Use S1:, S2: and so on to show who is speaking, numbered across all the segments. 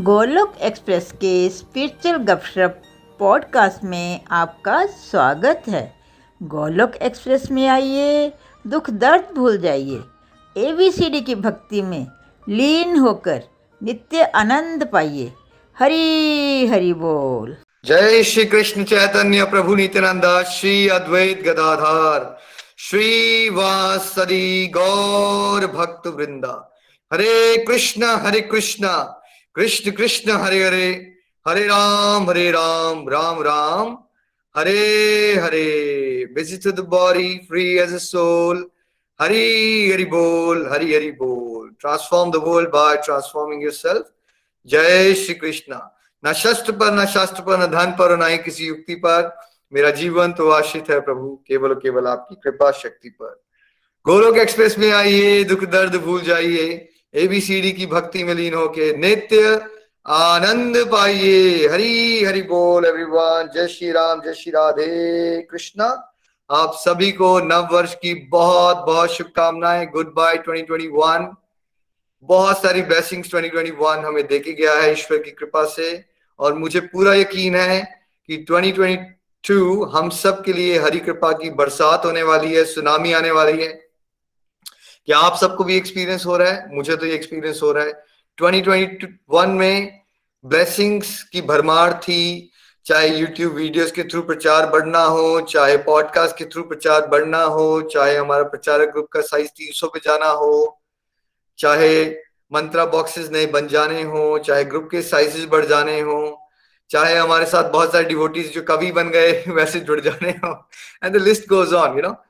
S1: Golok express के spiritual गपशप podcast में आपका स्वागत है। गोलोक एक्सप्रेस में आइए, दुख दर्द भूल जाइए। एबीसीडी की भक्ति में लीन होकर नित्य आनंद पाइए। हरी, हरि बोल।
S2: जय श्री कृष्ण चैतन्य प्रभु नित्यानंद, श्री अद्वैत गदाधार, श्री वासरी गौर भक्त वृंदा हरे कृष्ण हरे कृष्ण। कृष्ण कृष्ण हरे हरे हरे राम हरे राम राम राम, हरे हरे। To the body, free as a soul hari hari bol hari hari bol transform the world by transforming yourself जय श्री कृष्णा। न शस्त्र पर, न शास्त्र पर, न धन पर, न ही किसी युक्ति पर। मेरा जीवन तो आश्रित है प्रभु, केवल केवल आपकी कृपा शक्ति पर। गोलोक एक्सप्रेस में आइए, दुख दर्द भूल जाइए। एबीसीडी की भक्ति में लीन होके नित्य आनंद पाइए। हरी, हरि बोल एवरीवन जय श्री राम जय श्री राधे कृष्णा। आप सभी को नव वर्ष की बहुत बहुत शुभकामनाएँ। गुड बाय 2021 बहुत सारी ब्लेसिंग्स 2021 हमें देके गया है ईश्वर की कृपा से। और मुझे पूरा यकीन है कि 2022 हम सब के लिए हरी कृपा की बरसात होने वाली है, सुनामी आने वाली है। क्या आप सबको भी एक्सपीरियंस हो रहा है, मुझे तो ये एक्सपीरियंस हो रहा है। 2021 में ब्लेसिंग्स की भरमार थी, चाहे यूट्यूब वीडियोस के थ्रू प्रचार बढ़ना हो, चाहे पॉडकास्ट के थ्रू प्रचार बढ़ना हो, चाहे हमारा प्रचारक ग्रुप का साइज़ तीन सौ पे जाना हो, चाहे मंत्रा बॉक्सेस नए बन जाने हो, चाहे ग्रुप के साइजेस बढ़ जाने हो, चाहे हमारे साथ बहुत सारे डिवोटीज जो कभी बन गए, वैसे जुड़ जाने हो। And the list goes on you know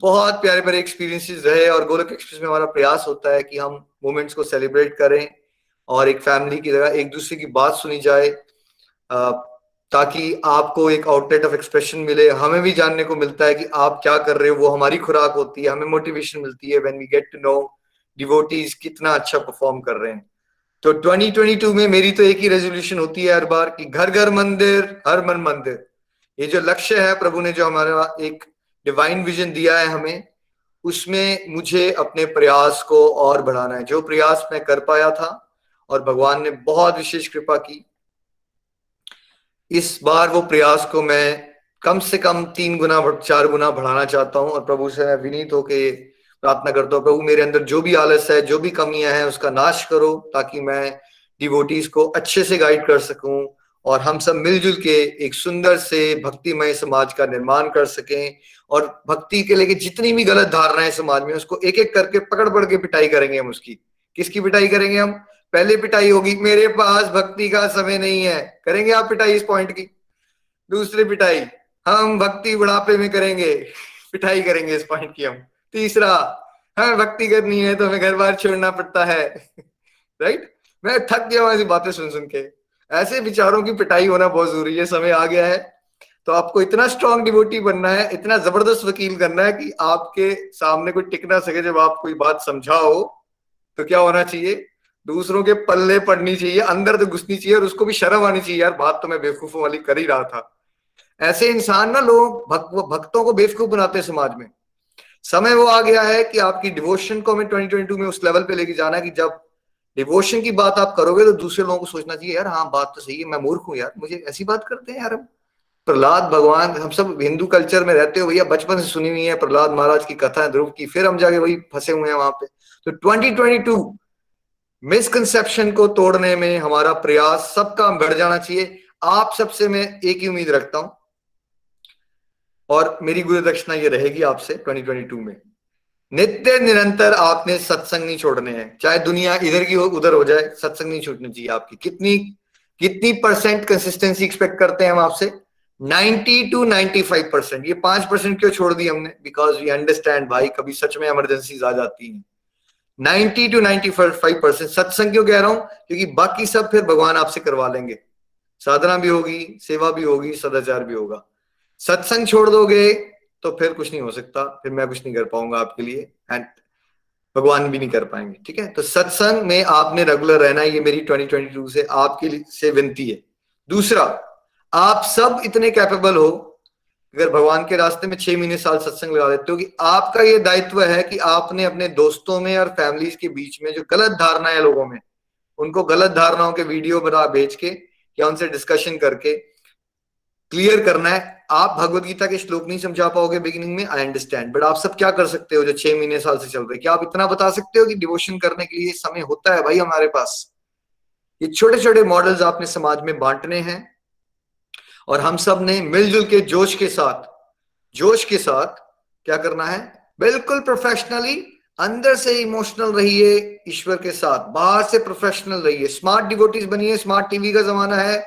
S2: बहुत प्यारे प्यारे एक्सपीरियंसेस रहे और गोलक एक्सप्रेस में हमारा प्रयास होता है कि हम मोमेंट्स को सेलिब्रेट करें और एक फैमिली की तरह एक दूसरे की बात सुनी जाए ताकि आपको एक आउटलेट ऑफ़ एक्सप्रेशन मिले। हमें भी जानने को मिलता है कि आप क्या कर रहे हो, वो हमारी खुराक होती है, हमें मोटिवेशन मिलती है when we get to know devotees कितना अच्छा परफॉर्म कर रहे हैं। तो 2022 में मेरी तो एक ही रेजोल्यूशन होती है हर बार कि घर घर मंदिर, हर मन मंदिर। ये जो लक्ष्य है प्रभु ने जो हमारा एक डिवाइन विजन दिया है हमें, उसमें मुझे अपने प्रयास को और बढ़ाना है। जो प्रयास मैं कर पाया था और भगवान ने बहुत विशेष कृपा की, इस बार वो प्रयास को मैं कम से कम तीन गुना, चार गुना बढ़ाना चाहता हूँ और प्रभु से मैं विनीत होके प्रार्थना करता हूँ, प्रभु मेरे अंदर जो भी आलस है, जो भी कमियाँ हैं, उसका नाश करो ताकि मैं डिवोटीज को अच्छे से गाइड कर सकूँ और हम सब मिलजुल के एक सुंदर से भक्तिमय समाज का निर्माण कर सकें। और भक्ति के लेके जितनी भी गलत धारणाएँ समाज में उसको एक एक करके पकड़ पकड़ के पिटाई करेंगे हम उसकी। किसकी पिटाई करेंगे हम? पहले पिटाई होगी, मेरे पास भक्ति का समय नहीं है। करेंगे आप पिटाई इस पॉइंट की? दूसरी पिटाई, हम भक्ति बुढ़ापे में करेंगे। पिटाई करेंगे इस पॉइंट की हम। तीसरा हाँ भक्ति करनी है तो हमें घर बार छोड़ना पड़ता है। राइट मैं थक गया हूँ ऐसी बातें सुन सुन के। ऐसे विचारों की पिटाई होना बहुत ज़रूरी है, समय आ गया है। तो आपको इतना स्ट्रांग डिवोटी बनना है इतना ज़बरदस्त वकील करना है कि आपके सामने कोई टिक ना सके जब आप कोई बात समझाओ तो क्या होना चाहिए? दूसरों के पल्ले पड़नी चाहिए अंदर तो घुसनी चाहिए और उसको भी शर्म आनी चाहिए यार बात तो मैं बेवकूफों वाली कर ही रहा था। ऐसे इंसान ना लोग भक, भक्तों को बेवकूफ़ बनाते हैं समाज में। समय वो आ गया है कि आपकी डिवोशन को हमें 2022 में उस लेवल पे लेके जाना है कि जब डिवोशन की बात आप करोगे तो दूसरे लोगों को सोचना चाहिए यार हाँ बात तो सही है मैं मूर्ख हूँ यार मुझे ऐसी बात करते हैं यार हम। प्रहलाद भगवान, हम सब हिंदू कल्चर में रहते हो, भैया बचपन से सुनी हुई है प्रहलाद महाराज की कथा है, ध्रुव की। फिर हम जाके वही फंसे हुए हैं वहाँ पे। तो 2022 मिसकंसेप्शन को तोड़ने में हमारा प्रयास सबका बढ़ जाना चाहिए। आप सबसे मैं एक ही उम्मीद रखता हूँ, और मेरी गुरु दक्षिणा ये रहेगी आपसे 2022 में। नित्य निरंतर आपने सत्संग नहीं छोड़ने हैं। चाहे दुनिया इधर की हो, उधर हो जाए, सत्संग नहीं छूटनी चाहिए आपकी। कितनी कितनी परसेंट कंसिस्टेंसी एक्सपेक्ट करते हैं हम आपसे? 90 टू 95 परसेंट। ये पाँच परसेंट क्यों छोड़ दी हमने? बिकॉज़ वी अंडरस्टैंड भाई, कभी सच में इमरजेंसी आ जाती है। 90 टू 95 परसेंट। सत्संग क्यों कह रहा हूँ? क्योंकि बाकी सब फिर भगवान आपसे करवा लेंगे। साधना भी होगी, सेवा भी होगी, सदाचार भी होगा। सत्संग छोड़ दोगे तो फिर कुछ नहीं हो सकता। फिर मैं कुछ नहीं कर पाऊँगा आपके लिए एंड भगवान भी नहीं कर पाएँगे, ठीक है? तो सत्संग में आपने रेगुलर रहना ये मेरी 2022 से आपके लिए, से विनती है। दूसरा आप सब इतने कैपेबल हो, अगर भगवान के रास्ते में छह महीने साल सत्संग लगा देते हो कि आपका ये दायित्व है कि आपने अपने दोस्तों में और फैमिलीज़ के बीच में जो गलत धारणा है लोगों में, उनको गलत धारणाओं के वीडियो बना भेज के या उनसे डिस्कशन करके क्लियर करना है। आप भगवत गीता के श्लोक नहीं समझा पाओगे बिगिनिंग में आई अंडरस्टैंड बट आप सब क्या कर सकते हो जो छह महीने साल से चल रहे क्या आप इतना बता सकते हो कि डिवोशन करने के लिए समय होता है भाई हमारे पास? ये छोटे छोटे मॉडल्स आपने समाज में बांटने हैं। और हम सबने मिलजुल के जोश के साथ, जोश के साथ क्या करना है? बिल्कुल प्रोफेशनली अंदर से इमोशनल रहिए ईश्वर के साथ, बाहर से प्रोफेशनल रहिए। स्मार्ट डिवोटीज बनिए स्मार्ट टीवी का जमाना है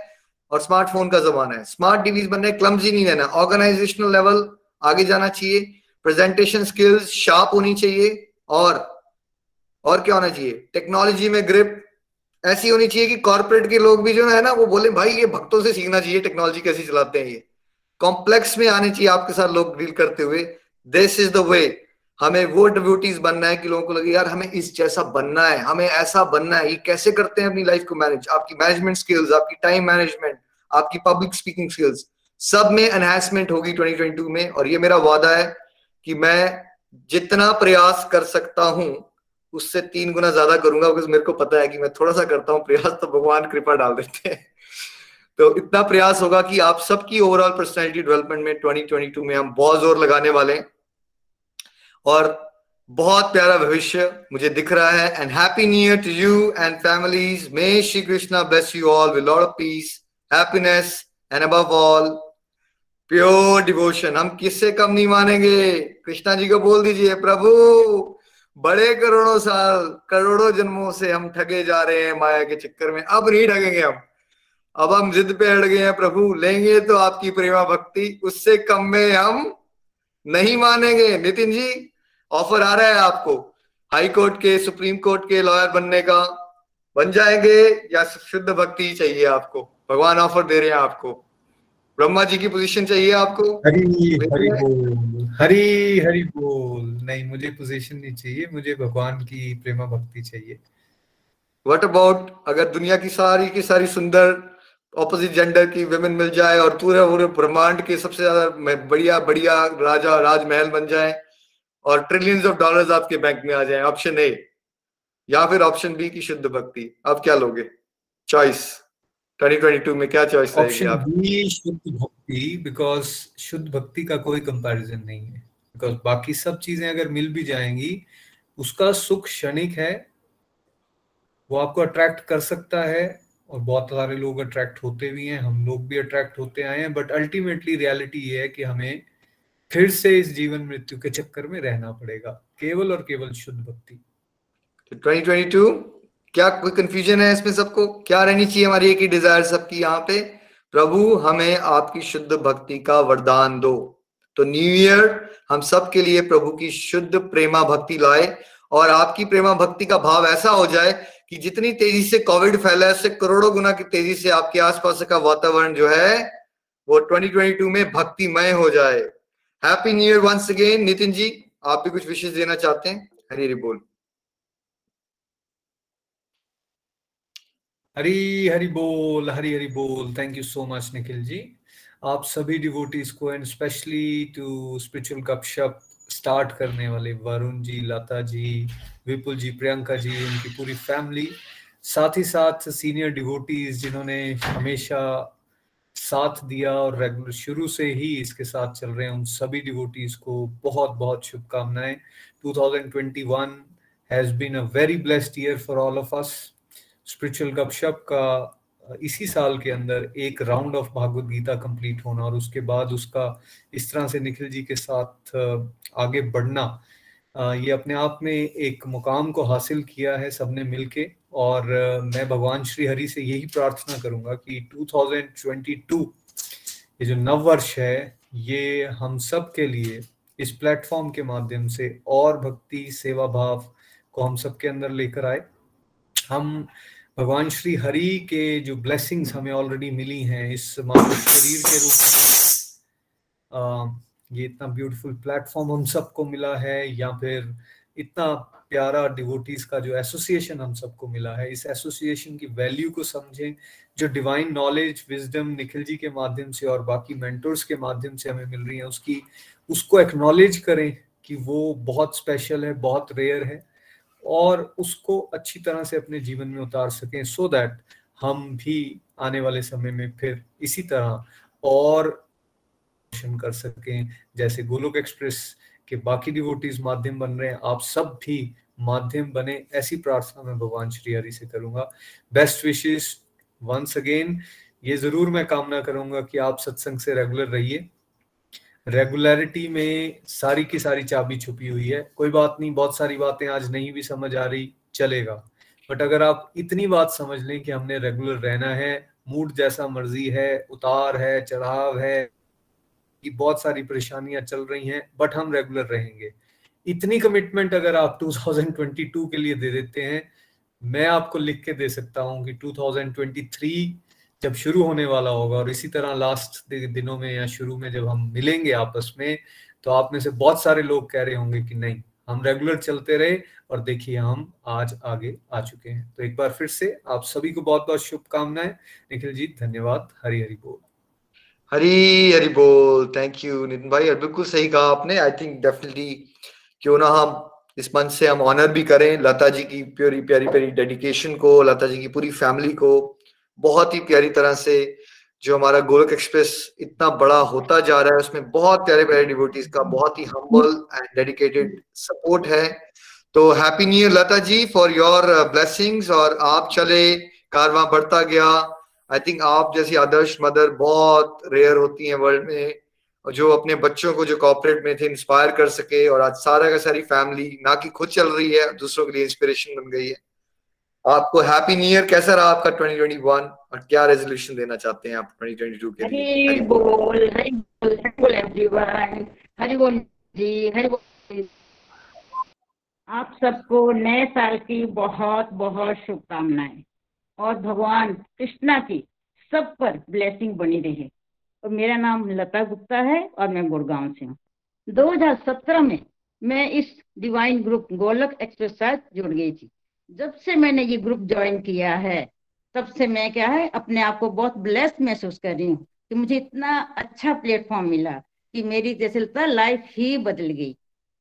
S2: और स्मार्टफ़ोन का जमाना है। स्मार्ट डिवीज बनने क्लम्जी नहीं रहना ऑर्गेनाइजेशनल लेवल आगे जाना चाहिए। प्रेजेंटेशन स्किल्स शार्प होनी चाहिए और और क्या होना चाहिए? टेक्नोलॉजी में ग्रिप ऐसी होनी चाहिए कि कॉर्पोरेट के लोग भी जो है ना, वो बोले, भाई, ये भक्तों से सीखना चाहिए टेक्नोलॉजी कैसी चलाते हैं ये? कॉम्प्लेक्स में आने चाहिए आपके साथ लोग डील करते हुए। दिस इज़ द वे हमें वो डिब्यूटीज बनना है कि लोगों को लगे, यार, हमें इस जैसा बनना है, हमें ऐसा बनना है, ये कैसे करते हैं अपनी लाइफ को मैनेज आपकी मैनेजमेंट स्किल्स आपकी टाइम मैनेजमेंट आपकी पब्लिक स्पीकिंग स्किल्स सब में एनहेंसमेंट होगी 2022 में। और ये मेरा वादा है कि मैं जितना प्रयास कर सकता हूँ उससे तीन गुना ज़्यादा करूँगा बिकॉज़ मेरे को पता है कि मैं थोड़ा सा करता हूँ प्रयास तो भगवान कृपा डाल देते हैं। तो इतना प्रयास होगा कि आप सबकी ओवरऑल पर्सनैलिटी डेवलपमेंट में 2022 में हम बहुत ज़ोर लगाने वाले हैं। और बहुत प्यारा भविष्य मुझे दिख रहा है and happy new year to you and families may Shri Krishna bless you all lord of peace happiness and above all pure devotion हम किससे कम नहीं मानेंगे? कृष्णा जी को बोल दीजिए, प्रभु। बड़े करोड़ों साल, करोड़ों जन्मों से हम ठगे जा रहे हैं माया के चक्कर में। अब नहीं ठगेंगे हम। अब हम जिद पे अड़ गए हैं, प्रभु, लेंगे तो आपकी प्रेमा भक्ति। उससे कम में हम नहीं मानेंगे। नितिन जी, ऑफ़र आ रहा है आपको। हाई कोर्ट के, सुप्रीम कोर्ट के लॉयर बनने का। बन जाएँगे या शुद्ध भक्ति चाहिए आपको? भगवान ऑफ़र दे रहे हैं आपको। ब्रह्मा जी की पोजीशन चाहिए आपको?
S3: हरी हरी बोल। हरी हरी बोल। नहीं मुझे पोजीशन नहीं चाहिए। मुझे भगवान की प्रेमा भक्ति चाहिए।
S2: व्हाट अबाउट अगर दुनिया की सारी की सारी सुंदर ऑपोजिट जेंडर की वेमेन मिल जाए और पूरे पूरे ब्रह्मांड के सबसे ज़्यादा बढ़िया बढ़िया राजा राजमहल बन जाए और ट्रिलियंस ऑफ़ डॉलर्स आपके बैंक में आ जाए ऑप्शन ए या फिर ऑप्शन बी की शुद्ध भक्ति। आप क्या लोगे? चॉइस 2022 में क्या चॉइस रहेगी
S3: आप बी शुद्ध भक्ति बिकॉज़ शुद्ध भक्ति का कोई कंपैरिजन नहीं है। बिकॉज़ बाकी सब चीज़ें अगर मिल भी जाएँगी उसका सुख क्षणिक है वो आपको अट्रैक्ट कर सकता है और बहुत सारे लोग अट्रैक्ट होते भी हैं हम लोग भी अट्रैक्ट होते आए हैं बट अल्टीमेटली रियलिटी ये है कि हमें फिर से इस जीवन मृत्यु के चक्कर में रहना पड़ेगा केवल और केवल शुद्ध भक्ति।
S2: 2022 क्या कोई कंफ्यूजन है इसमें सबको? क्या रहनी चाहिए हमारी एक ही डिज़ायर सबकी यहाँ पे? प्रभु, हमें आपकी शुद्ध भक्ति का वरदान दो। तो न्यू ईयर हम सब के लिए प्रभु की शुद्ध प्रेमा भक्ति लाए और आपकी प्रेमा भक्ति का भाव ऐसा हो जाए कि जितनी तेज़ी से कोविड फैला है, उससे करोड़ों गुना की तेज़ी से आपके आसपास का वातावरण जो है, वो 2022 में भक्तिमय हो जाए। Happy new year once again Nitin ji, आप भी कुछ विशेष देना चाहते हैं? हरी बोल।
S3: हरी हरी बोल, हरी हरी बोल। Thank you so much Nikhil ji. आप सभी डिवोटीज को and specially to spiritual Gapshap start करने वाले वरुण जी, लता जी, विपुल जी, प्रियंका जी, उनकी पूरी फैमिली साथ ही साथ सीनियर डिवोटीज जिन्होंने हमेशा साथ दिया और रेगुलर शुरू से ही इसके साथ चल रहे हैं, उन सभी डिवोटीज को बहुत बहुत शुभकामनाएँ। 2021 has been a very blessed year for all of us spiritual Gapshap का इसी साल के अंदर एक round of Bhagavad Gita complete होना और उसके बाद उसका इस तरह से निखिल जी के साथ आगे बढ़ना ये अपने आप में एक मुकाम को हासिल किया है सबने मिलके और मैं भगवान श्री हरि से यही प्रार्थना करूँगा कि 2022 ये जो नव वर्ष है, ये हम सब के लिए इस प्लेटफॉर्म के माध्यम से और भक्ति, सेवा भाव को हम सबके अंदर लेकर आए। हम भगवान श्री हरि के जो ब्लेसिंग्स हमें ऑलरेडी मिली हैं इस मानव शरीर के रूप में ये इतना ब्यूटीफुल प्लेटफॉर्म हम सबको मिला है, या फिर इतना प्यारा डिवोटीज का जो एसोसिएशन हम सबको मिला है, इस एसोसिएशन की वैल्यू को समझें, जो divine knowledge wisdom Nikhil ji के माध्यम से और बाकी मेंटर्स के माध्यम से हमें मिल रही है, उसकी, उसको एक्नॉलेज करें कि वो बहुत स्पेशल है, बहुत रेयर है। और उसको अच्छी तरह से अपने जीवन में उतार सकें सो so दैट हम भी आने वाले समय में फिर इसी तरह और कर सकें। जैसे गोलोक एक्सप्रेस के बाकी डिवोटीज माध्यम बन रहे हैं, आप सब भी माध्यम बने, ऐसी प्रार्थना मैं भगवान श्री हरि से करूँगा। बेस्ट विशेष वंस अगेन ये ज़रूर मैं कामना करूँगा कि आप सत्संग से रेगुलर रहिए। रेगुलरिटी में सारी की सारी चाबी छुपी हुई है। कोई बात नहीं, बहुत सारी बातें आज नहीं भी समझ आ रही, चलेगा। बट अगर आप इतनी बात समझ लें कि हमने रेगुलर रहना है मूड जैसा मर्ज़ी है, उतार है, चढ़ाव है, कि बहुत सारी परेशानियाँ चल रही हैं बट हम रेगुलर रहेंगे। इतनी कमिटमेंट अगर आप 2022 के लिए दे देते हैं, मैं आपको लिख के दे सकता हूँ कि 2023 जब शुरू होने वाला होगा और इसी तरह लास्ट दिनों में या शुरू में जब हम मिलेंगे आपस में तो आप में से बहुत सारे लोग कह रहे होंगे कि नहीं, हम रेगुलर चलते रहे और देखिए हम आज आगे आ चुके हैं। तो एक बार फिर से आप सभी को बहुत बहुत शुभकामनाएँ। निखिल जी, धन्यवाद। हरी हरी बोल।
S2: हरी हरी बोल। थैंक यू नितिन भाई। और बिल्कुल सही कहा आपने। आई थिंक डेफिनेटली क्यों ना हम इस मंच से हम ऑनर भी करें। लता जी की प्योरी प्यारी प्यारी डेडिकेशन को, लता जी की पूरी फैमिली को। बहुत ही प्यारी तरह से जो हमारा गोलक एक्सप्रेस इतना बड़ा होता जा रहा है, उसमें बहुत प्यारे प्यारे डिवोटीज का बहुत ही हम्बल एंड डेडिकेटेड सपोर्ट है। तो happy new year Lata ji for your blessings और आप चले, कारवा बढ़ता गया। आई थिंक आप जैसी आदर्श मदर बहुत रेयर होती हैं वर्ल्ड में, और जो अपने बच्चों को जो कॉपरेट में थे इंस्पायर कर सके, और आज सारा का सारी फैमिली ना कि खुद चल रही है, दूसरों के लिए इंस्पिरेशन बन गई है। आपको हैप्पी न्यू ईयर कैसा रहा आपका 2021 और क्या रेजोल्यूशन देना चाहते हैं आप 2022 के लिए? हरी बोल। हरी बोल हरी बोल एवरीवन
S4: हरी बोल जी हरी बोल। आप सबको नए साल की बहुत बहुत शुभकामनाएँ। और भगवान कृष्णा की सब पर ब्लेसिंग बनी रहे। और मेरा नाम लता गुप्ता है और मैं गुड़गांव से हूँ। 2017 में मैं इस डिवाइन ग्रुप गोलक एक्सप्रेस साथ जुड़ गई थी। जब से मैंने ये ग्रुप ज्वाइन किया है, तब से मैं क्या है, अपने आप को बहुत ब्लेस्ड महसूस कर रही हूँ कि मुझे इतना अच्छा प्लेटफॉर्म मिला कि मेरी जैसे लगता लाइफ ही बदल गई।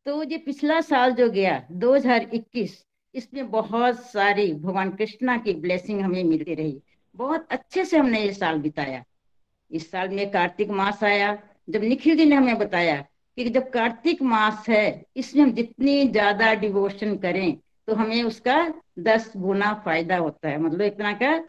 S4: तो ये पिछला साल जो गया 2021 इसमें बहुत सारी भगवान कृष्णा की ब्लेसिंग हमें मिलती रही। बहुत अच्छे से हमने ये साल बिताया। इस साल में कार्तिक मास आया। जब निखिल जी ने हमें बताया कि जब कार्तिक मास है, इसमें हम जितनी ज़्यादा डिवोशन करें तो हमें उसका दस गुना फ़ायदा होता है। मतलब इतना का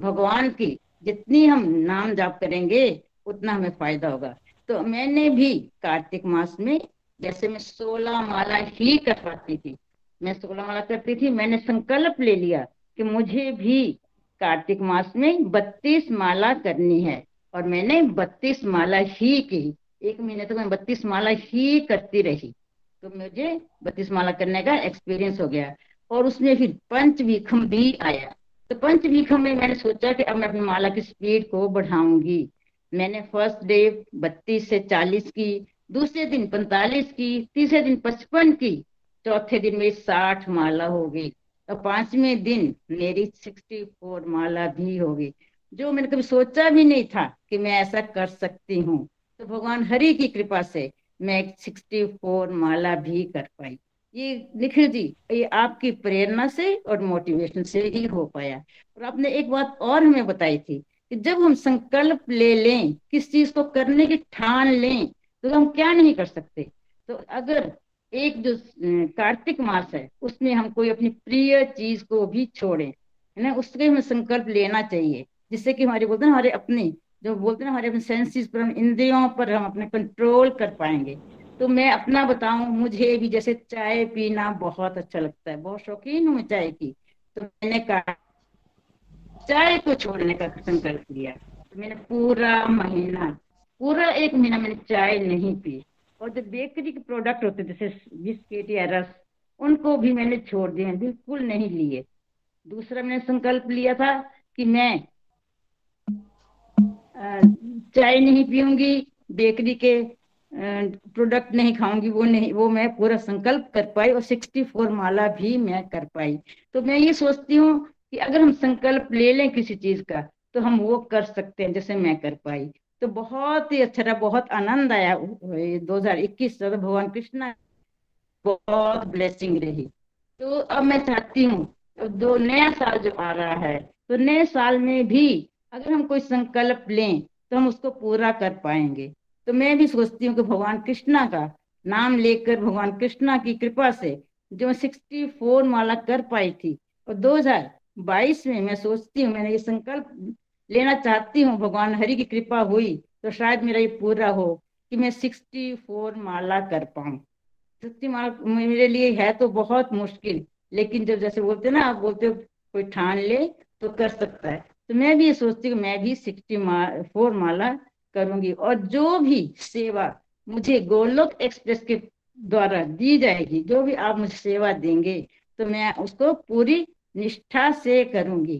S4: भगवान की जितनी हम नाम जाप करेंगे, उतना हमें फ़ायदा होगा। तो मैंने भी कार्तिक मास में जैसे मैं सोलह माला ही कर पाती थी, मैं सोलह माला करती थी, मैंने संकल्प ले लिया कि मुझे भी कार्तिक मास में बत्तीस माला करनी है। और मैंने बत्तीस माला ही की। एक महीने तक तो मैं बत्तीस माला ही करती रही। तो मुझे बत्तीस माला करने का एक्सपीरियंस हो गया। और उसमें फिर पंच विखम भी आया। तो पंच विखम में मैंने सोचा कि अब मैं अपनी माला की स्पीड को बढ़ाऊँगी। मैंने फ़र्स्ट डे बत्तीस से चालीस की, दूसरे दिन पैंतालीस की, तीसरे दिन पचपन की, चौथे दिन मेरी साठ माला हो गई। और पाँचवें दिन मेरी सिक्सटी फोर माला भी हो गई। जो मैंने कभी सोचा भी नहीं था कि मैं ऐसा कर सकती हूँ। तो भगवान हरि की कृपा से मैं सिक्सटी फोर माला भी कर पाई। ये निखिल जी, ये आपकी प्रेरणा से और मोटिवेशन से ही हो पाया। और आपने एक बात और हमें बताई थी कि जब हम संकल्प ले लें, किस चीज़ को करने की ठान लें तो हम क्या नहीं कर सकते? तो अगर एक जो कार्तिक मास है, उसमें हम कोई अपनी प्रिय चीज़ को भी छोड़े, है ना? उसके हमें संकल्प लेना चाहिए, जिससे कि हमारे, बोलते हैं हमारे अपने जो बोलते हैं हमारे अपने सेंसेस पर, हम इंद्रियों पर हम अपने कंट्रोल कर पाएँगे। तो मैं अपना बताऊँ, मुझे भी जैसे चाय पीना बहुत अच्छा लगता है, बहुत शौकीन हूँ चाय की। तो मैंने कहा, चाय को छोड़ने का संकल्प लिया तो मैंने पूरा महीना, पूरा एक महीना मैंने चाय नहीं पी। और जो बेकरी के प्रोडक्ट होते जैसे बिस्किट या रस, उनको भी मैंने छोड़ दिए बिल्कुल नहीं लिए। दूसरा मैंने संकल्प लिया था कि मैं चाय नहीं पीऊँगी, बेकरी के प्रोडक्ट नहीं खाऊँगी, वो नहीं, वो मैं पूरा संकल्प कर पाई और सिक्सटी फोर माला भी मैं कर पाई। तो मैं ये सोचती हूँ कि अगर हम संकल्प ले लें किसी चीज़ का तो हम वो कर सकते हैं जैसे मैं कर पाई। तो बहुत ही अच्छा रहा, बहुत आनंद आया। दो हज़ार इक्कीस भगवान कृष्णा बहुत ब्लेसिंग रही। तो अब मैं चाहती हूँ दो नया साल जो आ रहा है तो नए साल में भी अगर हम कोई संकल्प लें तो हम उसको पूरा कर पाएँगे। तो मैं भी सोचती हूँ कि भगवान कृष्णा का नाम लेकर, भगवान कृष्णा की कृपा से जो मैं सिक्सटी फोर माला कर पाई थी, और 2022 में मैं सोचती हूँ, मैंने ये संकल्प लेना चाहती हूँ, भगवान हरि की कृपा हुई तो शायद मेरा ये पूरा हो कि मैं सिक्सटी फोर माला कर पाऊँ। सिक्सटी माला मेरे लिए है तो बहुत मुश्किल, लेकिन जब जैसे बोलते ना, आप बोलते हो, कोई ठान ले तो कर सकता है। तो मैं भी ये सोचती हूँ मैं भी सिक्सटी फोर माला करूँगी और जो भी सेवा मुझे गोलोक एक्सप्रेस के द्वारा दी जाएगी, जो भी आप मुझे सेवा देंगे तो मैं उसको पूरी निष्ठा से करूँगी।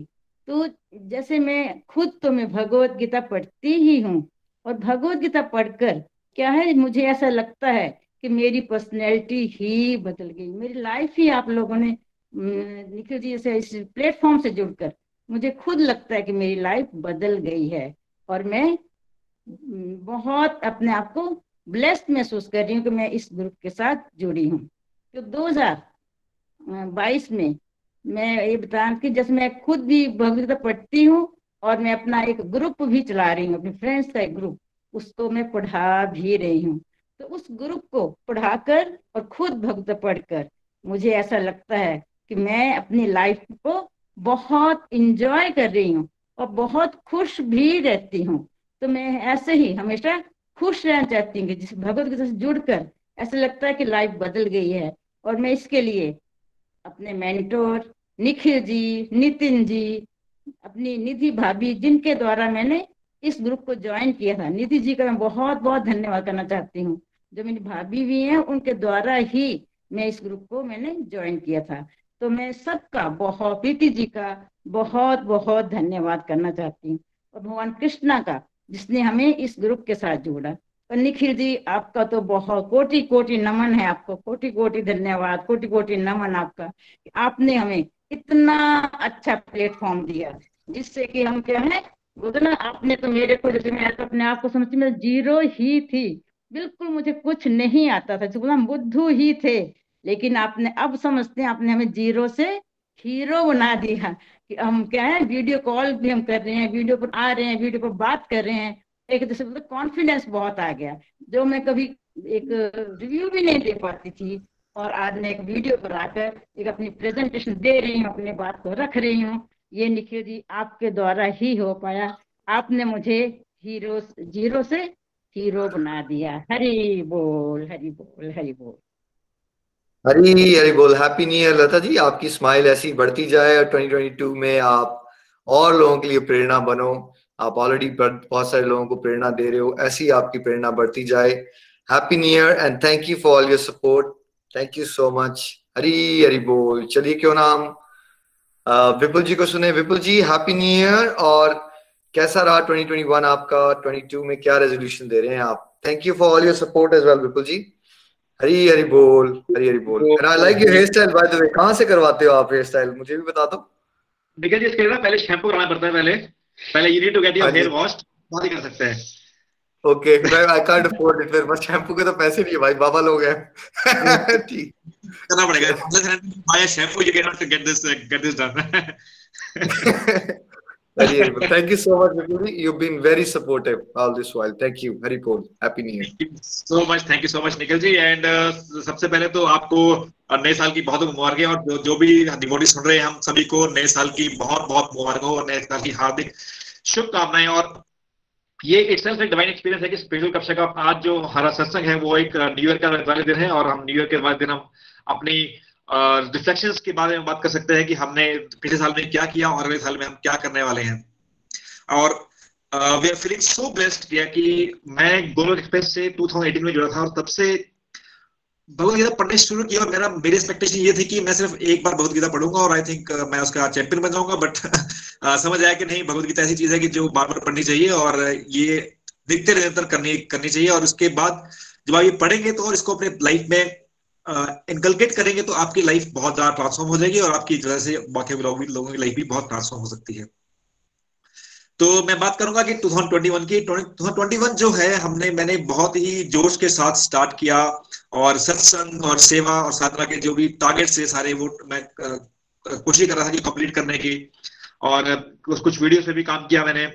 S4: तो जैसे मैं खुद तो मैं भगवत गीता पढ़ती ही हूँ और भगवत गीता पढ़कर क्या है, मुझे ऐसा लगता है कि मेरी पर्सनैलिटी ही बदल गई, मेरी लाइफ ही आप लोगों ने निखिल जी जैसे इस प्लेटफॉर्म से जुड़कर मुझे खुद लगता है कि मेरी लाइफ बदल गई है और मैं बहुत अपने आप को ब्लेस्ड महसूस कर रही हूँ कि मैं इस ग्रुप के साथ जुड़ी हूँ। तो 2022 में मैं ये बता कि जैसे मैं खुद भी भगवदगीता पढ़ती हूँ और मैं अपना एक ग्रुप भी चला रही हूँ, अपने फ्रेंड्स का एक ग्रुप उसको मैं पढ़ा भी रही हूँ। तो उस ग्रुप को पढ़ाकर और खुद भगवत पढ़कर मुझे ऐसा लगता है कि मैं अपनी लाइफ को बहुत इंजॉय कर रही हूँ और बहुत खुश भी रहती हूँ। तो मैं ऐसे ही हमेशा खुश रहना चाहती हूँ कि जिस भगवत गीता से जुड़कर ऐसा लगता है कि लाइफ बदल गई है। और मैं इसके लिए अपने मेंटोर निखिल जी, नितिन जी, अपनी निधि भाभी, जिनके द्वारा मैंने इस ग्रुप को ज्वाइन किया था, निधि जी का मैं बहुत बहुत धन्यवाद करना चाहती हूँ। जो मेरी भाभी भी हैं, उनके द्वारा ही मैं इस ग्रुप को मैंने ज्वाइन किया था। तो मैं सबका, बहुत प्रीति जी का बहुत बहुत धन्यवाद करना चाहती हूँ। और भगवान कृष्णा का, जिसने हमें इस ग्रुप के साथ जोड़ा। और निखिल जी, आपका तो बहुत कोटि कोटि नमन है आपको। कोटि कोटि धन्यवाद कोटि कोटि नमन आपका। आपने हमें इतना अच्छा प्लेटफॉर्म दिया, जिससे कि हम क्या है ना, आपने तो मेरे को जैसे मैं तो अपने आप को समझती मैं ज़ीरो ही थी। बिल्कुल मुझे कुछ नहीं आता था बोला बुद्धू ही थे। लेकिन आपने, अब समझते हैं, आपने हमें ज़ीरो से हीरो बना दिया कि हम क्या है, वीडियो कॉल भी हम कर रहे हैं, वीडियो पर आ रहे हैं, वीडियो पर बात कर रहे हैं। एक दूसरे मतलब कॉन्फिडेंस बहुत आ गया। जो मैं कभी एक रिव्यू भी नहीं दे पाती थी और आज मैं एक वीडियो पर आकर एक अपनी प्रेजेंटेशन दे रही हूँ, अपनी बात को रख रही हूँ, ये निखिल जी आपके द्वारा ही हो पाया। आपने मुझे हीरो, ज़ीरो से हीरो बना दिया। हरी बोल हरी बोल हरी बोल।
S2: हरी हरी बोल happy new year Lata ji. आपकी स्माइल ऐसी बढ़ती जाए और 2022 में आप और लोगों के लिए प्रेरणा बनो। आप ऑलरेडी बहुत सारे लोगों को प्रेरणा दे रहे हो, ऐसी आपकी प्रेरणा बढ़ती जाए। Happy new year and thank you for all your support thank you so much Hari Hari बोल, चलिए क्यों नाम विपुल जी को सुने। Vipul ji happy new year और कैसा रहा 2021 आपका? 22 में क्या रेजोल्यूशन दे रहे हैं आप? Thank you for all your support as well Vipul ji. Hari Hari बोल हरी हरी बोल। And I like your hair style by the way कहाँ से करवाते हो आप हेयर स्टाइल मुझे भी बता दो।
S5: देखिए जी इसके लिए पहले शैम्पू कराना पड़ता है पहले। पहले you need to get your hair washed बाद ही कर सकते हैं।
S2: ओके मैं आई कांट अफोर्ड इट फिर। बस शैम्पू के तो पैसे नहीं है भाई बाबा लोग हैं। ठीक।
S5: करना पड़ेगा। By shampoo you can not get this get this done
S2: Very, very Thank you so much, Vipuli. You've been very supportive all this while. Thank you. Hari Paul. Happy New Year.
S5: So much. Thank you so much, Nikhil ji. And uh, सबसे पहले तो आपको नए साल की बहुत मुबारकें और जो, जो भी डिवोटी सुन रहे हैं हम सभी को नए साल की बहुत बहुत मुबारक और नए साल की हार्दिक शुभकामनाएँ और ये इट्स एक डिवाइन एक्सपीरियंस है कि स्पिरिचुअल कक्षा का आज जो हमारा सत्संग है वो एक न्यू ईयर का वाले दिन है और हम न्यू ईयर के वाले दिन हम अपनी रिफ्लेक्शंस के बारे में बात कर सकते हैं कि हमने पिछले साल में क्या किया और अगले साल में हम क्या करने वाले हैं। और we are feeling so blessed किया कि मैं गोलोक एक्सप्रेस से 2018 में जुड़ा था और तब से भगवत गीता पढ़ने शुरू किया और मेरा, मेरी एक्सपेक्टेशन ये थी कि मैं सिर्फ़ एक बार भगवत गीता पढ़ूँगा और आई थिंक मैं उसका चैंपियन बन जाऊँगा। बट समझ आया कि नहीं भगवत गीता ऐसी चीज़ है कि जो बार बार पढ़नी चाहिए और ये नित्य निरंतर करनी करनी चाहिए। और उसके बाद जब आप ये पढ़ेंगे तो और इसको अपने लाइफ में इनकलकेट करेंगे तो आपकी लाइफ बहुत ज़्यादा ट्रांसफॉर्म हो जाएगी और आपकी वजह से बाकी लोग लोगों की लाइफ भी बहुत ट्रांसफॉर्म हो सकती है। तो मैं बात करूँगा कि 2021 की 2021 जो है, हमने, मैंने बहुत ही जोश के साथ स्टार्ट किया और सत्संग और सेवा और साधना के जो भी टारगेट से सारे, वो मैं कोशिश कर रहा था कि कंप्लीट करने की। और कुछ वीडियो पे भी काम किया मैंने।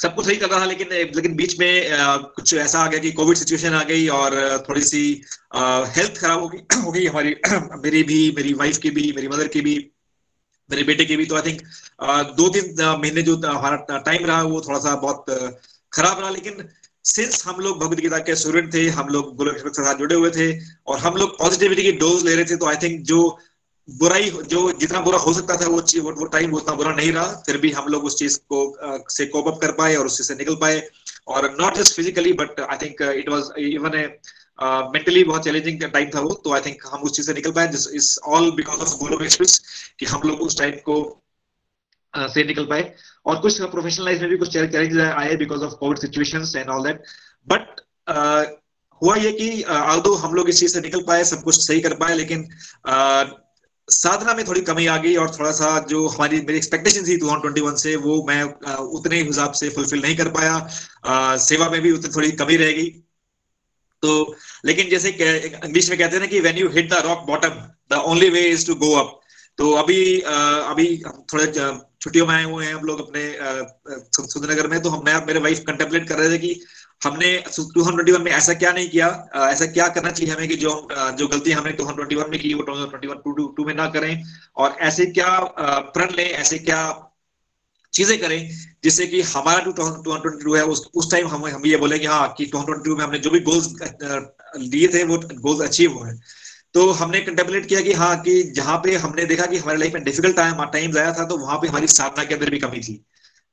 S5: सब कुछ सही कर रहा था, लेकिन लेकिन बीच में कुछ ऐसा आ गया कि कोविड सिचुएशन आ गई और थोड़ी सी हेल्थ खराब हो गई हो गई हमारी, मेरी भी, मेरी वाइफ की भी, मेरी मदर की भी, मेरे बेटे की भी। तो आई थिंक दो तीन महीने जो हमारा टाइम रहा, वो थोड़ा सा बहुत खराब रहा। लेकिन सिंस हम लोग भगवत गीता के स्टूडेंट थे, हम लोग गोलक के साथ जुड़े हुए थे और हम लोग पॉजिटिविटी की डोज ले रहे थे तो आई थिंक जो बुराई जो जितना बुरा हो सकता था वो वो, टाइम उतना बुरा नहीं रहा। फिर भी हम लोग उस चीज़ को आ, से कोप अप कर पाए और उस चीज़ से निकल पाए। और not just physically but I think it was even a mentally बहुत चैलेंजिंग टाइम था वो। तो आई थिंक हम उस चीज़ से निकल पाए। This is all because of Golok express कि हम लोग उस टाइम को uh, से निकल पाए। और कुछ प्रोफेशनल लाइफ में भी कुछ चैलेंजेस आए because of covid situations and all that but हुआ ये कि uh, हम लोग इस चीज़ से निकल पाए सब कुछ सही कर पाए लेकिन uh, साधना में थोड़ी कमी आ गई और थोड़ा सा जो हमारी मेरी एक्सपेक्टेशन थी 2021 से वो मैं उतने हिसाब से फुलफिल नहीं कर पाया। आ, सेवा में भी उतनी थोड़ी कमी रह गई तो लेकिन जैसे इंग्लिश में कहते हैं ना कि when you hit the rock bottom the only way is to go up तो अभी अभी थोड़े छुट्टियों में आए हुए हैं हम लोग अपने सुंदरनगर में। तो हम मैं मेरे वाइफ कंटेम्पलेट कर रहे थे कि हमने 2021 में ऐसा क्या नहीं किया ऐसा क्या करना चाहिए हमें कि जो जो गलती हमने 2021 में की, वो 2021 टू में ना करें और ऐसे क्या प्रण लें, ऐसे क्या चीज़ें करें जिससे कि हमारा जो टू है, उस उस टाइम हम हम ये बोले कि हाँ कि टू में हमने जो भी गोल्स लिए थे, वो गोल्स अचीव हुए तो हमने कंटेम्पलेट किया कि हाँ कि जहाँ पे हमने देखा कि हमारे लाइफ में डिफ़िकल्ट टाइम टाइम आया था तो वहाँ पे हमारी साधना के अंदर भी कमी थी।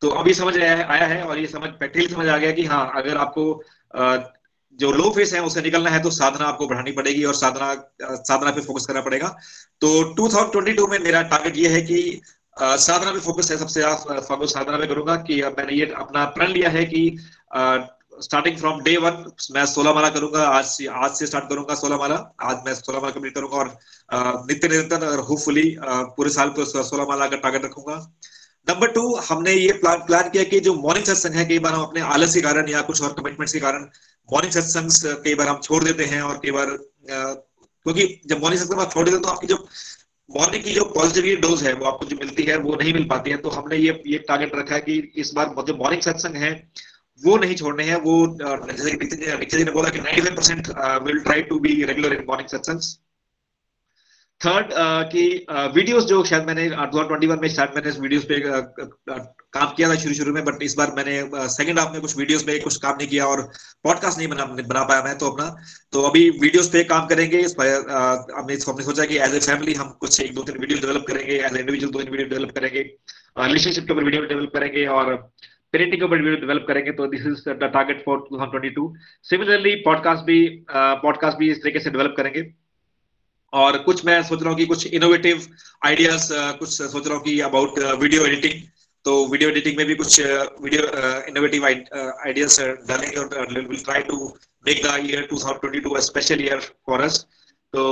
S5: तो अभी समझ आया है और ये समझ प्रैक्टिकली समझ आ गया कि हाँ अगर आपको जो लो फेस है उससे निकलना है तो साधना आपको बढ़ानी पड़ेगी और साधना साधना पे फोकस करना पड़ेगा। तो 2022 में मेरा टारगेट ये है कि साधना पे फोकस है सबसे फोकस साधना पे करूँगा कि मैंने ये अपना प्रण लिया है कि स्टार्टिंग फ्रॉम डे वन मैं सोलह माला करूँगा, आज से आज से स्टार्ट करूँगा सोलह माला, आज मैं सोलह माला कंप्लीट करूँगा और नित्य निरंतर और होपफुली पूरे साल सोलह माला का टारगेट रखूँगा। नंबर टू हमने ये प्लान प्लान किया कि जो मॉर्निंग सत्संग है, कई बार हम अपने आलस के कारण या कुछ और कमिटमेंट्स के कारण मॉर्निंग सत्संग कई बार हम छोड़ देते हैं और कई बार क्योंकि जब मॉर्निंग सत्संग आप छोड़ देते हैं तो आपकी जो मॉर्निंग की जो पॉजिटिविटी डोज है, वो आपको जो मिलती है, वो नहीं मिल पाती है। तो हमने ये ये टारगेट रखा है कि इस बार जो मॉर्निंग सत्संग है, वो नहीं छोड़ने हैं। वो जैसे ने बोला कि 95 percent will try to be regular in morning satsangs third uh, कि वीडियोस uh, जो शायद मैंने 2021 में शायद मैंने वीडियोस पे uh, काम किया था शुरू शुरू में बट इस बार मैंने सेकंड हाफ़ में कुछ वीडियोस पे कुछ काम नहीं किया और पॉडकास्ट नहीं बना बना पाया मैं तो अपना। तो अभी वीडियोस पे काम करेंगे इस हमने हमने सोचा कि एज ए फैमिली हम कुछ एक दो तीन वीडियो डेवलप करेंगे एज इंडिविजुअल दो तीन वीडियो डेवलप करेंगे रिलेशनशिप के ऊपर वीडियो डेवलप करेंगे और पेरेंटिंग के ऊपर वीडियो डेवलप करेंगे तो this is the target for 2022 similarly podcast भी पॉडकास्ट भी इस तरीके से डेवलप करेंगे। और कुछ मैं सोच रहा हूँ कि कुछ इनोवेटिव आइडियाज़ कुछ सोच रहा हूँ कि अबाउट वीडियो एडिटिंग तो वीडियो एडिटिंग में भी कुछ वीडियो इनोवेटिव आइडियाज़ डालेंगे और will try to make the year 2022 special year for us तो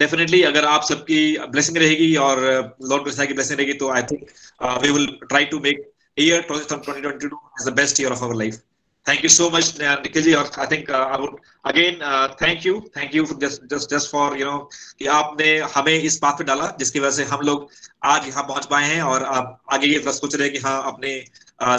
S5: डेफिनेटली अगर आप सबकी ब्लेसिंग रहेगी और लॉर्ड मिर्सा की ब्लेसिंग रहेगी तो I think we will try to make year 2022 is the best year of our life Thank you so much, uh, Nikhil I think uh, I would again uh, thank you, thank you for just just just for you know कि आपने हमें इस बात पे डाला जिसकी वजह से हम लोग आज यहाँ पहुँच पाए हैं और आप आगे ये सोच रहे हैं कि हाँ अपने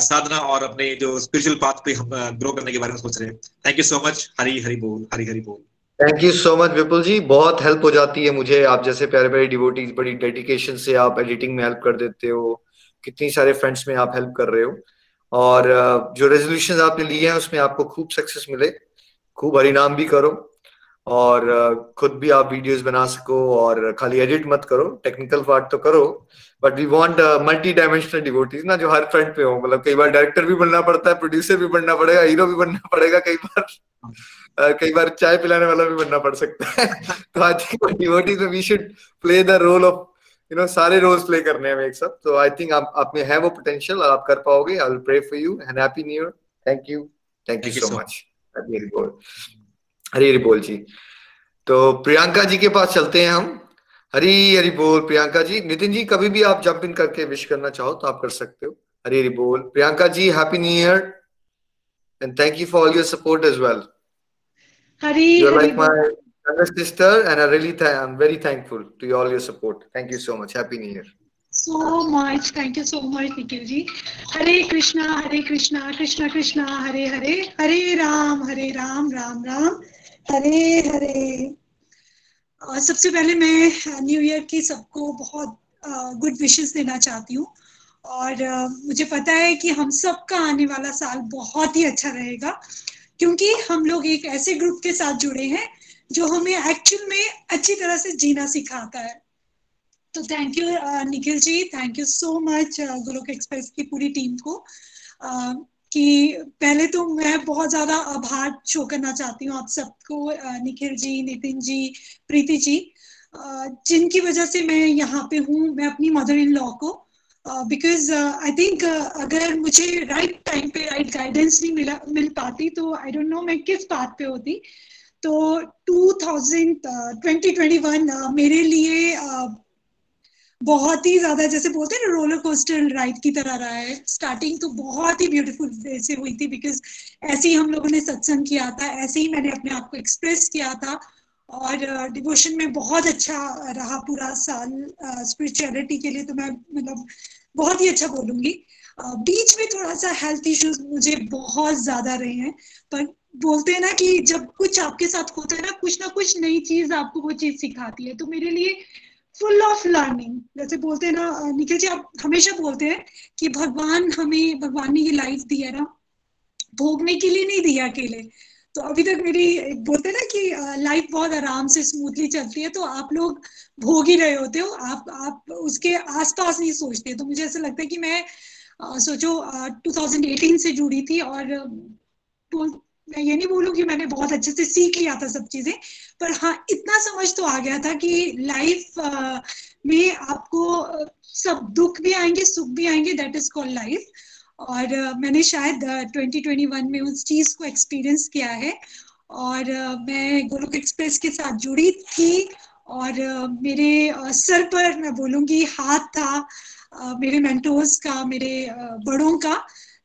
S5: साधना और अपने जो स्पिरिचुअल पाथ पे हम ग्रो करने के बारे में सोच रहे हैं। Thank you so much Hari Hari बोल हरी हरी बोल
S2: thank you so much Vipul ji बहुत हेल्प हो जाती है मुझे। आप जैसे प्यारे प्यारे डिवोटीज बड़ी डेडिकेशन से आप एडिटिंग में हेल्प कर देते हो। कितनी सारे फ्रेंड्स में आप हेल्प कर रहे हो। और जो रेजोल्यूशन आपने लिए हैं, उसमें आपको खूब सक्सेस मिले। खूब हरिनाम भी करो और खुद भी आप वीडियोस बना सको और खाली एडिट मत करो। टेक्निकल पार्ट तो करो but we want multi dimensional devotees ना, जो हर फ्रंट पे हो। मतलब कई बार डायरेक्टर भी बनना पड़ता है प्रोड्यूसर भी बनना पड़ेगा हीरो भी बनना पड़ेगा, कई बार कई बार चाय पिलाने वाला भी बनना पड़ सकता है। तो I think devotees we should play the role of you know सारे रोल्स प्ले करने हैं एक सब तो आई थिंक आप आप में है वो पोटेंशियल और आप कर पाओगे। I will pray for you and happy new year thank you thank you so much Hari Hari बोल हरी हरी बोल जी तो प्रियंका जी के पास चलते हैं हम। हरी हरी बोल प्रियंका जी। नितिन जी कभी भी आप जंप इन करके विश करना चाहो तो आप कर सकते हो। हरी हरी बोल Priyanka ji happy new year and thank you for all your support as well
S6: Hari
S2: You're like my younger sister, and I really th- I'm very thankful to you, all your support. Thank you so much. Happy New Year.
S6: so much thank you so much Nikhil ji Hare Krishna Hare Krishna Krishna Krishna Hare Hare Hare Ram Hare Ram Ram Ram Hare Hare अ, सबसे पहले मैं new year की सबको बहुत good wishes देना चाहती हूँ और अ, मुझे पता है कि हम सब का आने वाला साल बहुत ही अच्छा रहेगा क्योंकि हम लोग एक ऐसे ग्रुप के साथ जुड़े हैं जो हमें एक्चुअल में अच्छी तरह से जीना सिखाता है। तो thank you Nikhil ji thank you so much Golok express की पूरी टीम को। Uh, कि पहले तो मैं बहुत ज़्यादा आभार शो करना चाहती हूँ आप सबको uh, निखिल जी नितिन जी प्रीति जी। Uh, जिनकी वजह से मैं यहाँ पे हूँ मैं अपनी मदर इन लॉ को। बिकॉज़ आई थिंक अगर मुझे राइट टाइम पे राइट गाइडेंस नहीं मिला मिल पाती तो आई डोंट नो मैं किस बात पे होती। तो 2000 2021 uh, मेरे लिए uh, बहुत ही ज़्यादा जैसे बोलते हैं ना रोलर कोस्टर राइड की तरह रहा है। स्टार्टिंग तो बहुत ही ब्यूटीफुल से हुई थी बिकॉज़ ऐसे ही हम लोगों ने सत्संग किया था ऐसे ही मैंने अपने आप को एक्सप्रेस किया था और डिवोशन में बहुत अच्छा रहा पूरा साल स्पिरिचुअलिटी के लिए तो मैं मतलब बहुत ही अच्छा बोलूँगी। बीच में थोड़ा सा हेल्थ इश्यूज़ मुझे बहुत ज़्यादा रहे हैं पर बोलते हैं ना कि जब कुछ आपके साथ होता है ना कुछ ना कुछ नई चीज़ आपको वो चीज़ सिखाती है। तो मेरे लिए फुल ऑफ़ लर्निंग जैसे बोलते हैं ना निखिल जी आप हमेशा बोलते हैं कि भगवान हमें भगवान ने ये लाइफ दी है ना भोगने के लिए नहीं दिया अकेले। तो अभी तक मेरी बोलते हैं ना कि लाइफ बहुत आराम से स्मूथली चलती है तो आप लोग भोग ही रहे होते हो आप आप उसके आसपास नहीं सोचते। तो मुझे ऐसा लगता है कि मैं सोचो आ, 2018 से जुड़ी थी और मैं ये नहीं बोलूँ मैंने बहुत अच्छे से सीख लिया था सब चीज़ें पर हाँ इतना समझ तो आ गया था कि लाइफ में आपको सब दुख भी आएँगे सुख भी आएँगे दैट इज़ कॉल्ड लाइफ और मैंने शायद uh, 2021 में उस चीज़ को एक्सपीरियंस किया है। और मैं गोलोक एक्सप्रेस के साथ जुड़ी थी और मेरे सर पर मैं बोलूँगी हाथ था मेरे मेंटोर्स का मेरे बड़ों का।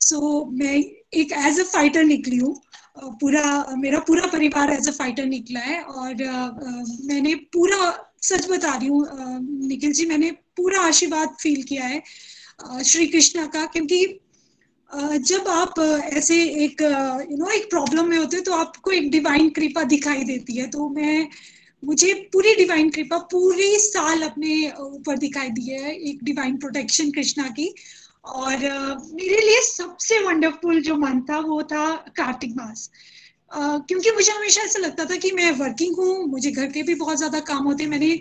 S6: सो मैं एक एज अ फाइटर निकली हूँ। पूरा, मेरा पूरा परिवार एज अ फाइटर निकला है और मैंने पूरा, सच बता रही हूँ निखिल जी, मैंने पूरा आशीर्वाद फील किया है श्री कृष्णा का क्योंकि जब आप ऐसे एक यू नो एक प्रॉब्लम में होते हैं तो आपको एक डिवाइन कृपा दिखाई देती है। तो मैं, मुझे पूरी डिवाइन कृपा पूरी साल अपने ऊपर दिखाई दी है, एक डिवाइन प्रोटेक्शन कृष्णा की। और मेरे लिए सबसे वंडरफुल जो मन था वो था कार्तिक मास। uh, क्योंकि मुझे हमेशा ऐसा लगता था कि मैं वर्किंग हूँ मुझे घर के भी बहुत ज़्यादा काम होते मैंने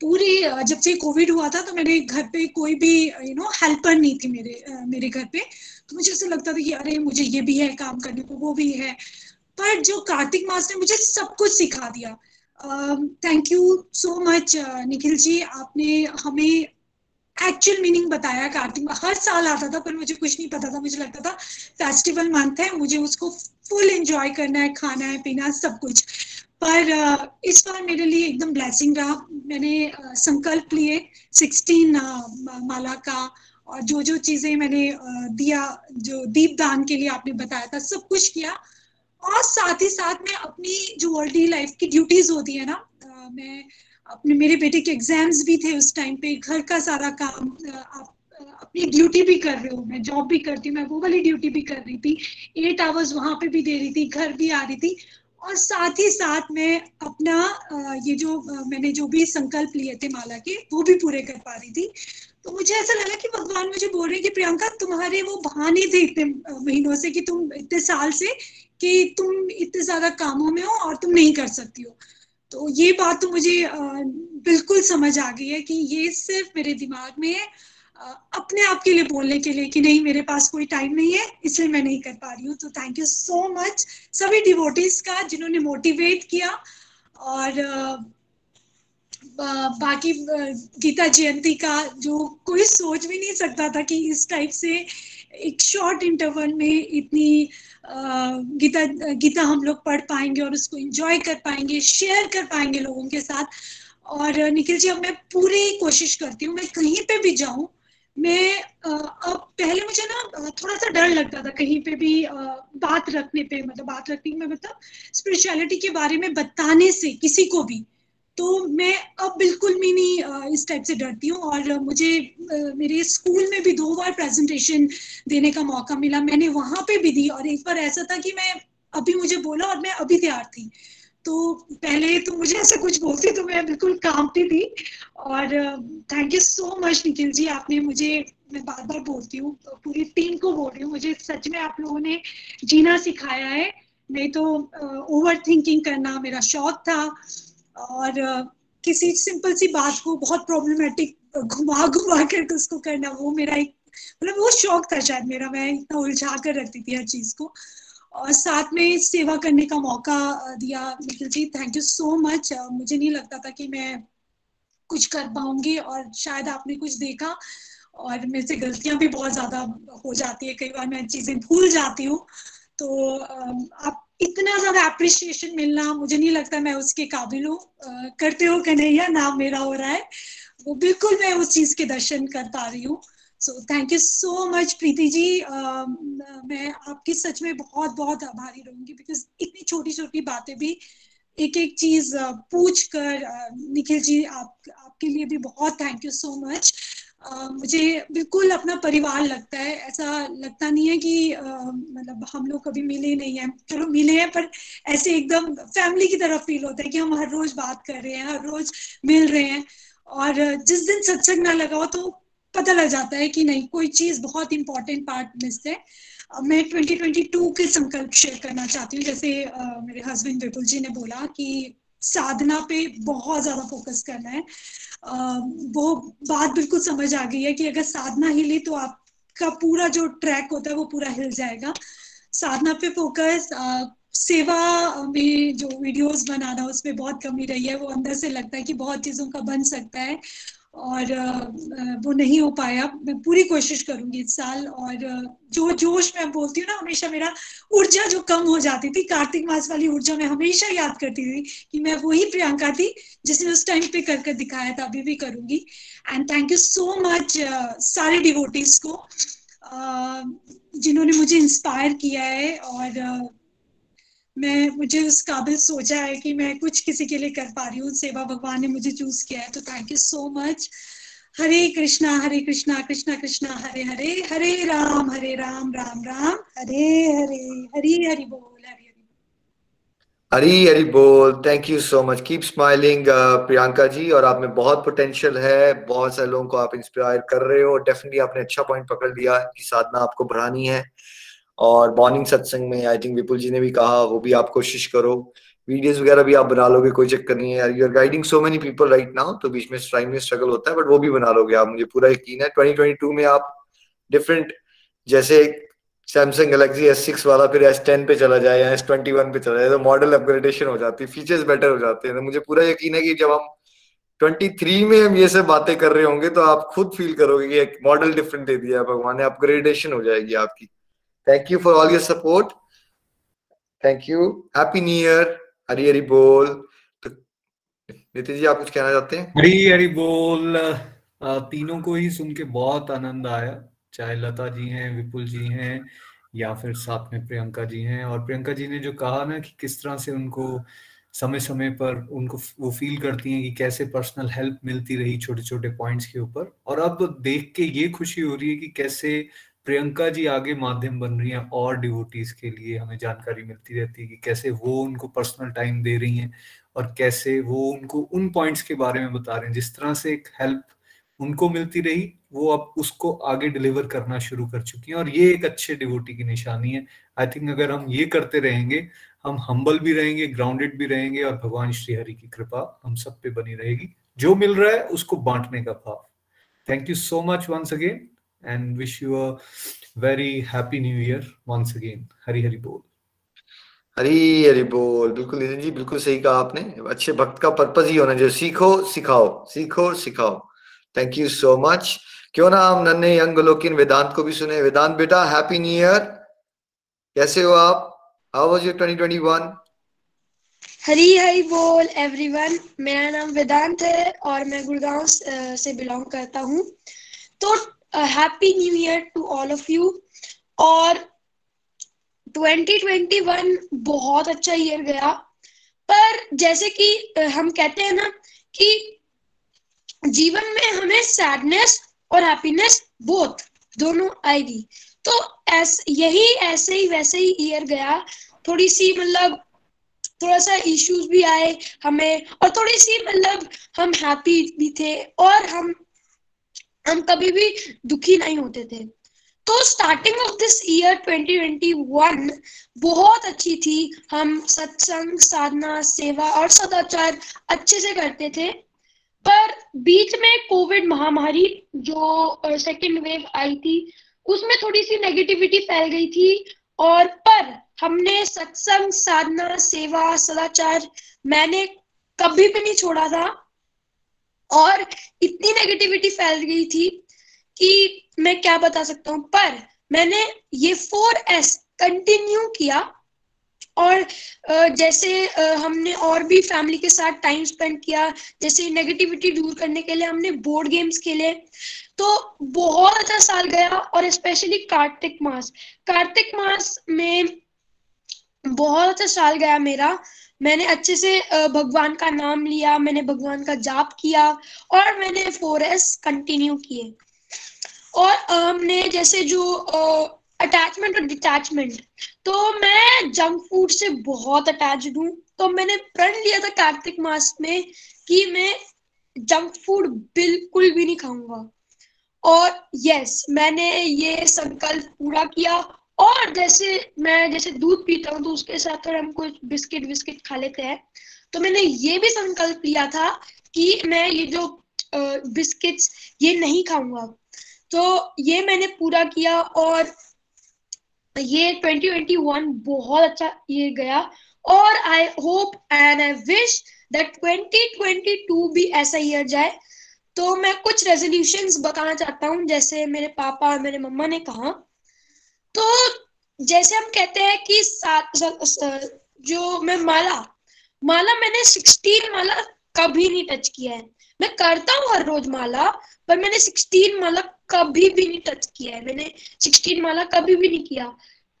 S6: पूरी जब से कोविड हुआ था तो मेरे घर पे कोई भी यू नो हेल्पर नहीं थी मेरे uh, मेरे घर पे। तो मुझे ऐसा लगता था कि अरे मुझे ये भी है काम करने को वो भी है। पर जो कार्तिक मास ने मुझे सब कुछ सिखा दिया। Thank you so much Nikhil ji आपने हमें एक्चुअल मीनिंग बताया कार्तिक हर साल आता था, पर मुझे कुछ नहीं पता था। मुझे लगता था फेस्टिवल मंथ है, मुझे उसको फुल एंजॉय करना है, खाना है, पीना सब कुछ। पर इस बार मेरे लिए एकदम ब्लेसिंग रहा। मैंने संकल्प लिए सिक्सटीन माला का, और जो जो चीज़ें मैंने दिया, जो दीप दान के लिए आपने बताया था, सब कुछ किया। और साथ ही साथ में अपनी जो वर्ल्डली लाइफ की ड्यूटीज़ होती है ना मैं अपने मेरे बेटे के एग्ज़ाम्स भी थे उस टाइम पे, घर का सारा काम आप अपनी ड्यूटी भी कर रहे हो मैं जॉब भी करती हूँ, मैं वो वाली ड्यूटी भी कर रही थी। एट आवर्स वहाँ पे भी दे रही थी, घर भी आ रही थी। और साथ ही साथ मैं अपना ये जो मैंने जो भी संकल्प लिए थे माला के, वो भी पूरे कर पा रही थी। तो मुझे ऐसा लगा कि भगवान मुझे बोल रहे हैं कि प्रियंका, तुम्हारे वो बहाने थे इतने महीनों से कि तुम इतने साल से कि तुम इतने ज़्यादा कामों में हो और तुम नहीं कर सकती हो। तो ये बात तो मुझे बिल्कुल समझ आ गई है कि ये सिर्फ़ मेरे दिमाग में है अपने आप के लिए बोलने के लिए कि नहीं, मेरे पास कोई टाइम नहीं है, इसलिए मैं नहीं कर पा रही हूँ। तो थैंक यू सो मच सभी डिवोटीज का जिन्होंने मोटिवेट किया और बाकी गीता जयंती का जो कोई सोच भी नहीं सकता था कि इस टाइप से एक शॉर्ट इंटरवल में इतनी गीता गीता हम लोग पढ़ पाएँगे और उसको एंजॉय कर पाएँगे शेयर कर पाएँगे लोगों के साथ। और निखिल जी, अब मैं पूरी कोशिश करती हूँ, मैं कहीं पे भी जाऊँ, मैं अब पहले मुझे ना थोड़ा सा डर लगता था कहीं पे भी बात रखने पे मतलब बात रखने में मतलब स्पिरिचुअलिटी के बारे में बताने से, किसी को भी। तो मैं अब बिल्कुल भी नहीं इस टाइप से डरती हूँ और मुझे मेरे स्कूल में भी दो बार प्रेजेंटेशन देने का मौका मिला। मैंने वहाँ पे भी दी और एक बार ऐसा था कि मैं अभी मुझे बोला और मैं अभी तैयार थी। तो पहले तो मुझे ऐसा कुछ बोलती तो मैं बिल्कुल कामती थी और thank you so much Nikhil ji आपने मुझे मैं बार बार बोलती हूँ तो पूरी टीम को बोल रही हूँ मुझे सच में आप लोगों ने जीना सिखाया है। नहीं तो ओवर uh, थिंकिंग करना मेरा शौक था। और किसी सिंपल सी बात को, बहुत प्रॉब्लमेटिक घुमा घुमा कर उसको करना, वो मेरा एक मतलब वो शौक था शायद मेरा, मैं इतना उलझा कर रखती थी हर चीज़ को। और साथ में सेवा करने का मौका दिया Nikhil ji thank you so much मुझे नहीं लगता था कि मैं कुछ कर पाऊँगी, और शायद आपने कुछ देखा, और मेरे से गलतियाँ भी बहुत ज़्यादा हो जाती है। कई बार मैं चीज़ें भूल जाती हूँ तो आप इतना ज़्यादा अप्रिशिएशन मिलना मुझे नहीं लगता मैं उसके काबिल हूँ। करते हो कन्हैया नाम मेरा हो रहा है वो बिल्कुल मैं उस चीज़ के दर्शन कर पा रही हूँ। So thank you so much Preeti ji. uh, मैं आपकी सच में बहुत बहुत आभारी रहूँगी बिकॉज़ इतनी छोटी छोटी बातें भी एक एक चीज़ पूछ कर निखिल जी आप आपके लिए भी बहुत थैंक यू सो मच मुझे बिल्कुल अपना परिवार लगता है। ऐसा लगता नहीं है कि मतलब हम लोग कभी मिले नहीं है। चलो मिले हैं, पर ऐसे एकदम फैमिली की तरफ़ फील होता है कि हम हर रोज बात कर रहे हैं, हर रोज मिल रहे हैं। और जिस दिन सत्संग ना लगा हो तो पता लग जाता है कि नहीं, कोई चीज़ बहुत इंपॉर्टेंट पार्ट मिस है। मैं 2022 के संकल्प शेयर करना चाहती हूँ। जैसे मेरे हस्बैंड विपुल जी ने बोला कि साधना पे बहुत ज़्यादा फोकस करना है। वो बात बिल्कुल समझ आ गई है कि अगर साधना हिली तो आपका पूरा जो ट्रैक होता है वो पूरा हिल जाएगा। साधना पे फोकस सेवा में जो वीडियोस बनाना उसमें बहुत कमी रही है। वो अंदर से लगता है कि बहुत चीज़ों का बन सकता है। और वो नहीं हो पाया। मैं पूरी कोशिश करूँगी इस साल और जो जोश मैं बोलती हूँ ना, हमेशा मेरा ऊर्जा जो कम हो जाती थी, कार्तिक मास वाली ऊर्जा मैं हमेशा याद करती थी कि मैं वही प्रियंका थी जिसने उस टाइम पे कर कर दिखाया था, अभी भी करूँगी। And thank you so much सारे डिवोटीज को जिन्होंने मुझे इंस्पायर किया है और मैं, मुझे उस काबिल सोचा है कि मैं कुछ किसी के लिए कर पा रही हूँ, सेवा भगवान ने मुझे चूज़ किया है तो thank you so much Hare Krishna Hare Krishna Krishna Krishna, Hare Hare Hare Ram Hare Ram Ram Ram, Hare Hare, Hari, Hari बोल, हरी
S2: हरी हरी बोल thank you so much keep smiling Priyanka ji, और आप में बहुत potential है, बहुत सारे लोगों को आप इंस्पायर कर रहे हो डेफिनेटली आपने अच्छा पॉइंट पकड़ लिया कि साधना आपको बढ़ानी है। और मॉर्निंग सत्संग में आई थिंक विपुल जी ने भी कहा, वो भी आप कोशिश करो। वीडियोस वगैरह भी आप बना लोगे, कोई चक्कर नहीं है। You are guiding so many people right now तो बीच में टाइम में स्ट्रगल होता है बट वो भी बना लोगे आप। मुझे पूरा यकीन है 2022 में आप डिफरेंट जैसे सैमसंग गैलेक्सी एस सिक्स वाला फिर एस टेन पे चला जाए या एस ट्वेंटी वन पे चला जाए तो मॉडल अपग्रेडेशन हो जाती है फीचर्स बेटर हो जाते हैं। तो मुझे पूरा यकीन है कि जब हम 23 में हम ये सब बातें कर रहे होंगे तो आप खुद फील करोगे कि एक मॉडल डिफरेंट दे दिया भगवान ने अपग्रेडेशन हो जाएगी आपकी। Thank you for all your support. Thank you. Happy New Year. हरी हरी बोल तो नितिन जी आप कुछ कहना चाहते हैं
S3: हरी हरी बोल तीनों को ही सुन के बहुत आनंद आया चाहे लता जी हैं, विपुल जी हैं, या फिर साथ में प्रियंका जी हैं और प्रियंका जी ने जो कहा ना कि किस तरह से उनको समय समय पर उनको वो फील करती हैं कि कैसे पर्सनल हेल्प मिलती रही छोटे छोटे पॉइंट्स के ऊपर और अब देख के ये खुशी हो रही है कि कैसे प्रियंका जी आगे माध्यम बन रही हैं और डिवोटीज के लिए हमें जानकारी मिलती रहती है कि कैसे वो उनको पर्सनल टाइम दे रही हैं और कैसे वो उनको उन पॉइंट्स के बारे में बता रहे हैं। जिस तरह से एक हेल्प उनको मिलती रही, वो अब उसको आगे डिलीवर करना शुरू कर चुकी हैं और ये एक अच्छे डिवोटी की निशानी है। आई थिंक अगर हम ये करते रहेंगे, हम हम्बल भी रहेंगे ग्राउंडेड भी रहेंगे और भगवान श्री हरि की कृपा हम सब पे बनी रहेगी। जो मिल रहा है उसको बांटने का भाव। Thank you so much once again and wish you a very happy new year once again. Hari Hari Bol.
S2: Hari Hari बोल बिल्कुल नितिन जी बिल्कुल सही कहा आपने अच्छे भक्त का पर्पज ही होना जो सीखो सिखाओ सीखो सिखाओ थैंक यू सो मच क्यों ना हम नन्हे यंग लोकिन वेदांत को भी सुने वेदांत बेटा हैप्पी न्यू ईयर कैसे हो आप how was your 2021
S7: Hari Hari बोल एवरीवन मेरा नाम वेदांत है और मैं गुड़गांव से बिलोंग करता हूँ तो happy new year to all of you और 2021 बहुत अच्छा ईयर गया। पर जैसे कि हम कहते हैं ना कि जीवन में हमें सैडनेस और हैप्पीनेस बोथ दोनों आएगी। तो ऐस, यही ऐसे ही वैसे ही ईयर गया। थोड़ी सी मतलब थोड़ा सा इश्यूज़ भी आए हमें और थोड़ी सी मतलब हम हैप्पी भी थे और हम हम कभी भी दुखी नहीं होते थे। तो स्टार्टिंग ऑफ़ दिस ईयर 2021 बहुत अच्छी थी। हम सत्संग, साधना, सेवा और सदाचार अच्छे से करते थे। पर बीच में कोविड महामारी जो सेकेंड वेव आई थी, उसमें थोड़ी सी नेगेटिविटी फैल गई थी और पर हमने सत्संग, साधना, सेवा, सदाचार मैंने कभी भी नहीं छोड़ा था। और इतनी नेगेटिविटी फैल गई थी कि मैं क्या बता सकता हूँ? पर मैंने ये फोर एस कंटिन्यू किया और जैसे हमने और भी फैमिली के साथ टाइम स्पेंड किया, जैसे नेगेटिविटी दूर करने के लिए हमने बोर्ड गेम्स खेले तो बहुत अच्छा साल गया और स्पेशली कार्तिक मास। कार्तिक मास में बहुत अच्छा साल गया मेरा। मैंने अच्छे से भगवान का नाम लिया, मैंने भगवान का जाप किया और मैंने फोर एस कंटिन्यू किए। और हमने जैसे जो अटैचमेंट और डिटैचमेंट तो मैं जंक फ़ूड से बहुत अटैच हूँ। तो मैंने प्रण लिया था कार्तिक मास में कि मैं जंक फ़ूड बिल्कुल भी नहीं खाऊँगा। और यस मैंने ये संकल्प पूरा किया और जैसे मैं जैसे दूध पीता हूँ तो उसके साथ हम कुछ बिस्किट विस्किट खा लेते हैं। तो मैंने ये भी संकल्प लिया था कि मैं ये जो बिस्किट्स ये नहीं खाऊँगा। तो ये मैंने पूरा किया और ये 2021 बहुत अच्छा ये गया। और I hope and I wish that 2022 भी ऐसा ईयर जाए। तो मैं कुछ रेजोल्यूशंस बताना चाहता हूँ, जैसे मेरे पापा और मेरे मम्मा ने कहा तो जैसे हम कहते हैं कि सात जो मैं माला माला मैंने 16 माला कभी नहीं टच किया है। मैं करता हूँ हर रोज माला, पर मैंने 16 माला कभी भी नहीं टच किया है। मैंने 16 माला कभी भी नहीं किया।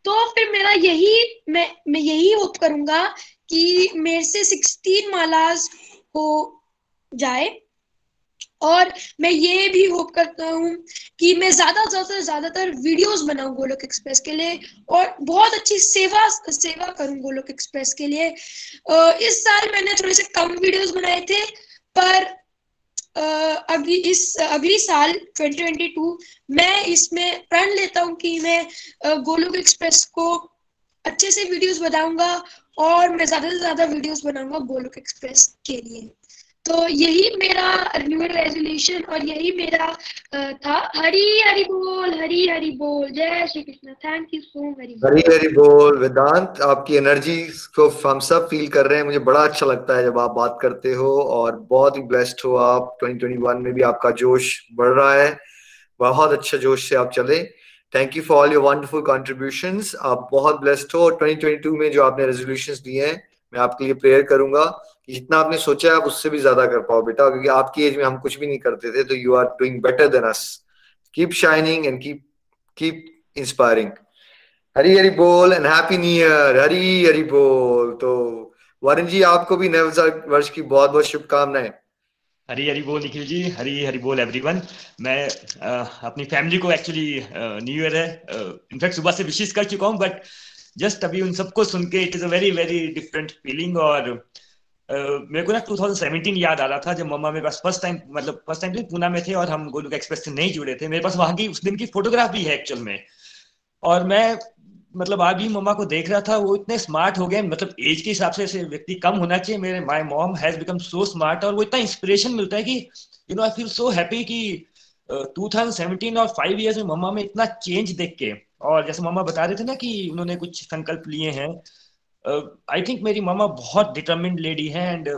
S7: तो फिर मेरा यही, मैं मैं यही होप करूँगा कि मेरे से 16 मालाज हो जाए। और मैं ये भी होप करता हूँ कि मैं ज़्यादा ज़्यादा ज़्यादातर वीडियोस बनाऊँ गोलोक एक्सप्रेस के लिए और बहुत अच्छी सेवा सेवा करूँ गोलोक एक्सप्रेस के लिए। इस साल मैंने थोड़े से कम वीडियोस बनाए थे, पर अगली इस, अगली साल 2022 मैं इसमें प्रण लेता हूँ कि मैं गोलोक एक्सप्रेस को अच्छे से वीडियोस बनाऊँगा और मैं ज़्यादा से ज़्यादा वीडियोस बनाऊँगा गोलोक एक्सप्रेस के लिए। तो यही मेरा न्यू रेजोल्यूशन और यही मेरा था। हरी हरी बोल, हरी हरी बोल। जय Shri Krishna. Thank you so very
S2: Hari Hari बोल। वेदांत, आपकी एनर्जी को हम सब फील कर रहे हैं। मुझे बड़ा अच्छा लगता है जब आप बात करते हो और बहुत ही ब्लेस्ड हो आप। 2021 में भी आपका जोश बढ़ रहा है। बहुत अच्छा जोश से आप चले। Thank you for all your wonderful contribution आप बहुत ब्लेस्ड हो। और 2022 में जो आपने रेजोल्यूशन दिए हैं, मैं आपके लिए प्रेयर करूँगा। जितना आपने सोचा है आप उससे भी ज़्यादा कर पाओ बेटा। क्योंकि आपकी एज में हम कुछ भी नहीं करते थे तो you are doing better than us keep shining and keep keep inspiring Hari Hari बोल and happy new year Hari Hari बोल। तो वरुण जी आपको भी नए वर्ष की बहुत बहुत शुभकामनाएँ।
S8: हरी हरी बोल निखिल जी। हरी हरी बोल एवरीवन मैं आ, अपनी फैमिली को एक्चुअली न्यू ईयर है। इनफैक्ट सुबह से विशेष कर चुका हूँ बट जस्ट अभी उन सबको सुन के it is a very very different feeling और uh, मेरे को ना 2017 याद आ रहा था जब मम्मा मेरे पास फ़र्स्ट टाइम मतलब फ़र्स्ट टाइम पूना में थे और हम गोलुक एक्सप्रेस से नहीं जुड़े थे। मेरे पास वहाँ की उस दिन की फोटोग्राफ भी है एक्चुअल में। और मैं मतलब आज भी मम्मा को देख रहा था, वो इतने स्मार्ट हो गए मतलब एज के हिसाब से ऐसे व्यक्ति कम होना चाहिए। मेरे my mom has become so smart और वो इतना इंस्पिरेशन मिलता है कि you know I feel so happy कि टू सेवेंटीन और फाइव ईयर्स में मम्मा में इतना चेंज देख के। और जैसे मम्मा बता रहे थे ना कि उन्होंने कुछ संकल्प लिए हैं आई थिंक मेरी मामा बहुत डिटर्मिंड लेडी है एंड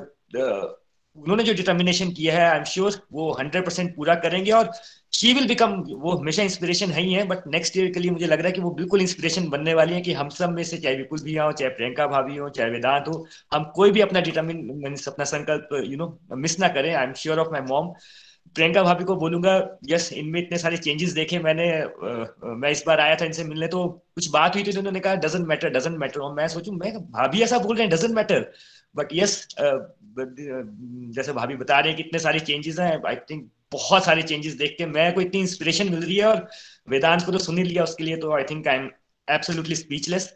S8: उन्होंने जो डिटर्मिनेशन किया है आई एम श्योर वो हंड्रेड परसेंट पूरा करेंगे और शी विल बिकम वो हमेशा इंस्पिरेशन है ही है बट नेक्स्ट ईयर के लिए मुझे लग रहा है कि वो बिल्कुल इंस्पिरेशन बनने वाली है कि हम सब में से चाहे विपुल भी हो, चाहे प्रियंका भाभी हो, चाहे वेदांत हो, हम कोई भी अपना डिटर्मिन अपना संकल्प यू नो मिस ना करें। I am sure of my mom Priyanka भाभी को बोलूँगा यस इनमें इतने सारे चेंजेस देखे मैंने आ, मैं इस बार आया था इनसे मिलने तो कुछ बात हुई थी तो उन्होंने कहा डजेंट मैटर डजेंट मैटर और मैं सोचूं मैं भाभी ऐसा बोल रहे हैं डजेंट मैटर बट यस जैसे भाभी बता रहे हैं कि इतने सारे चेंजेस हैं आई थिंक बहुत सारे चेंजेस देख के मैं को इतनी इंस्पिरेशन मिल रही है और वेदांत को तो सुन ही लिया उसके लिए तो I think I am absolutely speechless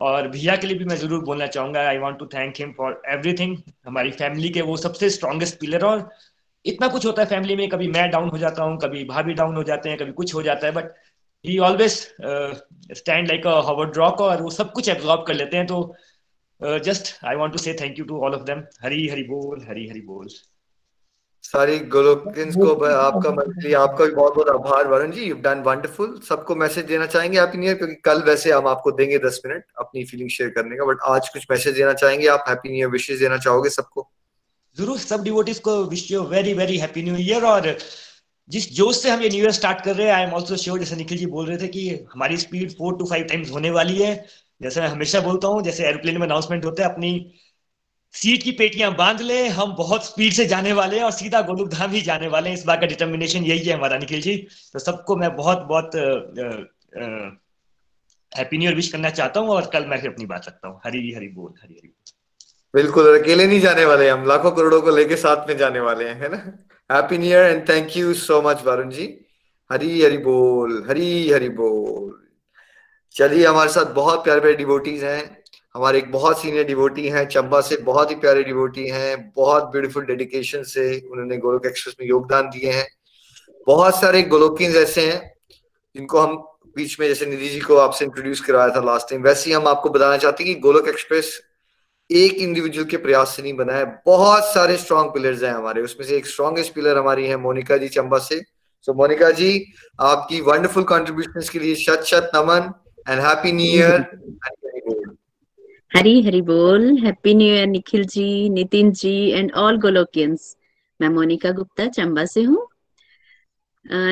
S8: और भैया के लिए भी मैं ज़रूर बोलना चाहूँगा I want to thank him for everything हमारी फैमिली के वो सबसे स्ट्रॉन्गेस्ट पिलर और इतना कुछ होता है फैमिली में, कभी मैं डाउन हो जाता हूँ, कभी भाभी डाउन हो जाते हैं, कभी कुछ हो जाता है but he always stand like a hard rock और वो सब कुछ एब्जॉर्ब कर लेते हैं तो just I want to say thank you to all of them Hari Hari बोल, हरी हरी बोल।
S2: सारी गोलोकिंस को आपका मंत्री, आपका भी बहुत बहुत आभार, Varun ji you done wonderful सबको मैसेज देना चाहेंगे हैप्पी न्यू ईयर क्योंकि कल वैसे हम आपको देंगे दस मिनट अपनी फीलिंग शेयर करने का बट आज कुछ मैसेज देना चाहेंगे, आप हैप्पी न्यू ईयर विशेष देना चाहोगे सबको।
S8: ज़रूर सब डिवोटीज को wish you very very happy new year और जिस जोश से हम ये न्यू ईयर स्टार्ट कर रहे हैं आई एम ऑल्सो श्योर जैसे निखिल जी बोल रहे थे कि हमारी speed four two five times होने वाली है। जैसे मैं हमेशा बोलता हूँ, जैसे एरोप्लेन में अनाउंसमेंट होते हैं, अपनी सीट की पेटियाँ बाँध ले, हम बहुत स्पीड से जाने वाले हैं और सीधा गोलुक धाम ही जाने वाले हैं। इस बार का डिटर्मिनेशन यही है हमारा निखिल जी। तो सबको मैं बहुत बहुत हैप्पी न्यू ईयर विश करना चाहता हूँ और कल मैं फिर अपनी बात रखता हूँ। हरी हरी बोल, हरी हरी
S2: बिल्कुल अकेले नहीं जाने वाले हम, लाखों करोड़ों को लेके साथ में जाने वाले हैं, है ना? Happy new year and thank you so much Varun ji. Hari Hari बोल, हरी हरी बोल। चलिए, हमारे साथ बहुत प्यारे प्यारे डिवोटीज हैं। हमारे एक बहुत सीनियर डिवोटी हैं, चंबा से बहुत ही प्यारे डिवोटी हैं। बहुत ब्यूटीफुल डेडिकेशन से उन्होंने गोलोक एक्सप्रेस में योगदान दिए हैं। बहुत सारे गोलोकिन ऐसे हैं, जिनको हम बीच में, जैसे निधि जी को आपसे इंट्रोड्यूस करवाया था लास्ट टाइम वैसे ही हम आपको बताना चाहते हैं कि गोलोक एक्सप्रेस एक इंडिविजुअल के प्रयास से नहीं बना है। बहुत सारे स्ट्रॉन्ग पिलर्स हैं हमारे। उसमें से एक स्ट्रॉन्गेस्ट पिलर हमारी है मोनिका जी चंबा से। सो so, मोनिका जी आपकी वंडरफुल कॉन्ट्रीब्यूशन के लिए शत शत नमन and happy new year
S9: Hari Hari बोल। Happy new year Nikhil ji Nitin ji and all Golokians मैं मोनिका गुप्ता चंबा से हूँ।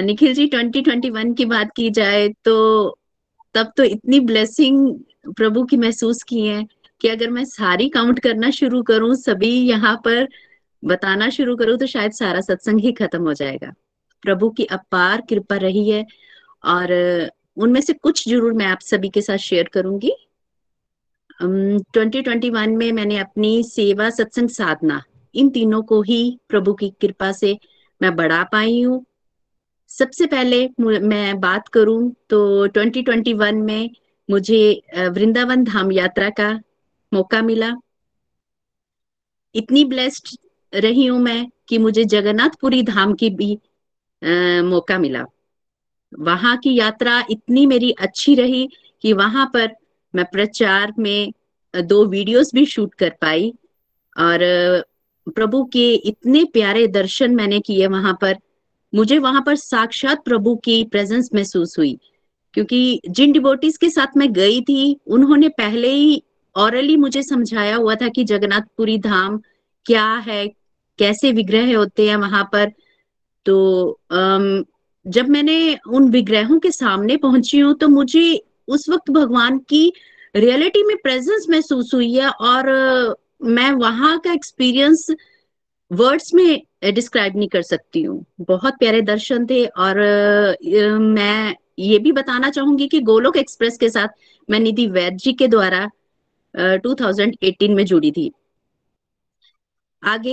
S9: निखिल जी 2021 की बात की जाए तो तब तो इतनी ब्लेसिंग प्रभु की महसूस की है। कि अगर मैं सारी काउंट करना शुरू करूँ, सभी यहाँ पर बताना शुरू करूँ तो शायद सारा सत्संग ही खत्म हो जाएगा। प्रभु की अपार कृपा रही है और उनमें से कुछ ज़रूर मैं आप सभी के साथ शेयर करूँगी। ट्वेंटी ट्वेंटी वन में मैंने अपनी सेवा, सत्संग, साधना, इन तीनों को ही प्रभु की कृपा से मैं बढ़ा पाई हूँ। सबसे पहले मैं बात करूँ तो 2021 में मुझे वृंदावन धाम यात्रा का मौका मिला। इतनी ब्लेस्ड रही हूँ मैं कि मुझे जगन्नाथपुरी धाम की भी आ, मौका मिला। वहाँ की यात्रा इतनी मेरी अच्छी रही कि वहाँ पर मैं प्रचार में दो वीडियोस भी शूट कर पाई और प्रभु के इतने प्यारे दर्शन मैंने किए वहाँ पर। मुझे वहाँ पर साक्षात प्रभु की प्रेजेंस महसूस हुई। क्योंकि जिन डिबोटीज के साथ मैं गई थी उन्होंने पहले ही औरली मुझे समझाया हुआ था कि जगन्नाथपुरी धाम क्या है, कैसे विग्रह होते हैं वहाँ पर। तो जब मैंने उन विग्रहों के सामने पहुँची हूँ तो मुझे उस वक्त भगवान की रियलिटी में प्रेजेंस महसूस हुई है और मैं वहाँ का एक्सपीरियंस वर्ड्स में डिस्क्राइब नहीं कर सकती हूँ। बहुत प्यारे दर्शन थे और मैं ये भी बताना चाहूँगी कि गोलोक एक्सप्रेस के साथ मैं निधि वैद जी के द्वारा 2018 में जुड़ी थी। आगे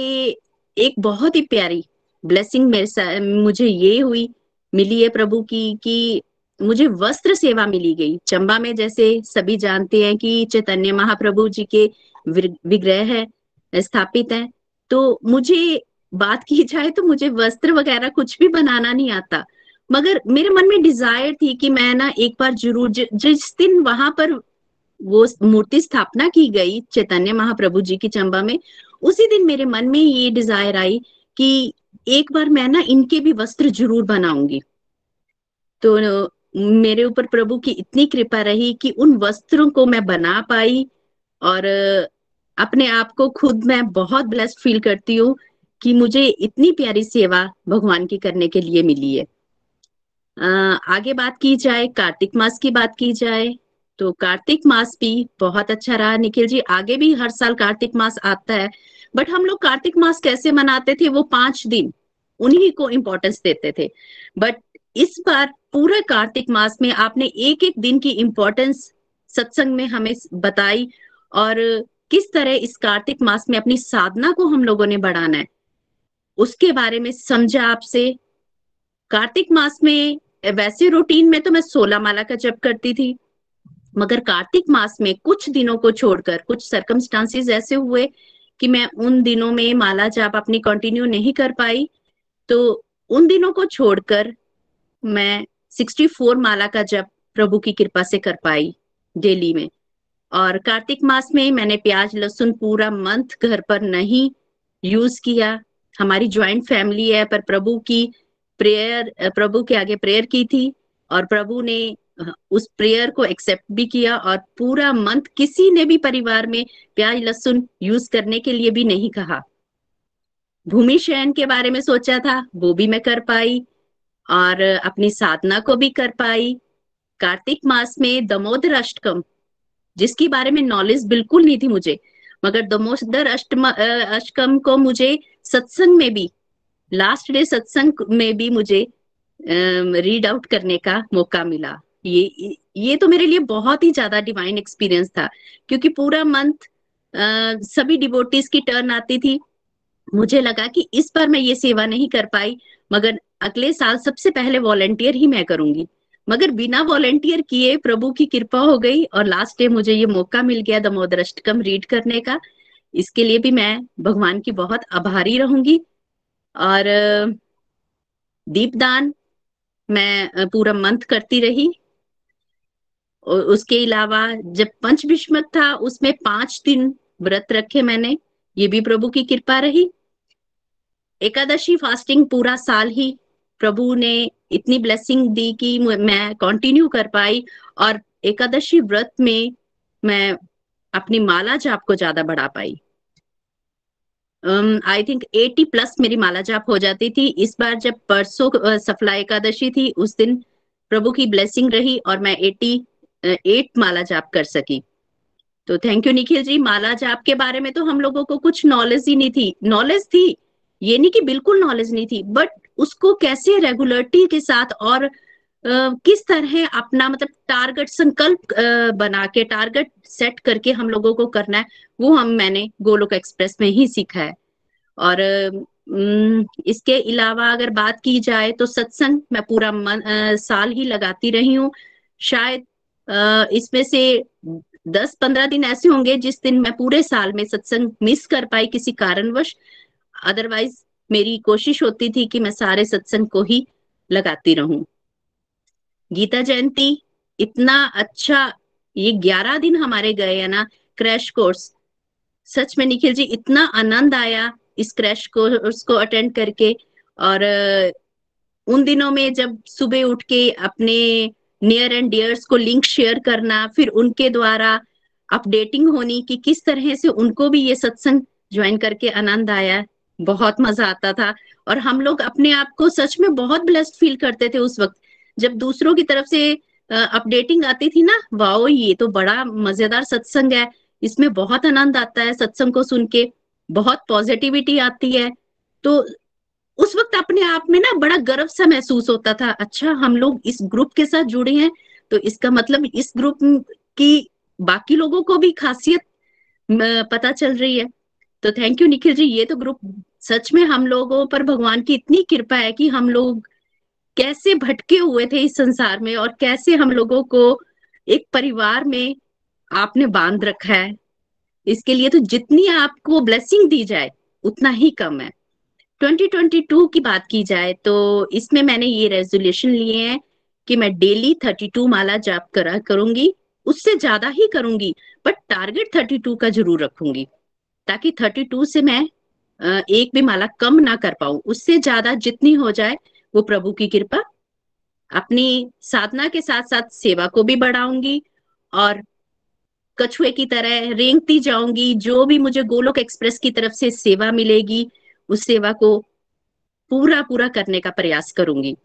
S9: एक बहुत ही प्यारी ब्लेसिंग मेरे मुझे ये हुई, मिली है प्रभु की, कि मुझे वस्त्र सेवा मिली गई। चंबा में जैसे सभी जानते हैं कि चैतन्य महाप्रभु जी के विग्रह है, स्थापित है तो मुझे बात की जाए तो मुझे वस्त्र वगैरह कुछ भी बनाना नहीं आता। मगर मेरे मन में डिज़ायर थी कि मैं ना एक बार ज़रूर जिस दिन वहाँ पर वो मूर्ति स्थापना की गई चैतन्य महाप्रभु जी की चंबा में, उसी दिन मेरे मन में ये डिज़ायर आई कि एक बार मैं ना इनके भी वस्त्र ज़रूर बनाऊँगी। तो मेरे ऊपर प्रभु की इतनी कृपा रही कि उन वस्त्रों को मैं बना पाई और, अपने आप को खुद मैं बहुत ब्लेस्ड फील करती हूँ कि मुझे इतनी प्यारी सेवा भगवान की करने के लिए मिली है। आगे बात की जाए, कार्तिक मास की बात की जाए तो कार्तिक मास भी बहुत अच्छा रहा। निखिल जी, आगे भी हर साल कार्तिक मास आता है बट हम लोग कार्तिक मास कैसे मनाते थे? वो पाँच दिन उन्हीं को इम्पोर्टेंस देते थे। बट इस बार पूरे कार्तिक मास में आपने एक एक दिन की इम्पोर्टेंस सत्संग में हमें बताई और किस तरह इस कार्तिक मास में अपनी साधना को हम लोगों ने बढ़ाना है। उसके बारे में समझा आपसे। कार्तिक मास में वैसे रूटीन में तो मैं सोलह माला का जप करती थी मगर कार्तिक मास में कुछ दिनों को छोड़कर, कुछ सरकमस्टांसिस ऐसे हुए कि मैं उन दिनों में माला जाप अपनी कंटिन्यू नहीं कर पाई तो उन दिनों को छोड़कर मैं 64 माला का जप प्रभु की कृपा से कर पाई डेली में। और कार्तिक मास में मैंने प्याज, लहसुन पूरा मंथ घर पर नहीं यूज़ किया। हमारी ज्वाइंट फैमिली है, पर प्रभु की प्रेयर प्रभु के आगे प्रेयर की थी और प्रभु ने उस प्रेयर को एक्सेप्ट भी किया और पूरा मंथ किसी ने भी परिवार में प्याज लहसुन यूज़ करने के लिए भी नहीं कहा। भूमि शयन के बारे में सोचा था, वो भी मैं कर पाई और अपनी साधना को भी कर पाई। कार्तिक मास में दमोदर अष्टकम, जिसके बारे में नॉलेज बिल्कुल नहीं थी मुझे, मगर दमोदर अष्टम अष्टकम को मुझे सत्संग में भी लास्ट डे सत्संग में भी मुझे रीड आउट करने का मौका मिला। ये ये तो मेरे लिए बहुत ही ज़्यादा डिवाइन एक्सपीरियंस था, क्योंकि पूरा मंथ सभी डिवोटीज की टर्न आती थी। मुझे लगा कि इस बार मैं ये सेवा नहीं कर पाई, मगर अगले साल सबसे पहले वॉलेंटियर ही मैं करूँगी। मगर बिना वॉलेंटियर किए प्रभु की कृपा हो गई और लास्ट डे मुझे ये मौका मिल गया दमोदर अष्टकम रीड करने का। इसके लिए भी मैं भगवान की बहुत आभारी रहूँगी। और, दीपदान मैं, पूरा मंथ करती रही। उसके अलावा जब पंच विस्मत था, उसमें पाँच दिन व्रत रखे मैंने। ये भी प्रभु की कृपा रही। एकादशी फास्टिंग पूरा साल ही प्रभु ने इतनी ब्लेसिंग दी कि मैं कंटिन्यू कर पाई और एकादशी व्रत में मैं अपनी माला जाप को ज़्यादा बढ़ा पाई। आई थिंक 80 प्लस मेरी माला जाप हो जाती थी। इस बार जब परसों सफला एकादशी थी, उस दिन प्रभु की ब्लेसिंग रही और मैं 80 एट माला जाप कर सकी। तो थैंक यू निखिल जी माला जाप के बारे में तो हम लोगों को कुछ नॉलेज ही नहीं थी। नॉलेज थी ये नहीं कि बिल्कुल नॉलेज नहीं थी बट उसको कैसे रेगुलरिटी के साथ और Uh, किस तरह अपना मतलब टारगेट संकल्प uh, बना के टारगेट सेट करके हम लोगों को करना है वो हम मैंने गोलोक एक्सप्रेस में ही सीखा है। और uh, इसके अलावा अगर बात की जाए तो सत्संग मैं पूरा मन, साल ही लगाती रही हूँ। शायद इसमें से दस पंद्रह दिन ऐसे होंगे जिस दिन मैं पूरे साल में सत्संग मिस कर पाई किसी कारणवश। अदरवाइज़ मेरी कोशिश होती थी कि मैं सारे सत्संग को ही लगाती रहूँ। गीता जयंती इतना अच्छा ये ग्यारह दिन हमारे गए है ना, क्रैश कोर्स। सच में निखिल जी, इतना आनंद आया इस क्रैश कोर्स को अटेंड करके। और, उन दिनों में जब सुबह उठ के अपने नियर एंड डियर्स को लिंक शेयर करना, फिर उनके द्वारा अपडेटिंग होनी कि किस तरह से उनको भी ये सत्संग ज्वाइन करके आनंद आया, बहुत मज़ा आता था। और हम लोग अपने आप को सच में बहुत ब्लेस्ड फील करते थे उस वक्त। जब दूसरों की तरफ़ से अपडेटिंग आती थी ना, वाओ, ये तो बड़ा मज़ेदार सत्संग है। इसमें बहुत आनंद आता है सत्संग को सुन के। बहुत पॉजिटिविटी आती है। तो उस वक्त अपने आप में ना बड़ा गर्व सा महसूस होता था अच्छा हम लोग इस ग्रुप के साथ जुड़े हैं तो इसका मतलब इस ग्रुप की बाकी लोगों को भी खासियत पता चल रही है। तो थैंक यू निखिल जी, ये तो ग्रुप सच में हम लोगों पर भगवान की इतनी कृपा है कि हम लोग कैसे भटके हुए थे इस संसार में और कैसे हम लोगों को एक परिवार में आपने बाँध रखा है। इसके लिए तो जितनी आपको ब्लेसिंग दी जाए, उतना ही कम है। 2022 की बात की जाए तो इसमें मैंने ये रेजोल्यूशन लिए हैं कि मैं डेली 32 माला जाप करा करूँगी, उससे ज़्यादा ही करूँगी बट टारगेट 32 का ज़रूर रखूँगी, ताकि 32 से मैं एक भी माला कम ना कर पाऊँ। उससे ज़्यादा जितनी हो जाए, वो प्रभु की कृपा, अपनी साधना के साथ साथ सेवा को भी बढ़ाऊँगी, और कछुए की तरह रेंगती जाऊँगी, जो भी मुझे गोलोक एक्सप्रेस की तरफ़ से सेवा मिलेगी उस सेवा को पूरा पूरा करने का प्रयास करूँगी।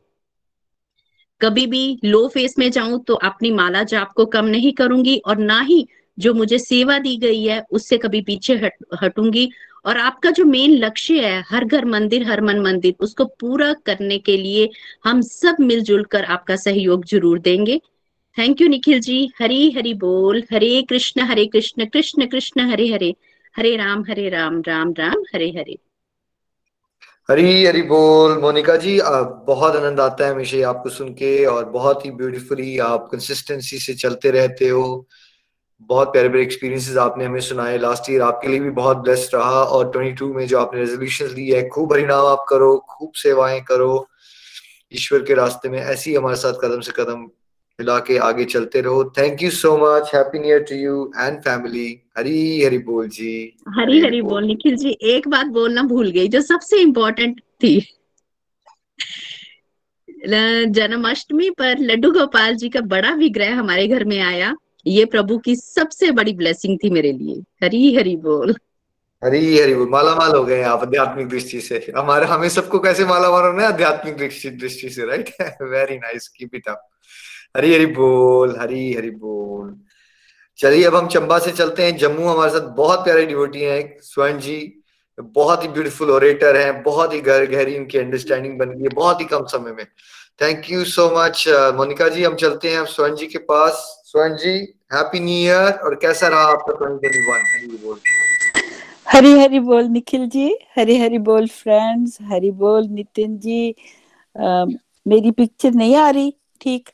S9: कभी भी लो फेस में जाऊँ तो अपनी माला जाप को कम नहीं करूँगी और ना ही जो मुझे सेवा दी गई है, उससे कभी पीछे हट, हटूँगी। और आपका जो मेन लक्ष्य है, हर घर मंदिर, हर मन मंदिर, उसको पूरा करने के लिए हम सब मिलजुल कर आपका सहयोग ज़रूर देंगे। Thank you Nikhil ji. हरी हरी बोल। हरे कृष्ण हरे कृष्ण कृष्ण कृष्ण, हरे हरे। हरे राम हरे राम राम राम, हरे हरे।
S2: हरी हरी बोल। मोनिका जी, आप बहुत आनंद आता है हमेशा आपको सुन के और बहुत ही ब्यूटीफुली आप कंसिस्टेंसी से चलते रहते हो। बहुत प्यारे प्यारे एक्सपीरियंसेस आपने हमें सुनाए। लास्ट ईयर आपके लिए भी बहुत बेस्ट रहा और 22 में जो आपने रेजोल्यूशन ली है, खूब हरिनाम आप करो, खूब सेवाएँ करो। ईश्वर के रास्ते में ऐसी हमारे साथ कदम से कदम मिला के आगे चलते रहो। Thank you so much happy new year to you and family Hari Hari बोल जी।
S9: हरी हरी बोल। निखिल जी एक बात बोलना भूल गई जो सबसे इम्पोर्टेंट थी। जन्माष्टमी पर लड्डू गोपाल जी का बड़ा विग्रह हमारे घर में आया। ये प्रभु की सबसे बड़ी ब्लेसिंग थी मेरे लिए। हरी हरी बोल।
S2: हरी हरी बोल। माला माल हो गए आप आध्यात्मिक दृष्टि से। हमारे हमें सबको कैसे माला माल होना है? आध्यात्मिक दृष्टि दृष्टि से right very nice keep it up Hari Hari बोल हरी हरी बोल। चलिए अब हम चंबा से चलते हैं। जम्मू हमारे साथ बहुत प्यारे डिवोटी हैं। स्वर्ण जी बहुत ही ब्यूटीफुल ओरेटर हैं बहुत ही गहर गहरी इनकी अंडरस्टैंडिंग बन गई है बहुत ही कम समय में। Thank you so much Monika ji हम चलते हैं स्वर्ण जी के पास। स्वर्ण जी हैप्पी न्यू ईयर और कैसा रहा आपका ट्वेंटी हरी बोल।
S10: हरी हरी बोल निखिल जी। हरी हरी बोल फ्रेंड्स हरी बोल नितिन जी। आ, मेरी पिक्चर नहीं आ रही ठीक?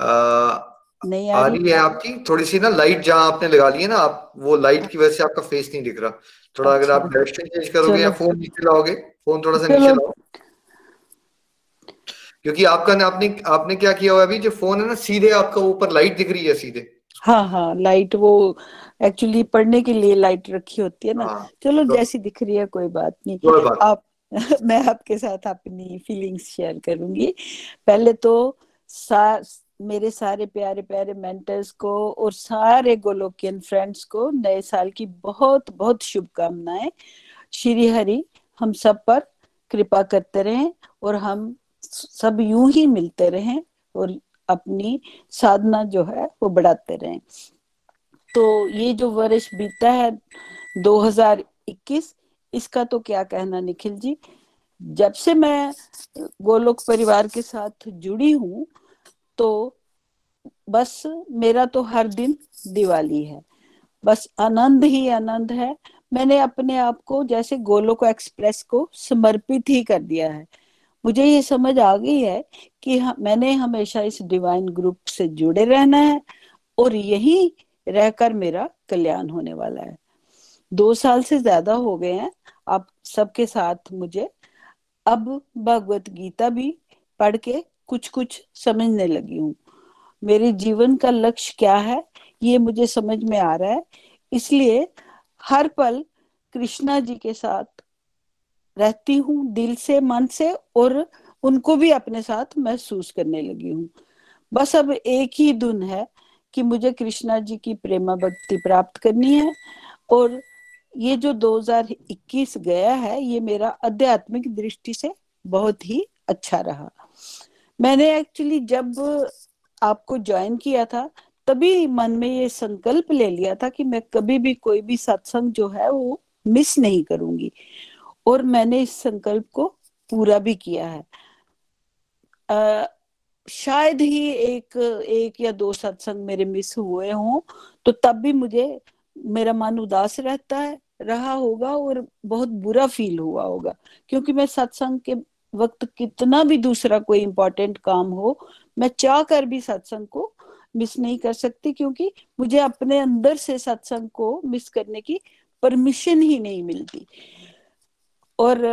S2: नहीं आ, रही है आपकी? थोड़ी सी ना लाइट जहाँ आपने लगा ली है ना आप वो लाइट की वजह से आपका फेस नहीं दिख रहा। थोड़ा अच्छा, अगर आप डायरेक्शन चेंज करोगे या फ़ोन नीचे लाओगे फ़ोन थोड़ा सा नीचे लाओ। क्योंकि आपका आपने आपने क्या किया हुआ अभी? जो फ़ोन है ना सीधे आपका ऊपर लाइट दिख रही है सीधे।
S10: हाँ हाँ लाइट वो एक्चुअली पढ़ने के लिए लाइट रखी होती है ना। हाँ, चलो तो, जैसी दिख रही है कोई बात नहीं। कोई बात आप मैं आपके साथ अपनी फीलिंग्स शेयर करूँगी। पहले तो सा, मेरे सारे प्यारे प्यारे मेंटर्स को और सारे गोलोकियन फ्रेंड्स को नए साल की बहुत बहुत शुभकामनाएँ। श्री हरि, हम सब पर कृपा करते रहें और हम सब यूँ ही मिलते रहें और अपनी साधना जो है वो बढ़ाते रहें। तो ये जो वर्ष बीता है 2021 इसका तो क्या कहना निखिल जी? जब से मैं गोलोक परिवार के साथ जुड़ी हूँ तो बस मेरा तो हर दिन दिवाली है। बस आनंद ही आनंद है। मैंने अपने आप को जैसे गोलोक एक्सप्रेस को समर्पित ही कर दिया है। मुझे ये समझ आ गई है कि मैंने हमेशा इस डिवाइन ग्रुप से जुड़े रहना है और यही रहकर मेरा कल्याण होने वाला है। दो साल से ज़्यादा हो गए हैं। आप सबके साथ मुझे अब भगवत गीता भी पढ़ के कुछ कुछ समझने लगी हूँ। मेरे जीवन का लक्ष्य क्या है, ये मुझे समझ में आ रहा है। इसलिए हर पल कृष्णा जी के साथ रहती हूँ, दिल से, मन से, और उनको भी अपने साथ महसूस करने लगी हूँ। बस अब एक ही धुन है कि मुझे कृष्णा जी की प्रेमा भक्ति प्राप्त करनी है, और ये जो 2021 गया है, ये मेरा आध्यात्मिक दृष्टि से बहुत ही अच्छा रहा। मैंने एक्चुअली जब आपको ज्वाइन किया था तभी मन में ये संकल्प ले लिया था कि मैं कभी भी कोई भी सत्संग जो है वो मिस नहीं करूँगी। और मैंने इस संकल्प को पूरा भी किया है। आ, शायद ही एक एक या दो सत्संग मेरे मिस हुए हों तो तब भी मुझे मेरा मन उदास रहता है रहा होगा और बहुत बुरा फील हुआ होगा। क्योंकि मैं सत्संग के वक्त कितना भी दूसरा कोई इंपॉर्टेंट काम हो मैं चाह कर भी सत्संग को मिस नहीं कर सकती क्योंकि मुझे अपने अंदर से सत्संग को मिस करने की परमिशन ही नहीं मिलती। और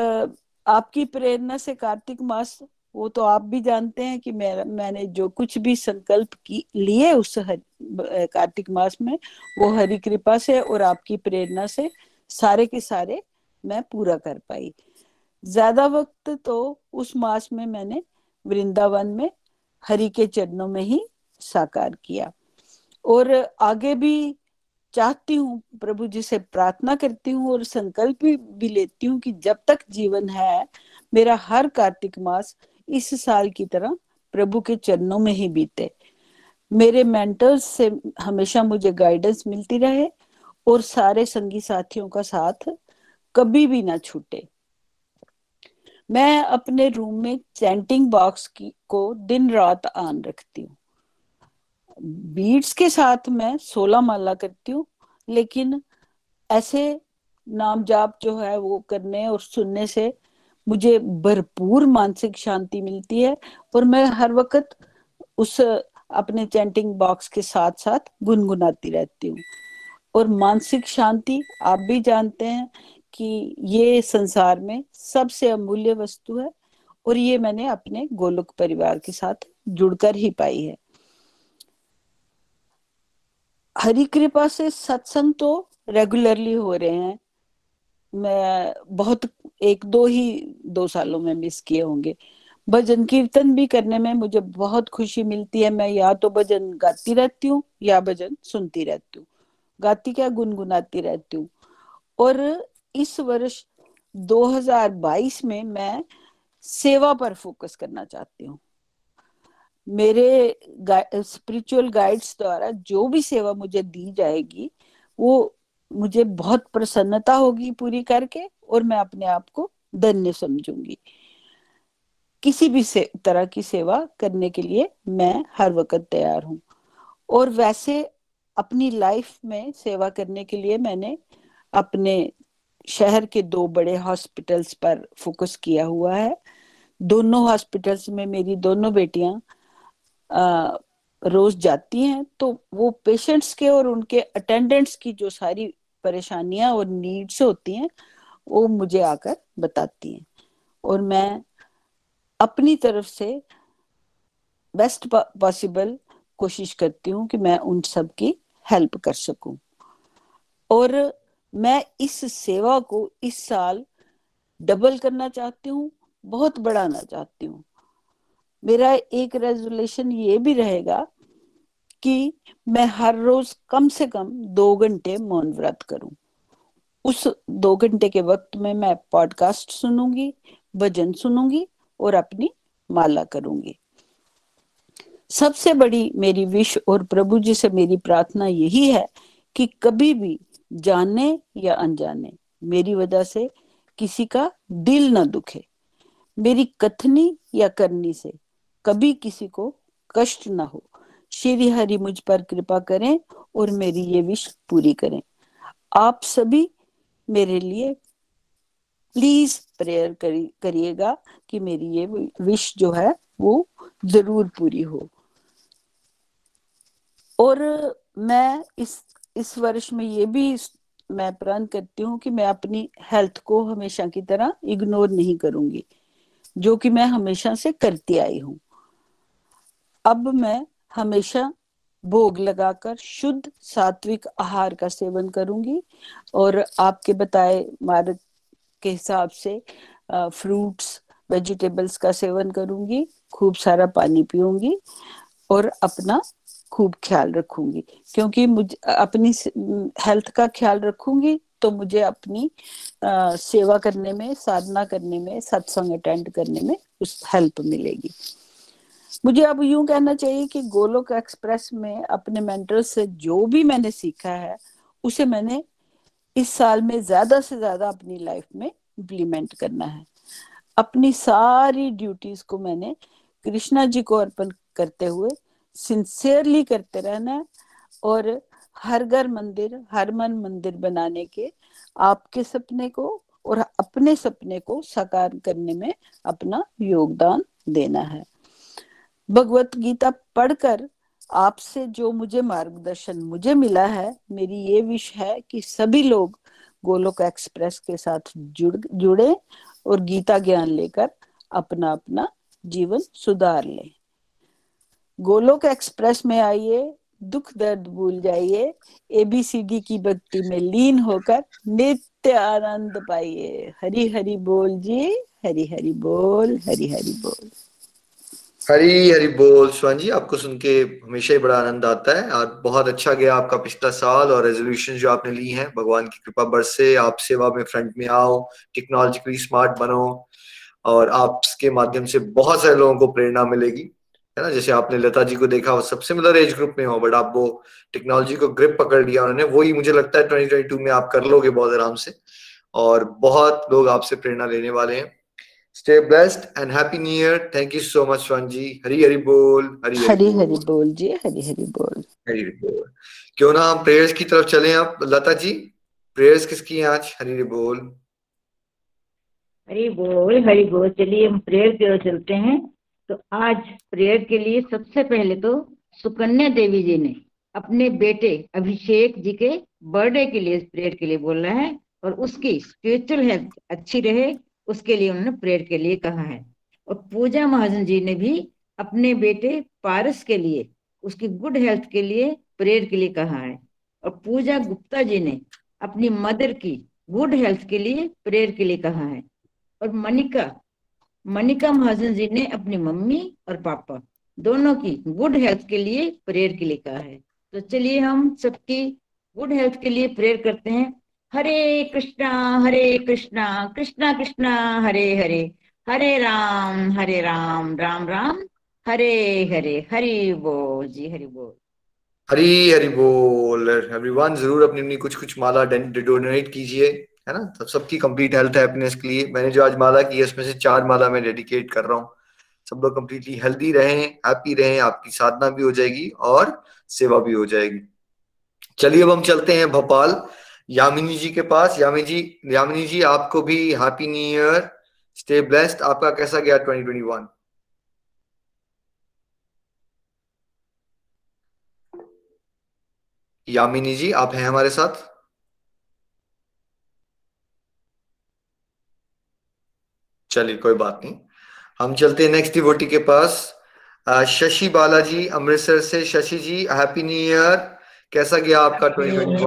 S10: आपकी प्रेरणा से कार्तिक मास वो तो आप भी जानते हैं कि मैं मैंने जो कुछ भी संकल्प की लिए उस हर, कार्तिक मास में वो हरि कृपा से और आपकी प्रेरणा से सारे के सारे मैं पूरा कर पाई। ज़्यादा वक्त तो उस मास में मैंने वृंदावन में हरि के चरणों में ही साकार किया। और आगे भी चाहती हूँ, प्रभु जी से प्रार्थना करती हूँ और संकल्प भी लेती हूँ कि जब तक जीवन है, मेरा हर कार्तिक मास इस साल की तरह प्रभु के चरणों में ही बीते। मेरे मेंटर्स से हमेशा मुझे गाइडेंस मिलती रहे और सारे संगी साथियों का साथ कभी भी ना छूटे। मैं अपने रूम में चैंटिंग बॉक्स की, को दिन रात आन रखती हूँ। बीट्स के साथ मैं सोलह माला करती हूँ, लेकिन ऐसे नाम जाप जो है वो करने और सुनने से मुझे भरपूर मानसिक शांति मिलती है और मैं हर वक्त उस अपने चैंटिंग बॉक्स के साथ साथ गुनगुनाती रहती हूँ। और मानसिक शांति आप भी जानते हैं कि ये संसार में सबसे अमूल्य वस्तु है और ये मैंने अपने गोलुक परिवार के साथ जुड़कर ही पाई है। हरी कृपा से सत्संग तो रेगुलरली हो रहे हैं। मैं बहुत एक दो ही दो सालों में मिस किए होंगे। भजन कीर्तन भी करने में मुझे बहुत खुशी मिलती है। मैं या तो भजन गाती रहती हूँ या भजन सुनती रहती हूँ। गाती क्या, गुनगुनाती रहती हूँ। और इस वर्ष 2022 में मैं सेवा पर फोकस करना चाहती हूँ। मेरे स्पिरिचुअल गाइड्स द्वारा जो भी सेवा मुझे दी जाएगी, वो मुझे बहुत प्रसन्नता होगी पूरी करके और मैं अपने आप को धन्य समझूँगी। किसी भी से, तरह की सेवा करने के लिए मैं हर वक्त तैयार हूँ। और वैसे अपनी लाइफ में सेवा करने के लिए मैंने अपने शहर के दो बड़े हॉस्पिटल्स पर फोकस किया हुआ है। दोनों हॉस्पिटल्स में मेरी दोनों बेटियाँ रोज जाती हैं तो वो पेशेंट्स के और उनके अटेंडेंट्स की जो सारी परेशानियाँ और नीड्स होती हैं, वो मुझे आकर बताती हैं। और मैं अपनी तरफ़ से बेस्ट पॉसिबल कोशिश करती हूँ कि मैं उन सब की हेल्प कर सकूँ। और मैं इस सेवा को इस साल डबल करना चाहती हूँ, बहुत बढ़ाना चाहती हूँ। मेरा एक रेजोल्यूशन ये भी रहेगा कि मैं हर रोज कम से कम दो घंटे मौन व्रत करूँ। उस दो घंटे के वक्त में मैं पॉडकास्ट सुनूँगी, भजन सुनूँगी और अपनी माला करूँगी। सबसे बड़ी मेरी विश और प्रभु जी से मेरी प्रार्थना यही है कि कभी भी जाने या अनजाने। मेरी वजह से किसी का दिल न दुखे। मेरी कथनी या करनी से कभी किसी को कष्ट ना हो। श्री हरि, मुझ पर कृपा करें और मेरी ये विश पूरी करें। आप सभी मेरे लिए प्लीज़ प्रेयर करिएगा कि मेरी ये विश जो है वो ज़रूर पूरी हो। और मैं इस इस वर्ष में ये भी मैं प्रण करती हूँ कि मैं अपनी हेल्थ को हमेशा की तरह इग्नोर नहीं करूँगी, जो कि मैं हमेशा से करती आई हूँ। अब मैं हमेशा भोग लगाकर शुद्ध सात्विक आहार का सेवन करूँगी और आपके बताए मार्ग के हिसाब से फ्रूट्स, वेजिटेबल्स का सेवन करूँगी, खूब सारा पानी पीऊँगी और अपना खूब ख्याल रखूँगी। क्योंकि मुझे अपनी हेल्थ का ख्याल रखूँगी तो मुझे अपनी आ, सेवा करने में साधना करने में सत्संग अटेंड करने में उस हेल्प मिलेगी। मुझे अब यूँ कहना चाहिए कि गोलोक एक्सप्रेस में अपने मेंटर से जो भी मैंने सीखा है उसे मैंने इस साल में ज़्यादा से ज़्यादा अपनी लाइफ में इम्प्लीमेंट करना है। अपनी सारी ड्यूटीज़ को मैंने कृष्णा जी को अर्पण करते हुए सिंसियरली करते रहना है और हर घर मंदिर, हर मन मंदिर बनाने के आपके सपने को और अपने सपने को साकार करने में अपना योगदान देना है। भगवत गीता पढ़कर आपसे जो मुझे मार्गदर्शन मुझे मिला है, मेरी ये विश है कि सभी लोग गोलोक एक्सप्रेस के साथ जुड़, जुड़े और गीता ज्ञान लेकर अपना अपना जीवन सुधार ले। गोलोक एक्सप्रेस में आइए, दुख दर्द भूल जाइए एबीसीडी की भक्ति में लीन होकर नित्य आनंद पाइए। हरी हरी बोल जी, हरी हरी बोल, हरी हरी बोल।
S2: हरी हरी बोल स्वान जी, आपको सुन के हमेशा ही बड़ा आनंद आता है। और बहुत अच्छा गया आपका पिछला साल और रेजोल्यूशन जो आपने ली हैं। भगवान की कृपा बरसे, आप सेवा में फ्रंट में आओ टेक्नोलॉजिकली स्मार्ट बनो और आपके माध्यम से बहुत सारे लोगों को प्रेरणा मिलेगी। है ना जैसे आपने लता जी को देखा वो सब सिमिलर एज ग्रुप में हो बट आप वो टेक्नोलॉजी को ग्रिप पकड़ लिया उन्होंने वही मुझे लगता है 2022 में आप कर लोगे बहुत आराम से। और बहुत लोग आपसे प्रेरणा लेने वाले हैं। Stay blessed and happy new year thank you so much Swan ji Hari Hari बोल
S10: हरी हरी हरी बोल जी हरी हरी बोल
S2: हरी हरी बोल क्यों ना हम प्रेयर्स की तरफ़ चले आप? लता जी प्रेयर्स किसकी हैं आज? हरी हरी बोल
S4: हरी बोल हरी बोल चलिए हम प्रेयर की ओर चलते हैं। तो आज प्रेयर के लिए सबसे पहले तो सुकन्या देवी जी ने अपने बेटे अभिषेक जी के बर्थडे के लिए प्रेयर के लिए बोला है और उसकी स्पिरिचुअल हेल्थ अच्छी रहे, उसके लिए उन्होंने प्रेयर के लिए कहा है। और पूजा महाजन जी ने भी अपने बेटे पारस के लिए, उसकी गुड हेल्थ के लिए प्रेयर के लिए कहा है। और पूजा गुप्ता जी ने अपनी मदर की गुड हेल्थ के लिए प्रेयर के लिए कहा है। और मनिका मनिका महाजन जी ने अपनी मम्मी और पापा दोनों की गुड हेल्थ के लिए प्रेयर के लिए कहा है। तो चलिए हम सबकी गुड हेल्थ के लिए प्रेयर करते हैं। हरे कृष्णा हरे कृष्णा कृष्णा कृष्णा, हरे हरे हरे राम हरे राम राम राम, हरे हरे, हरि बोल, जी हरि बोल।
S2: हरी हरी बोल। एवरीवन ज़रूर अपनी अपनी कुछ कुछ माला डोनेट कीजिए। है ना? तो सबकी कंप्लीट हेल्थ हैप्पीनेस के लिए मैंने जो आज माला की है इसमें से चार माला मैं डेडिकेट कर रहा हूँ। सब लोग कंप्लीटली हेल्दी रहें हैप्पी रहें, आपकी साधना भी हो जाएगी और सेवा भी हो जाएगी। चलिए अब हम चलते हैं भोपाल। यामिनी जी के पास। यामिनी जी यामिनी जी, आपको भी happy new year stay blessed आपका कैसा गया 2021 यामिनी जी, आप हैं हमारे साथ? चलिए कोई बात नहीं। हम चलते हैं नेक्स्ट डिवोटी के पास। शशि बालाजी अमृतसर से। Shashi ji happy new year कैसा गया आपका twenty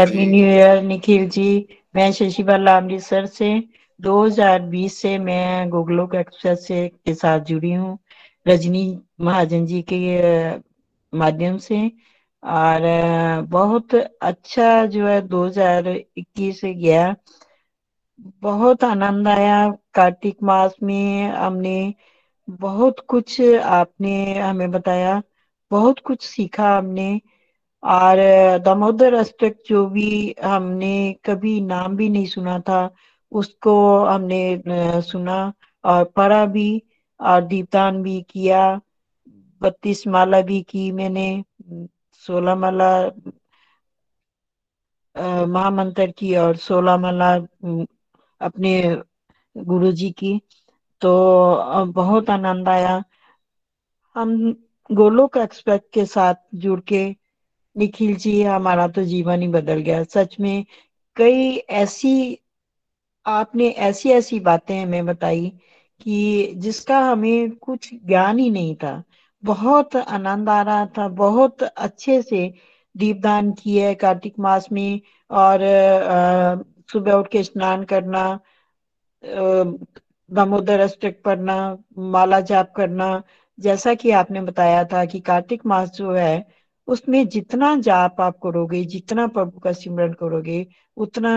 S11: happy new year Nikhil ji. मैं शशि बाला अमृतसर से। 2020 से मैं गोगलोक एक्सप्रेस से के साथ जुड़ी हूँ। रजनी महाजन जी के माध्यम से। और बहुत अच्छा जो है 2021 से गया। बहुत आनंद आया। कार्तिक मास में हमने बहुत कुछ आपने हमें बताया, बहुत कुछ सीखा हमने। और दामोदर अष्टक जो भी हमने कभी नाम भी नहीं सुना था, उसको हमने सुना और पढ़ा भी और दीपदान भी किया, बत्तीस माला भी की मैंने, सोलह माला महामंत्र की और सोलह माला अपने गुरु जी की तो बहुत आनंद आया। हम गोलोक एक्सप्रेस के साथ जुड़ के, निखिल जी, हमारा तो जीवन ही बदल गया। सच में कई ऐसी, आपने ऐसी ऐसी बातें हमें बताई कि जिसका हमें कुछ ज्ञान ही नहीं था। बहुत आनंद आ रहा था, बहुत अच्छे से दीपदान किए कार्तिक मास में और सुबह उठ के स्नान करना दामोदर अष्टक पढ़ना, माला जाप करना, जैसा कि आपने बताया था कि कार्तिक मास जो है, उसमें जितना जाप आप करोगे, जितना प्रभु का सिमरन करोगे, उतना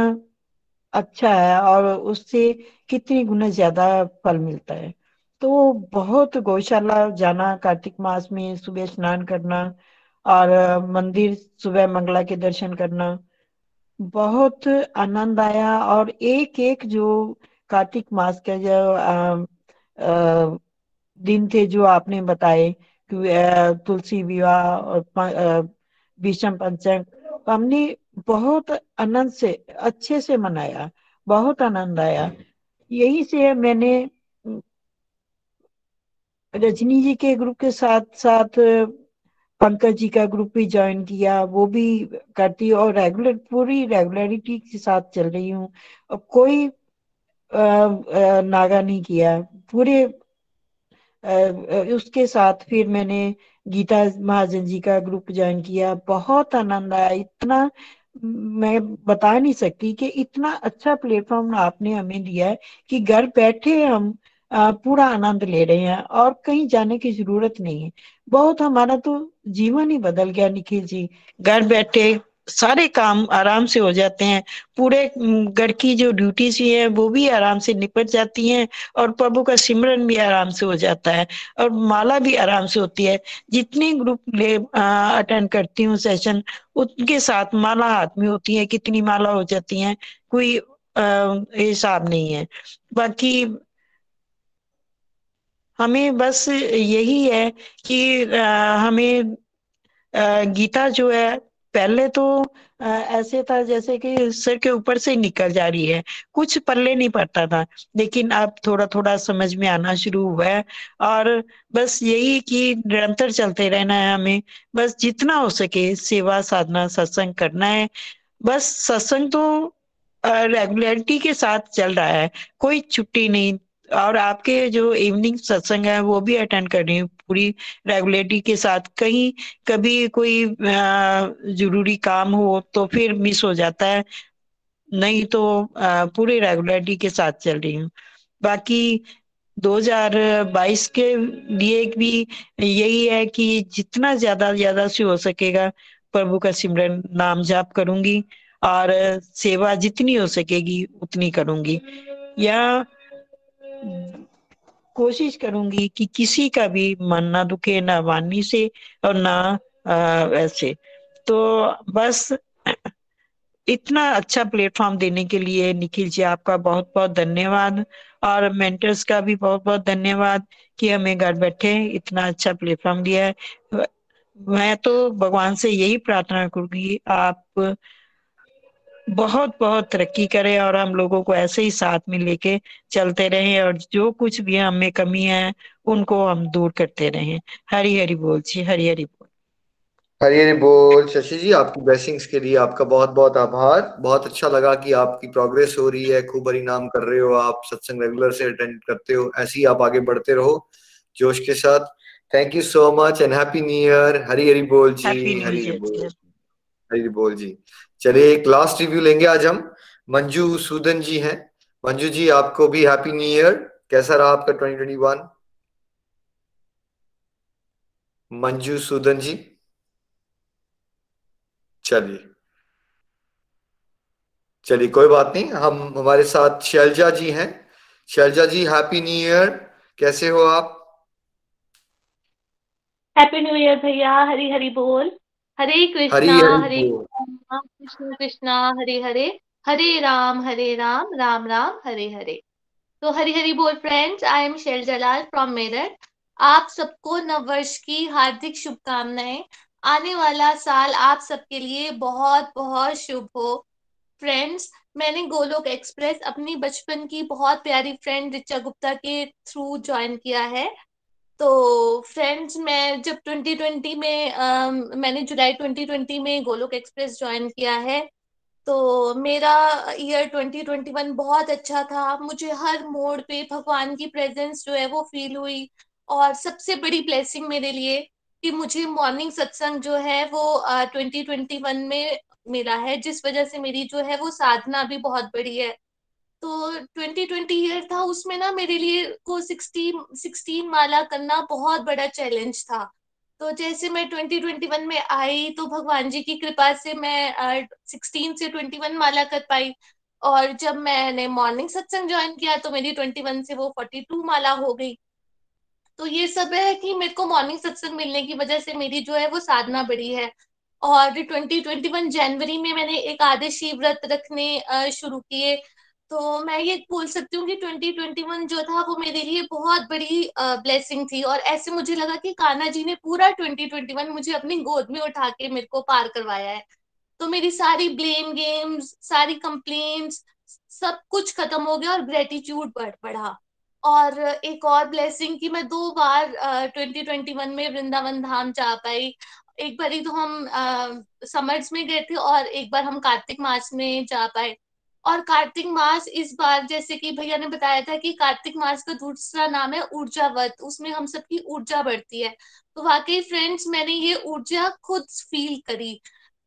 S11: अच्छा है और उससे कितनी गुना ज़्यादा फल मिलता है। तो बहुत गौशाला जाना, कार्तिक मास में सुबह स्नान करना और मंदिर सुबह मंगला के दर्शन करना बहुत आनंद आया और एक एक जो कार्तिक मास का जो आ, आ, दिन थे जो आपने बताए तुलसी विवाह और विषम पंचम हमने बहुत आनंद से अच्छे से मनाया बहुत आनंद आया। यही से मैंने रजनी जी के ग्रुप के साथ साथ पंकज जी का ग्रुप भी ज्वाइन किया वो भी करती और रेगुलर पूरी रेगुलरिटी के साथ चल रही हूँ। कोई आ, आ, नागा नहीं किया। पूरे आ, उसके साथ फिर मैंने गीता महाजन जी का ग्रुप ज्वाइन किया। बहुत आनंद आया। इतना मैं बता नहीं सकती कि इतना अच्छा प्लेटफॉर्म आपने हमें दिया है कि घर बैठे हम पूरा आनंद ले रहे हैं और कहीं जाने की ज़रूरत नहीं है। बहुत हमारा तो जीवन ही बदल गया, निखिल जी। घर बैठे सारे काम आराम से हो जाते हैं। पूरे घर की जो ड्यूटीज़ भी है, वो भी आराम से निपट जाती हैं और प्रभु का सिमरन भी आराम से हो जाता है और माला भी आराम से होती है। जितने ग्रुप ले अटेंड करती हूँ सेशन, उनके साथ माला हाथ में होती है, कितनी माला हो जाती है, कोई हिसाब नहीं है। बाकी हमें बस यही है कि हमें गीता जो है, पहले तो ऐसे था जैसे कि सर के ऊपर से निकल जा रही है। कुछ पल्ले नहीं पड़ता था, लेकिन अब थोड़ा थोड़ा समझ में आना शुरू हुआ है। और बस यही कि निरंतर चलते रहना है हमें। बस जितना हो सके सेवा, साधना, सत्संग करना है। बस सत्संग तो रेगुलरिटी के साथ चल रहा है। कोई छुट्टी नहीं और आपके जो इवनिंग सत्संग है, वो भी अटेंड कर रही हूँ पूरी रेगुलरिटी के साथ। कहीं, कभी कोई ज़रूरी काम हो तो फिर मिस हो जाता है। नहीं तो पूरी रेगुलरिटी के साथ चल रही हूँ। बाकी 2022 के लिए भी यही है कि जितना ज़्यादा ज़्यादा से हो सकेगा, प्रभु का सिमरन नाम जाप करूँगी और सेवा जितनी हो सकेगी उतनी करूँगी। या कोशिश करूँगी कि किसी का भी मन ना दुखे, ना वाणी से और ना वैसे तो बस इतना अच्छा प्लेटफॉर्म देने के लिए निखिल जी आपका बहुत बहुत धन्यवाद और मेंटर्स का भी बहुत बहुत धन्यवाद कि हमें घर बैठे इतना अच्छा प्लेटफॉर्म दिया है। मैं तो भगवान से यही प्रार्थना करूँगी, आप बहुत बहुत तरक्की करे और हम लोगों को ऐसे ही साथ में लेके चलते रहे और जो कुछ भी हमें कमी है उनको हम दूर करते रहे। हरी हरी बोल जी हरी हरी बोल।
S2: हरी हरी बोल। शशि जी आपकी ब्लेसिंग्स के लिए आपका बहुत बहुत आभार। बहुत अच्छा लगा कि आपकी प्रोग्रेस हो रही है खूब हरी नाम कर रहे हो आप सत्संग रेगुलर से अटेंड करते हो ऐसे ही आप आगे बढ़ते रहो जोश के साथ। Thank you so much and happy new year Hari Hari बोल जी हरी हरी बोल हरी बोल जी। चलिए, एक लास्ट रिव्यू लेंगे आज हम। मंजू सूदन जी हैं। मंजू जी, आपको भी हैप्पी न्यू ईयर कैसा रहा आपका 2021 मंजू सूदन जी। चलिए। चलिए, कोई बात नहीं। हम, हमारे साथ शैलजा जी हैं। Shailja ji happy new year कैसे हो आप?
S12: हैप्पी न्यू ईयर भैया हरी हरी बोल। हरे कृष्णा हरे कृष्ण कृष्णा हरे हरे हरे राम हरे राम राम राम हरे हरे। तो हरी हरी बोल friends I am Shel Jalal from Meerut आप सबको नववर्ष की हार्दिक शुभकामनाएँ। आने वाला साल आप सबके लिए बहुत बहुत शुभ हो। फ्रेंड्स मैंने गोलोक एक्सप्रेस अपनी बचपन की बहुत प्यारी फ्रेंड रिचा गुप्ता के थ्रू ज्वाइन किया है। तो फ्रेंड्स मैं जब 2020 में आ, मैंने जुलाई 2020 में गोलोक एक्सप्रेस ज्वाइन किया है तो मेरा ईयर 2021 बहुत अच्छा था। मुझे हर मोड पे भगवान की प्रेजेंस जो है वो फील हुई और सबसे बड़ी ब्लेसिंग मेरे लिए कि मुझे मॉर्निंग सत्संग जो है वो ट्वेंटी वन में मिला है जिस वजह से मेरी जो है वो साधना भी बहुत बड़ी है। तो 2020 ईयर था, उसमें ना मेरे लिए को 16 16 माला करना बहुत बड़ा चैलेंज था। तो जैसे मैं 2021 में आई तो भगवान जी की कृपा से मैं सिक्सटीन से 21 माला कर पाई। और जब मैंने मॉर्निंग सत्संग ज्वाइन किया तो मेरी 21 से वो 42 माला हो गई। तो ये सब है कि मेरे को मॉर्निंग सत्संग मिलने की वजह से मेरी जो है वो साधना बढ़ी है। और 2021 जनवरी में मैंने एक आदर्शी व्रत रखने शुरू किए। तो मैं ये बोल सकती हूँ कि 2021 जो था, वो मेरे लिए बहुत बड़ी ब्लेसिंग थी। और ऐसे मुझे लगा कि कान्हा जी ने पूरा 2021 मुझे अपनी गोद में उठा के मेरे को पार करवाया है। तो मेरी सारी ब्लेम गेम्स सारी कंप्लेन्ट्स सब कुछ खत्म हो गया और ग्रेटिट्यूड बढ़, बढ़ा। और एक और ब्लेसिंग की मैं दो बार ट्वेंटी ट्वेंटी वन में वृंदावन धाम जा पाई। एक बार ही तो हम समर्स में गए थे और एक बार हम कार्तिक मास में जा पाए। और कार्तिक मास इस बार, जैसे कि भैया ने बताया था कि कार्तिक मास का दूसरा नाम है ऊर्जा ऊर्जावत, उसमें हम सबकी ऊर्जा बढ़ती है। तो वाकई फ्रेंड्स मैंने ये ऊर्जा खुद फील करी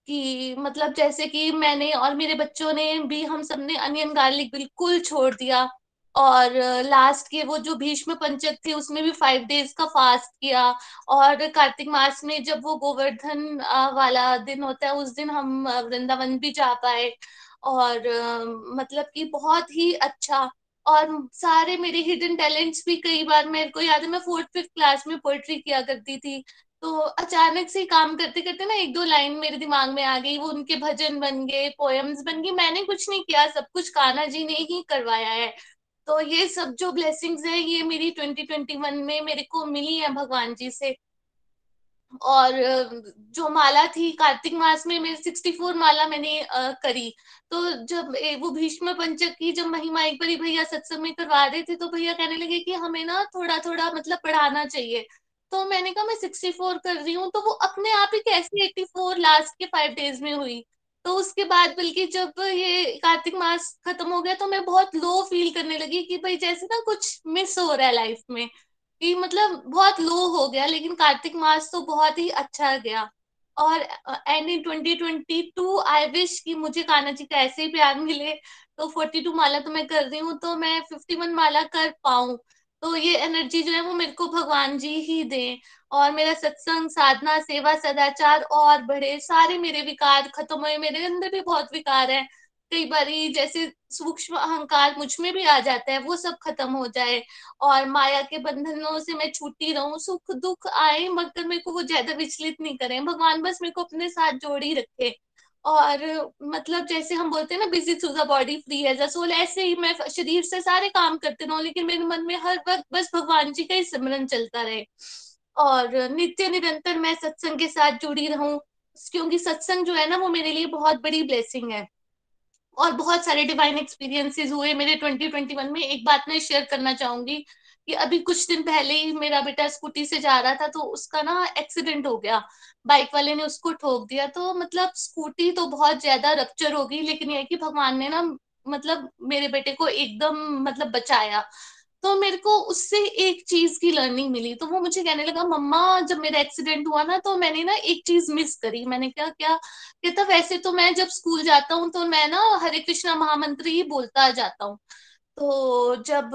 S12: कि मतलब जैसे कि मैंने और मेरे बच्चों ने भी हम सबने अनियन गार्लिक बिल्कुल छोड़ दिया और लास्ट के वो जो भीष्म पंचक थे, उसमें भी फाइव डेज़ का फास्ट किया और कार्तिक मास में जब वो गोवर्धन वाला दिन होता है, उस दिन हम वृंदावन भी जा पाए। और मतलब कि बहुत ही अच्छा और सारे मेरे हिडन टैलेंट्स भी कई बार मेरे को याद है, मैं फोर्थ फिफ्थ क्लास में पोएट्री किया करती थी। तो अचानक से काम करते करते ना एक दो लाइन मेरे दिमाग में आ गई, वो उनके भजन बन गए पोएम्स बन गए मैंने कुछ नहीं किया, सब कुछ कान्हा जी ने ही करवाया है। तो ये सब जो ब्लेसिंग्स है, ये मेरी 2021 में मेरे को मिली है भगवान जी से। और, जो माला थी, कार्तिक मास में मेरी सिक्सटी फोर माला मैंने करी। तो जब वो भीष्म पंचक की जब महिमा एक बारी भैया सत्संग में करवा रहे थे तो भैया कहने लगे कि हमें ना थोड़ा थोड़ा मतलब पढ़ाना चाहिए। तो मैंने कहा, मैं सिक्सटी फोर कर रही हूँ। तो वो अपने आप ही कैसे एट्टी फोर लास्ट के फाइव डेज़ में हुई? तो उसके बाद बल्कि जब ये कार्तिक मास खत्म हो गया तो मैं बहुत लो फील करने लगी कि भाई जैसे ना कुछ मिस हो रहा है लाइफ में। कि मतलब बहुत लो हो गया, लेकिन कार्तिक मास तो बहुत ही अच्छा गया। और and in twenty twenty two I wish कि मुझे कान्हा जी का ऐसे ही प्यार मिले। तो फोर्टी टू माला तो मैं कर रही हूँ तो मैं फिफ्टी वन माला कर पाऊँ। तो ये एनर्जी जो है वो मेरे को भगवान जी ही दे। और मेरा सत्संग, साधना, सेवा, सदाचार और बढ़े। सारे मेरे विकार खत्म हुए, मेरे अंदर भी बहुत विकार है। कई बारी जैसे सूक्ष्म अहंकार मुझमें भी आ जाता है, वो सब खत्म हो जाए और माया के बंधनों से मैं छूटी रहूँ, सुख दुख आए, मगर मेरे को वो ज़्यादा विचलित नहीं करें। भगवान बस मेरे को अपने साथ जोड़ ही रखे। और मतलब जैसे हम बोलते हैं ना busy through the body free as a soul ऐसे ही मैं शरीर से सारे काम करते रहूँ, लेकिन मेरे मन में हर वक्त बस भगवान जी का ही सिमरन चलता रहे। और नित्य निरंतर मैं सत्संग के साथ जुड़ी रहूँ, क्योंकि सत्संग जो है ना, वो मेरे लिए बहुत बड़ी ब्लेसिंग है। और बहुत सारे डिवाइन एक्सपीरियंसेस हुए। मेरे 2021 में एक बात मैं शेयर करना चाहूँगी कि अभी कुछ दिन पहले ही मेरा बेटा स्कूटी से जा रहा था तो उसका ना एक्सीडेंट हो गया। बाइक वाले ने उसको ठोक दिया। तो मतलब स्कूटी तो बहुत ज़्यादा रक्चर हो गई, लेकिन यह कि भगवान ने ना मतलब मेरे बेटे को एकदम मतलब बचाया। तो मेरे को उससे एक चीज़ की लर्निंग मिली। तो वो मुझे कहने लगा, मम्मा, जब मेरा एक्सीडेंट हुआ ना तो मैंने ना एक चीज़ मिस करी। मैंने क्या क्या? कहता, वैसे तो मैं जब स्कूल जाता हूँ तो मैं ना हरे कृष्णा महामंत्र ही बोलता जाता हूँ। तो जब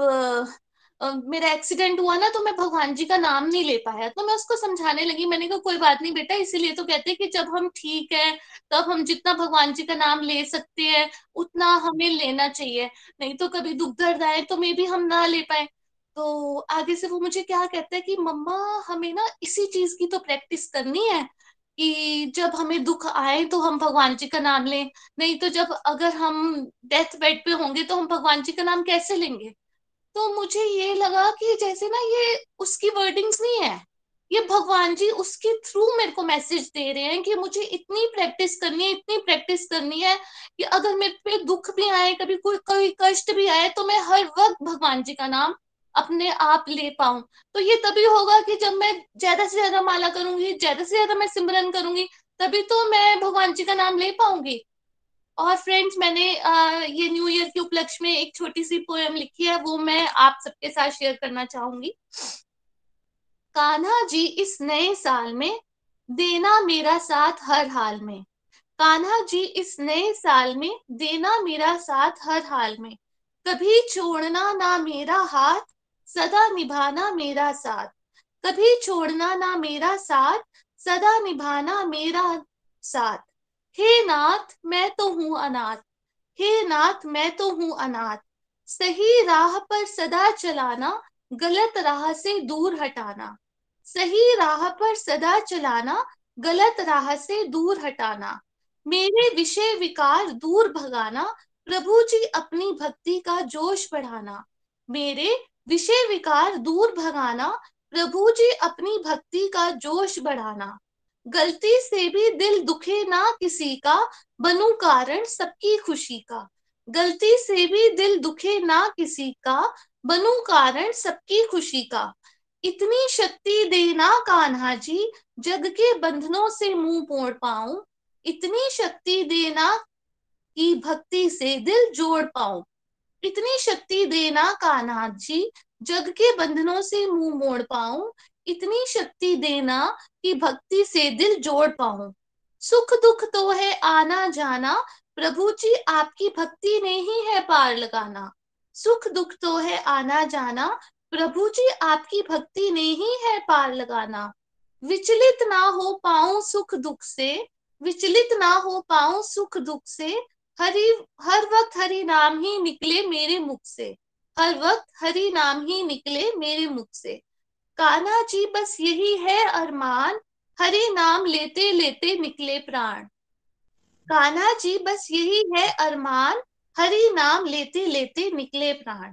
S12: मेरा एक्सीडेंट हुआ ना तो मैं भगवान जी का नाम नहीं ले पाया। तो मैं उसको समझाने लगी, मैंने कहा, कोई बात नहीं बेटा। इसीलिए तो कहते हैं कि जब हम ठीक है, तब हम जितना भगवान जी का नाम ले सकते हैं, उतना हमें लेना चाहिए। नहीं तो कभी दुख दर्द आए तो मे भी हम ना ले पाए। तो आगे से वो मुझे क्या कहता है कि, मम्मा, हमें ना इसी चीज़ की तो प्रैक्टिस करनी है कि जब हमें दुख आए तो हम भगवान जी का नाम लें। नहीं तो जब अगर हम डेथ बेड पे होंगे तो हम भगवान जी का नाम कैसे लेंगे? तो मुझे ये लगा कि जैसे ना ये उसकी वर्डिंग्स नहीं है। ये भगवान जी उसके थ्रू मेरे को मैसेज दे रहे हैं कि मुझे इतनी प्रैक्टिस करनी है, इतनी प्रैक्टिस करनी है कि अगर मेरे पे दुख भी आए, कभी कोई कोई कष्ट भी आए तो मैं हर वक्त भगवान जी का नाम अपने आप ले पाऊँ। तो ये तभी होगा कि जब मैं ज़्यादा से ज़्यादा माला करूँगी, ज़्यादा से ज़्यादा मैं सिमरन करूँगी, तभी तो मैं भगवान जी का नाम ले पाऊँगी। और फ्रेंड्स मैंने ये न्यू ईयर के उपलक्ष्य में एक छोटी सी पोएम लिखी है, वो मैं आप सबके साथ शेयर करना चाहूँगी। कान्हा जी, इस नए साल में देना मेरा साथ हर हाल में। कान्हा जी, इस नए साल में देना मेरा साथ हर हाल में। कभी छोड़ना ना मेरा हाथ, सदा निभाना मेरा साथ। कभी छोड़ना ना मेरा साथ, सदा निभाना मेरा साथ। हे नाथ, मैं तो हूँ अनाथ। हे नाथ, मैं तो हूँ अनाथ। सही राह पर सदा चलाना, गलत राह से दूर हटाना। सही राह पर सदा चलाना, गलत राह से दूर हटाना। मेरे विषय विकार दूर भगाना, प्रभु जी अपनी भक्ति का जोश बढ़ाना। मेरे विषय विकार दूर भगाना, प्रभु जी अपनी भक्ति का जोश बढ़ाना। गलती से भी दिल दुखे ना किसी का, बनू कारण सबकी खुशी का। गलती से भी दिल दुखे ना किसी का, बनू कारण सबकी खुशी का। इतनी शक्ति देना कान्हा जी, जग के बंधनों से मुँह मोड़ पाऊँ। इतनी शक्ति देना की भक्ति से दिल जोड़ पाऊँ। इतनी शक्ति देना कान्हा जी, जग के बंधनों से मुँह मोड़ पाऊँ। इतनी शक्ति देना कि भक्ति से दिल जोड़ पाऊँ। सुख दुख तो है आना जाना, प्रभु जी आपकी भक्ति ने ही है पार लगाना। सुख दुख तो है आना जाना, प्रभु जी आपकी भक्ति ने ही है पार लगाना। विचलित ना हो पाऊँ सुख दुख से, विचलित ना हो पाऊँ सुख दुख से, हरि, हर वक्त हरि नाम ही निकले मेरे मुख से। हर वक्त हरि नाम ही निकले मेरे मुख से। कान्हा जी, बस यही है अरमान। हरे नाम लेते लेते निकले प्राण। कान्हा जी, बस यही है अरमान। हरि नाम लेते लेते निकले प्राण।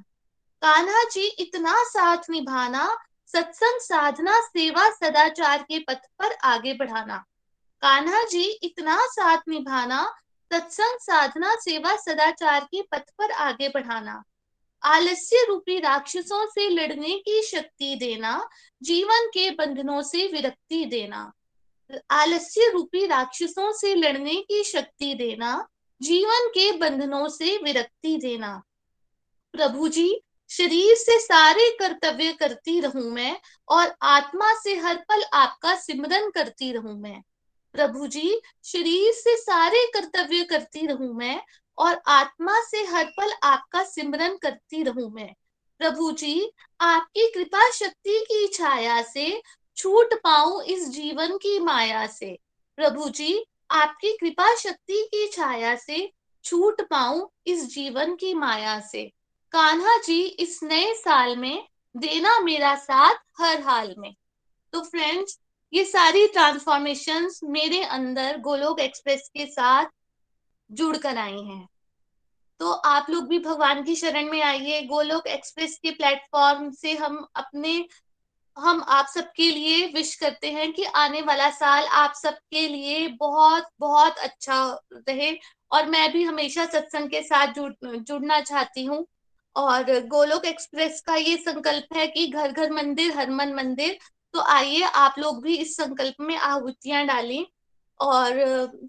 S12: कान्हा जी, इतना साथ निभाना, सत्संग साधना, सेवा सदाचार के पथ पर आगे बढ़ाना। कान्हा जी, इतना साथ निभाना, सत्संग साधना, सेवा सदाचार के पथ पर आगे बढ़ाना। आलस्य रूपी राक्षसों से लड़ने की शक्ति देना, जीवन के बंधनों से विरक्ति देना। आलस्य रूपी राक्षसों से लड़ने की शक्ति देना, जीवन के बंधनों से विरक्ति देना। प्रभु जी, शरीर से सारे कर्तव्य करती रहूँ मैं और आत्मा से हर पल आपका सिमरन करती रहूँ मैं। प्रभु जी, शरीर से सारे कर्तव्य करती रहूँ मैं और आत्मा से हर पल आपका सिमरन करती रहूँ मैं। प्रभु जी, आपकी कृपा शक्ति की छाया से छूट पाऊँ इस जीवन की माया से। प्रभु जी, आपकी कृपा शक्ति की छाया से छूट पाऊँ इस जीवन की माया से। कान्हा जी, इस नए साल में देना मेरा साथ हर हाल में। तो फ्रेंड्स ये सारी ट्रांसफॉर्मेशन मेरे अंदर गोलोक एक्सप्रेस के साथ जुड़ कर आई हैं। तो आप लोग भी भगवान की शरण में आइए। गोलोक एक्सप्रेस के प्लेटफॉर्म से हम अपने, हम आप सबके लिए विश करते हैं कि आने वाला साल आप सबके लिए बहुत बहुत अच्छा रहे। और मैं भी हमेशा सत्संग के साथ जुड़, जुड़ना चाहती हूँ। और गोलोक एक्सप्रेस का ये संकल्प है कि घर घर मंदिर, हर मन मंदिर। तो आइए, आप लोग भी इस संकल्प में आहुतियाँ डालें। और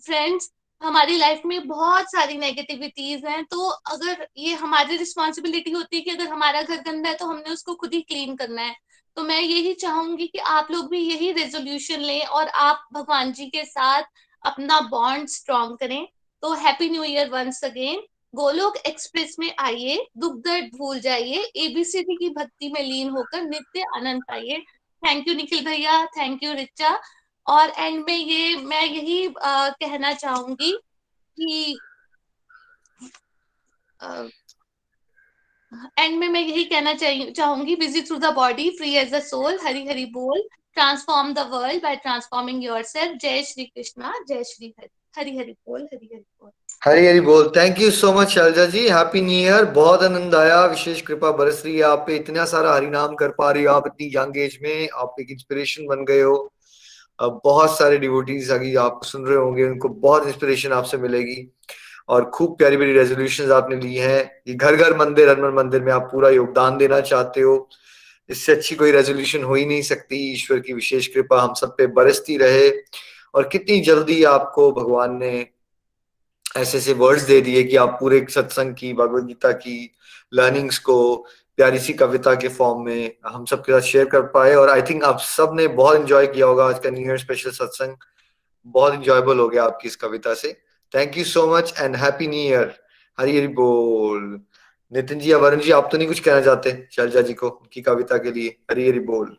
S12: फ्रेंड्स हमारी लाइफ में बहुत सारी नेगेटिविटीज हैं तो अगर ये हमारी रिस्पॉन्सिबिलिटी होती है कि अगर हमारा घर गंदा है तो हमने उसको खुद ही क्लीन करना है। तो मैं यही चाहूँगी कि आप लोग भी यही रेजोल्यूशन लें और आप भगवान जी के साथ अपना बॉन्ड स्ट्रॉन्ग करें। तो happy new year once again Golok express में आइए, दुख दर्द भूल जाइए एबीसीडी की भक्ति में लीन होकर नित्य आनंद पाइए। थैंक यू निखिल भैया। थैंक यू रिचा और एंड में ये मैं यही आ, कहना चाहूँगी कि एंड में मैं यही कहना चाहूँगी visit through the body free as the soul Hari Hari बोल transform the world by transforming yourself जय श्री कृष्णा जय श्री हरि हरी हरी बोल हरी हरी बोल।
S2: हरी हरी बोल। Thank you so much Shailja ji happy new year बहुत आनंद आया। विशेष कृपा बरस रही है आप पे। इतना सारा हरि नाम कर पा रही हो आप इतनी यंग एज में। आप एक इंस्पिरेशन बन गए हो। बहुत सारे डिवोटीज अभी आप सुन रहे होंगे, उनको बहुत इंस्पिरेशन आपसे मिलेगी। और खूब प्यारी प्यारी रेजोल्यूशन आपने ली हैं। ये घर घर मंदिर, हनुमान मंदिर में आप पूरा योगदान देना चाहते हो। इससे अच्छी कोई रेजोल्यूशन हो ही नहीं सकती। ईश्वर की विशेष कृपा हम सब पे बरसती रहे। और कितनी जल्दी आपको भगवान ने ऐसे ऐसे वर्ड्स दे दिए कि आप पूरे सत्संग की, भगवत गीता की लर्निंग्स को प्यारी सी कविता के फॉर्म में हम सबके साथ शेयर कर पाए और आई थिंक आप सबने बहुत इंजॉय किया होगा आज का न्यू ईयर स्पेशल सत्संग बहुत इंजॉयबल हो गया आपकी इस कविता से. Thank you so much and happy new year Hari Hari बोल. नितिन जी या वरुण जी, आप तो नहीं कुछ कहना चाहते शैलजा जी को उनकी कविता के लिए? हरी हरी बोल.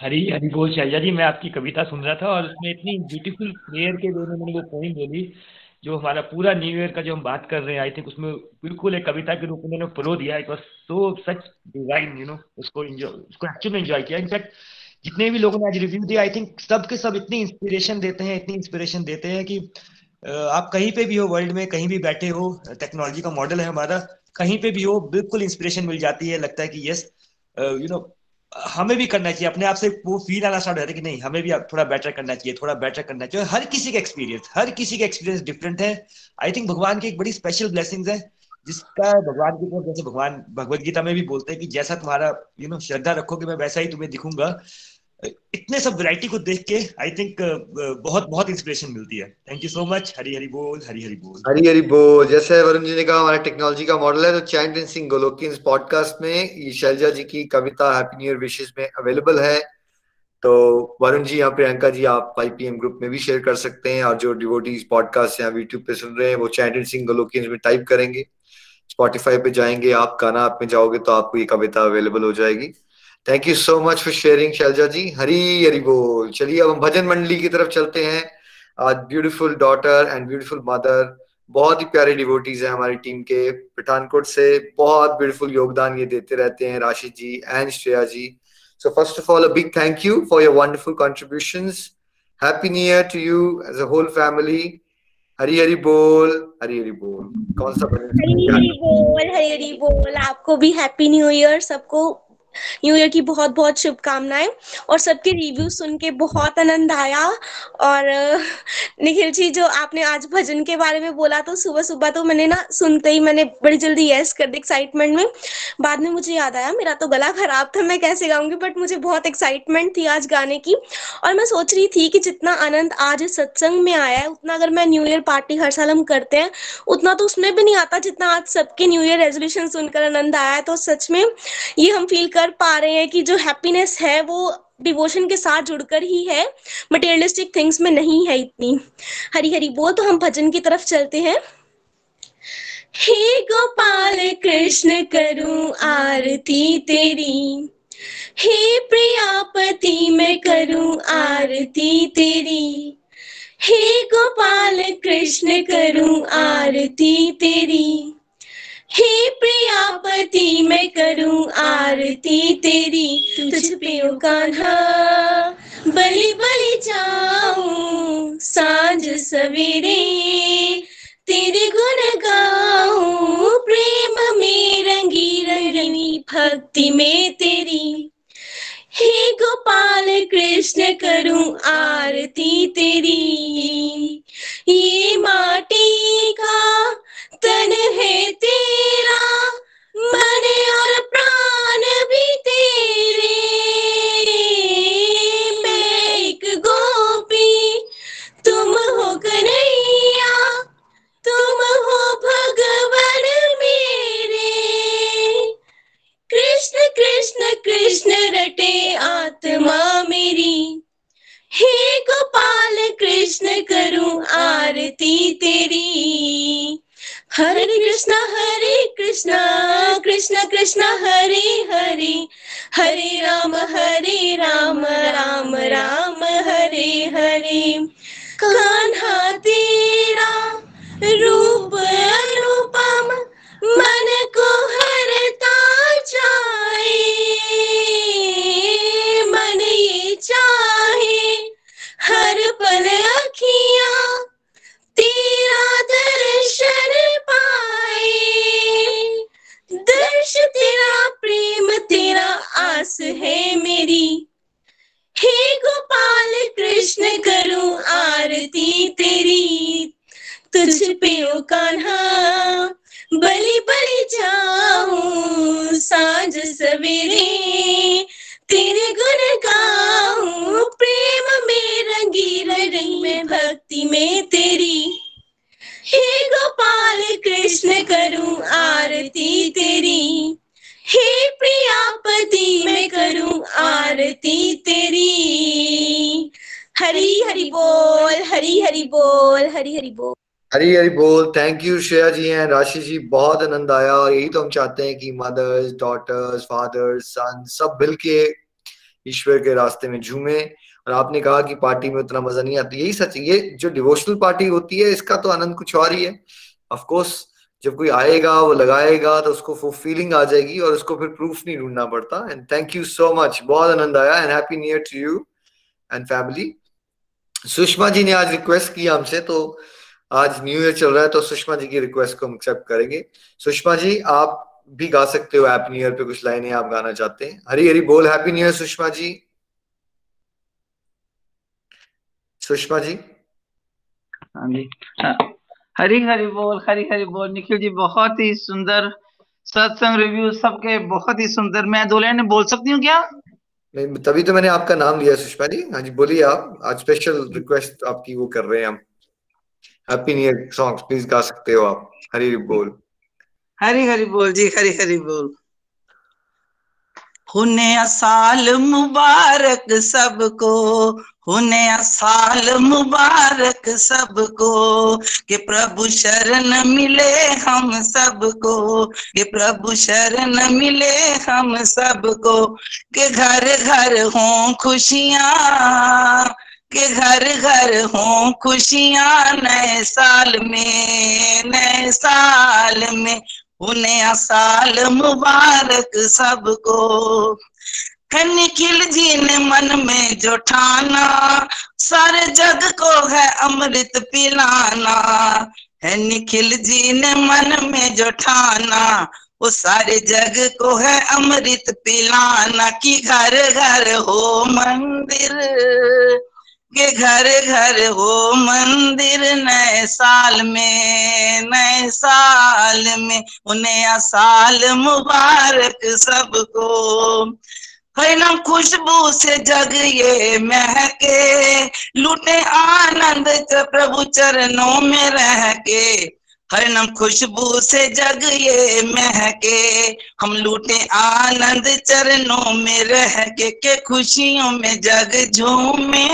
S8: हरी हरी बोल शैलजा जी, मैं आपकी कविता सुन रहा था और उसमें इतनी ब्यूटीफुल प्रेयर के दोनों मैंने वो पॉइंट बोली जो हमारा पूरा न्यू ईयर का जो हम बात कर रहे हैं आई थिंक उसमें बिल्कुल एक कविता के रूप में प्रो दिया। It was so such design you know उसको उसको एक्चुअली एंजॉय किया। इनफैक्ट जितने भी लोगों ने आज रिव्यू दिया आई थिंक सब के सब इतनी इंस्पिरेशन देते हैं, इतनी इंस्पिरेशन देते हैं कि आप कहीं पे भी हो वर्ल्ड में, कहीं भी बैठे हो टेक्नोलॉजी का मॉडल है हमारा, कहीं पे भी हो, बिल्कुल इंस्पिरेशन मिल जाती है। लगता है कि यस यू नो हमें भी करना चाहिए, अपने आप से वो फील आना स्टार्ट हो है कि नहीं, हमें भी थोड़ा बेटर करना चाहिए, थोड़ा बेटर करना चाहिए हर किसी का एक्सपीरियंस हर किसी का एक्सपीरियंस डिफरेंट है। आई थिंक भगवान की एक बड़ी स्पेशल ब्लेसिंग है, जिसका भगवान की तरफ़ जैसे भगवान भगवदगीता में भी बोलते हैं कि जैसा तुम्हारा यू नो श्रद्धा रखोगे, मैं वैसा ही तुम्हें दिखूँगा। इतने सब वैरायटी को देख के आई थिंक बहुत बहुत इंस्पिरेशन मिलती है। Thank you so much Hari Hari बोल हरी हरी बोल।
S2: हरी हरी बोल। जैसे वरुण जी ने कहा, हमारा टेक्नोलॉजी का मॉडल है तो एंड सिंह गोलोकिन पॉडकास्ट में शैलजा जी की कविता हैप्पी न्यू ईयर विशेष में अवेलेबल है। तो वरुण जी या प्रियंका जी, आप आईपीएम ग्रुप में भी शेयर कर सकते हैं, और जो डिवोटीज पॉडकास्ट या यूट्यूब पे सुन रहे हैं, वो एंड सिंह गोलोकिन में टाइप करेंगे। स्पॉटिफाई पे जाएँगे, आप गाना आप में जाओगे तो आपको ये कविता अवेलेबल हो जाएगी। Thank you so much for sharing Shailja ji Hari Hari बोल चलिए अब हम भजन मंडली की तरफ़ चलते हैं आज beautiful daughter and beautiful mother बहुत ही प्यारे डिवोटीज हैं हमारी टीम के पठानकोट से बहुत ब्यूटीफुल योगदान ये देते रहते हैं Rashi ji and Shreya ji so first of all a big thank you for your wonderful contributions happy new year to you as a whole family Hari Hari बोल हरी हरी बोल कौन सा
S13: हरी हरी बोल हरी हरी बोल आपको भी हैप्पी न्यू ईयर सबको new year की बहुत बहुत शुभकामनाएँ और सबके रिव्यू सुन के बहुत आनंद आया। और निखिल जी, जो आपने आज भजन के बारे में बोला तो सुबह सुबह तो मैंने ना सुनते ही मैंने बड़ी जल्दी यस कर दी एक्साइटमेंट में। बाद में मुझे याद आया, मेरा तो गला खराब था, मैं कैसे गाऊँगी? बट मुझे बहुत एक्साइटमेंट थी आज गाने की। और मैं सोच रही थी कि जितना आनंद आज सत्संग में आया है, उतना अगर मैं न्यू ईयर पार्टी हर साल हम करते हैं, उतना तो उसमें भी नहीं आता जितना आज सबके न्यू ईयर रेजोल्यूशन सुनकर आनंद आया है। तो सच में ये हम फील कर कर पा रहे हैं कि जो हैप्पीनेस है वो डिवोशन के साथ जुड़कर ही है। मटेरियलिस्टिक थिंग्स में नहीं है इतनी। हरी हरी बोल तो हम भजन की तरफ़ चलते हैं। हे गोपाल कृष्ण करूँ आरती तेरी। हे प्रियापति मैं करूँ आरती तेरी। हे गोपाल कृष्ण करूँ आरती तेरी। हे प्रियापति मैं करूँ आरती तेरी, तुझ पे कान्हा। बलि बलि जाऊँ, साँझ सवेरे। तेरे गुण गाऊं, प्रेम में रंगी रंगी भक्ति में तेरी। हे गोपाल कृष्ण, करूँ आरती तेरी। ये माटी कृष्ण करूँ आरती तेरी। हरे कृष्णा हरे कृष्णा, कृष्ण कृष्ण, हरे हरे। हरे राम हरे राम राम राम, हरे हरे। कान्हा तेरा रूप अनुपम, मन को हरता जाए। मन ये चाहे हर पल अखियाँ तेरा दर्शन पाए। दर्श तेरा प्रेम, तेरा आस है मेरी। हे गोपाल कृष्ण, करूँ आरती तेरी। तुझ पे ओ कान्हा बलि बलि जाऊँ, साँझ सवेरे। तेरे गुण गाऊं, प्रेम में रंगी रंग में भक्ति में तेरी। हे गोपाल कृष्ण करूँ आरती तेरी। हे प्रियापति मैं करूँ आरती तेरी। हरी हरि बोल, हरी हरि बोल, हरी हरि बोल।
S2: हरी हरी बोल। Thank you Shreya ji and Rashi ji, बहुत आनंद आया। और यही तो हम चाहते हैं कि मदर्स डॉटर्स फादर्स सन सब मिलके ईश्वर के रास्ते में झूमे और आपने कहा कि पार्टी में उतना मज़ा नहीं आता। यही सच ये जो डिवोशनल पार्टी होती है, इसका तो आनंद कुछ और ही है। ऑफ़ कोर्स जब कोई आएगा, वो लगाएगा तो उसको वो फीलिंग आ जाएगी और उसको फिर प्रूफ नहीं ढूंढना पड़ता। And thank you so much बहुत आनंद आया and happy new year to you and family Sushma ji ने आज रिक्वेस्ट की हमसे तो आज न्यू ईयर चल रहा है तो सुषमा जी की रिक्वेस्ट को हम एक्सेप्ट करेंगे। सुषमा जी, आप भी गा सकते हो हैप्पी न्यू ईयर पे कुछ लाइनें आप गाना चाहते हैं। हरी हरी बोल happy new year Sushma ji. Sushma ji.
S14: हाँ जी। हरी हरी बोल हरी हरी बोल निखिल जी बहुत ही सुंदर सत्संग रिव्यू सबके बहुत ही सुंदर। मैं दो लाइन बोल सकती हूँ क्या?
S2: तभी तो मैंने आपका नाम लिया सुषमा जी। हाँ जी बोलिए आप। आज स्पेशल रिक्वेस्ट आपकी वो कर रहे हैं हम। Happy new year song please गा सकते हो आप। हरी हरी बोल।
S14: हरी हरी बोल जी, हरी हरी बोल। हुने साल मुबारक सबको
S15: हो नया साल मुबारक सबको, के प्रभु शरण मिले हम सबको, के प्रभु शरण मिले हम सबको, के घर घर हों खुशियाँ, के घर घर हों खुशियाँ नए साल में, नए साल में। हो नया साल मुबारक सबको। है निखिल जी ने मन में जो ठाना सारे जग को है अमृत पिलाना। है निखिल जी ने मन में जो ठाना वो सारे जग को है अमृत पिलाना कि घर घर हो मंदिर। के घर घर हो मंदिर नए साल में, नए साल में। उन्हें साल मुबारक सबको। है ना खुशबू से जग ये महके। लूटे आनंद प्रभु चरणों में रह के हर नम खुशबू से जग ये महके। हम लूटे आनंद चरणों में रह के के खुशियों में जग झूमे।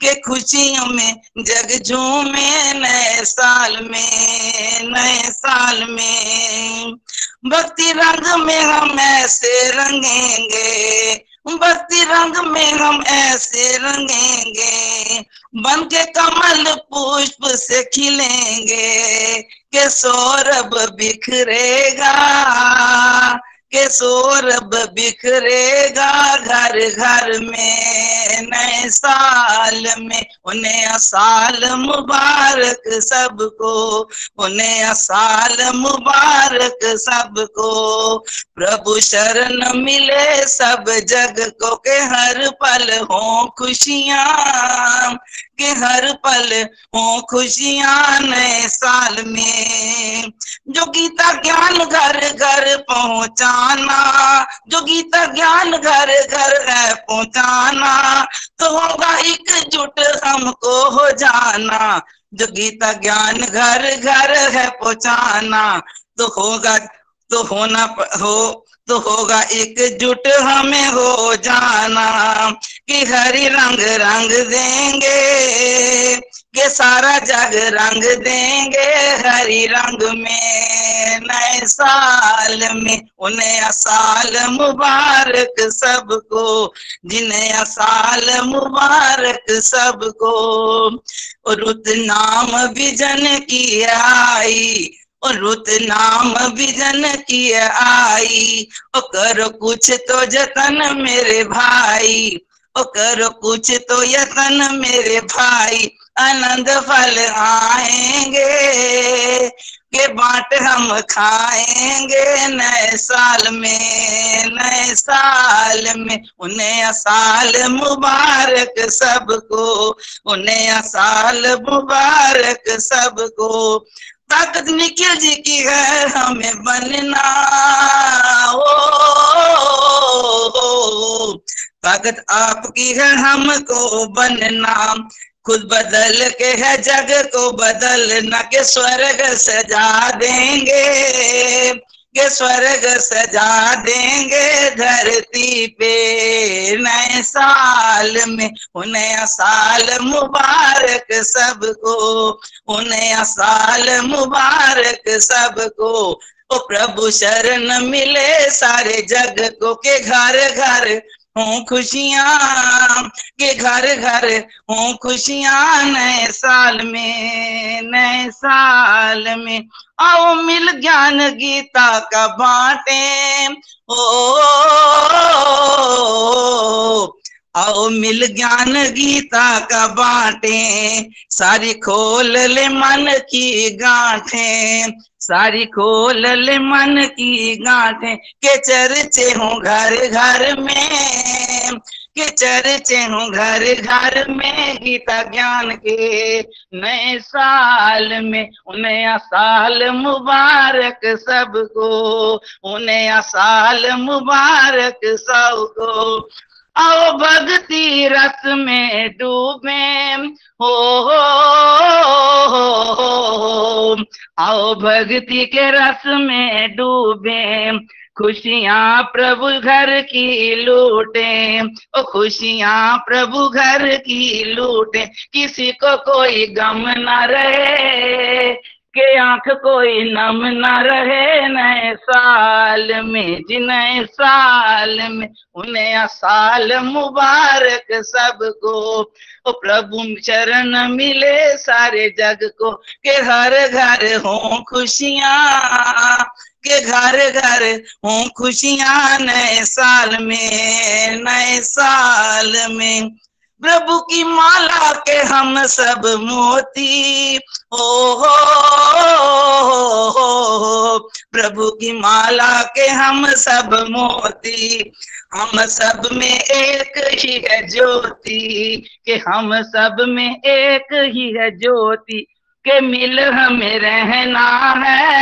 S15: के खुशियों में जग झूमे नए साल में, नए साल में। भक्ति रंग में हम ऐसे रंगेंगे। भक्ति रंग में हम ऐसे रंगेंगे, बन के कमल पुष्प से खिलेंगे के सौरभ बिखरेगा। के सौरभ बिखरेगा घर घर में। नए साल में उन्हें असाल मुबारक सबको, उन्हें असाल मुबारक सबको। प्रभु शरण मिले सब जग को के हर पल हो खुशियाँ। के हर पल हो खुशियाँ नए साल में। जो गीता ज्ञान घर घर पहुंचाना, जो गीता ज्ञान घर घर है पहुंचाना तो होगा एकजुट हमको हो जाना। जो गीता ज्ञान घर घर है पहुंचाना तो होगा तो होना हो तो होगा एकजुट हमें हो जाना कि हरी रंग रंग देंगे के सारा जग रंग देंगे हरी रंग में। नए साल में उन्हें साल मुबारक सबको, जिन्हें साल मुबारक सबको। रुत नाम विजन की आई रुत नाम विजन की आई। ओ करो कुछ तो जतन मेरे भाई। ओ करो कुछ तो यतन मेरे भाई। आनंद फल आएँगे, के बांट हम खाएँगे नए साल में, नए साल में। उन्हें साल मुबारक सबको, उन्हें साल मुबारक सबको। ताकत निखिल जी की है हमें बनना। ओ, ताकत आपकी है हमको बनना। खुद बदल के है जग को बदलना के स्वर्ग सजा देंगे। के स्वर्ग सजा देंगे धरती पे। नए साल में उन्हें साल मुबारक सबको उन्हें साल मुबारक सबको। प्रभु शरण मिले सारे जग को के घर घर। हों खुशियाँ के घर घर हूँ खुशियाँ नए साल में, नए साल में। आओ मिल ज्ञान गीता का बाटे। ओ, आओ मिल ज्ञान गीता का बाटे। सारी खोल ले मन की गांठे। सारी खोल ले मन की गांठे, के चर्चे हो घर घर में, के चर्चे हो घर घर में, गीता ज्ञान के नए साल में, उन्हें साल मुबारक सबको, उन्हें साल मुबारक सबको। आओ भक्ति रस में डूबे। हो, आओ भक्ति के रस में डूबे। खुशियाँ प्रभु घर की लूटे। ओ खुशियाँ प्रभु घर की लूटे। किसी को कोई गम न रहे। के आँख कोई नम न रहे नए साल में जी नए साल में, उन्हें साल मुबारक सबको। ओ प्रभु चरण मिले सारे जग को, के हर घर हो खुशियाँ, के घर घर हो खुशियाँ नए साल में, नए साल में। प्रभु की माला के हम सब मोती। हो हो, प्रभु की माला के हम सब मोती। हम सब में एक ही है ज्योति के हम सब में एक ही है ज्योति के मिल हमें रहना है।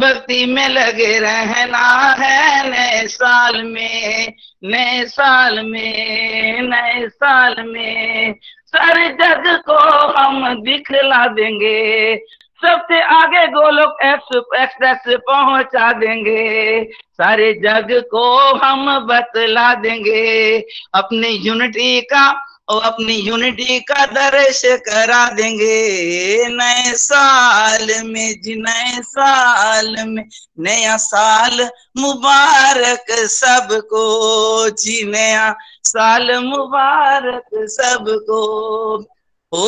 S15: भक्ति में लगे रहना है नए साल में, नए साल में, नए साल में। सारे जग को हम दिखला देंगे, सबसे आगे गोलोक एक्सप्रेस पहुँचा देंगे। सारे जग को हम बतला देंगे, अपनी यूनिटी का अपनी यूनिटी का दर्श करा देंगे। नए साल में जी, नए साल में, नया साल मुबारक सबको जी, नया साल मुबारक सबको। ओ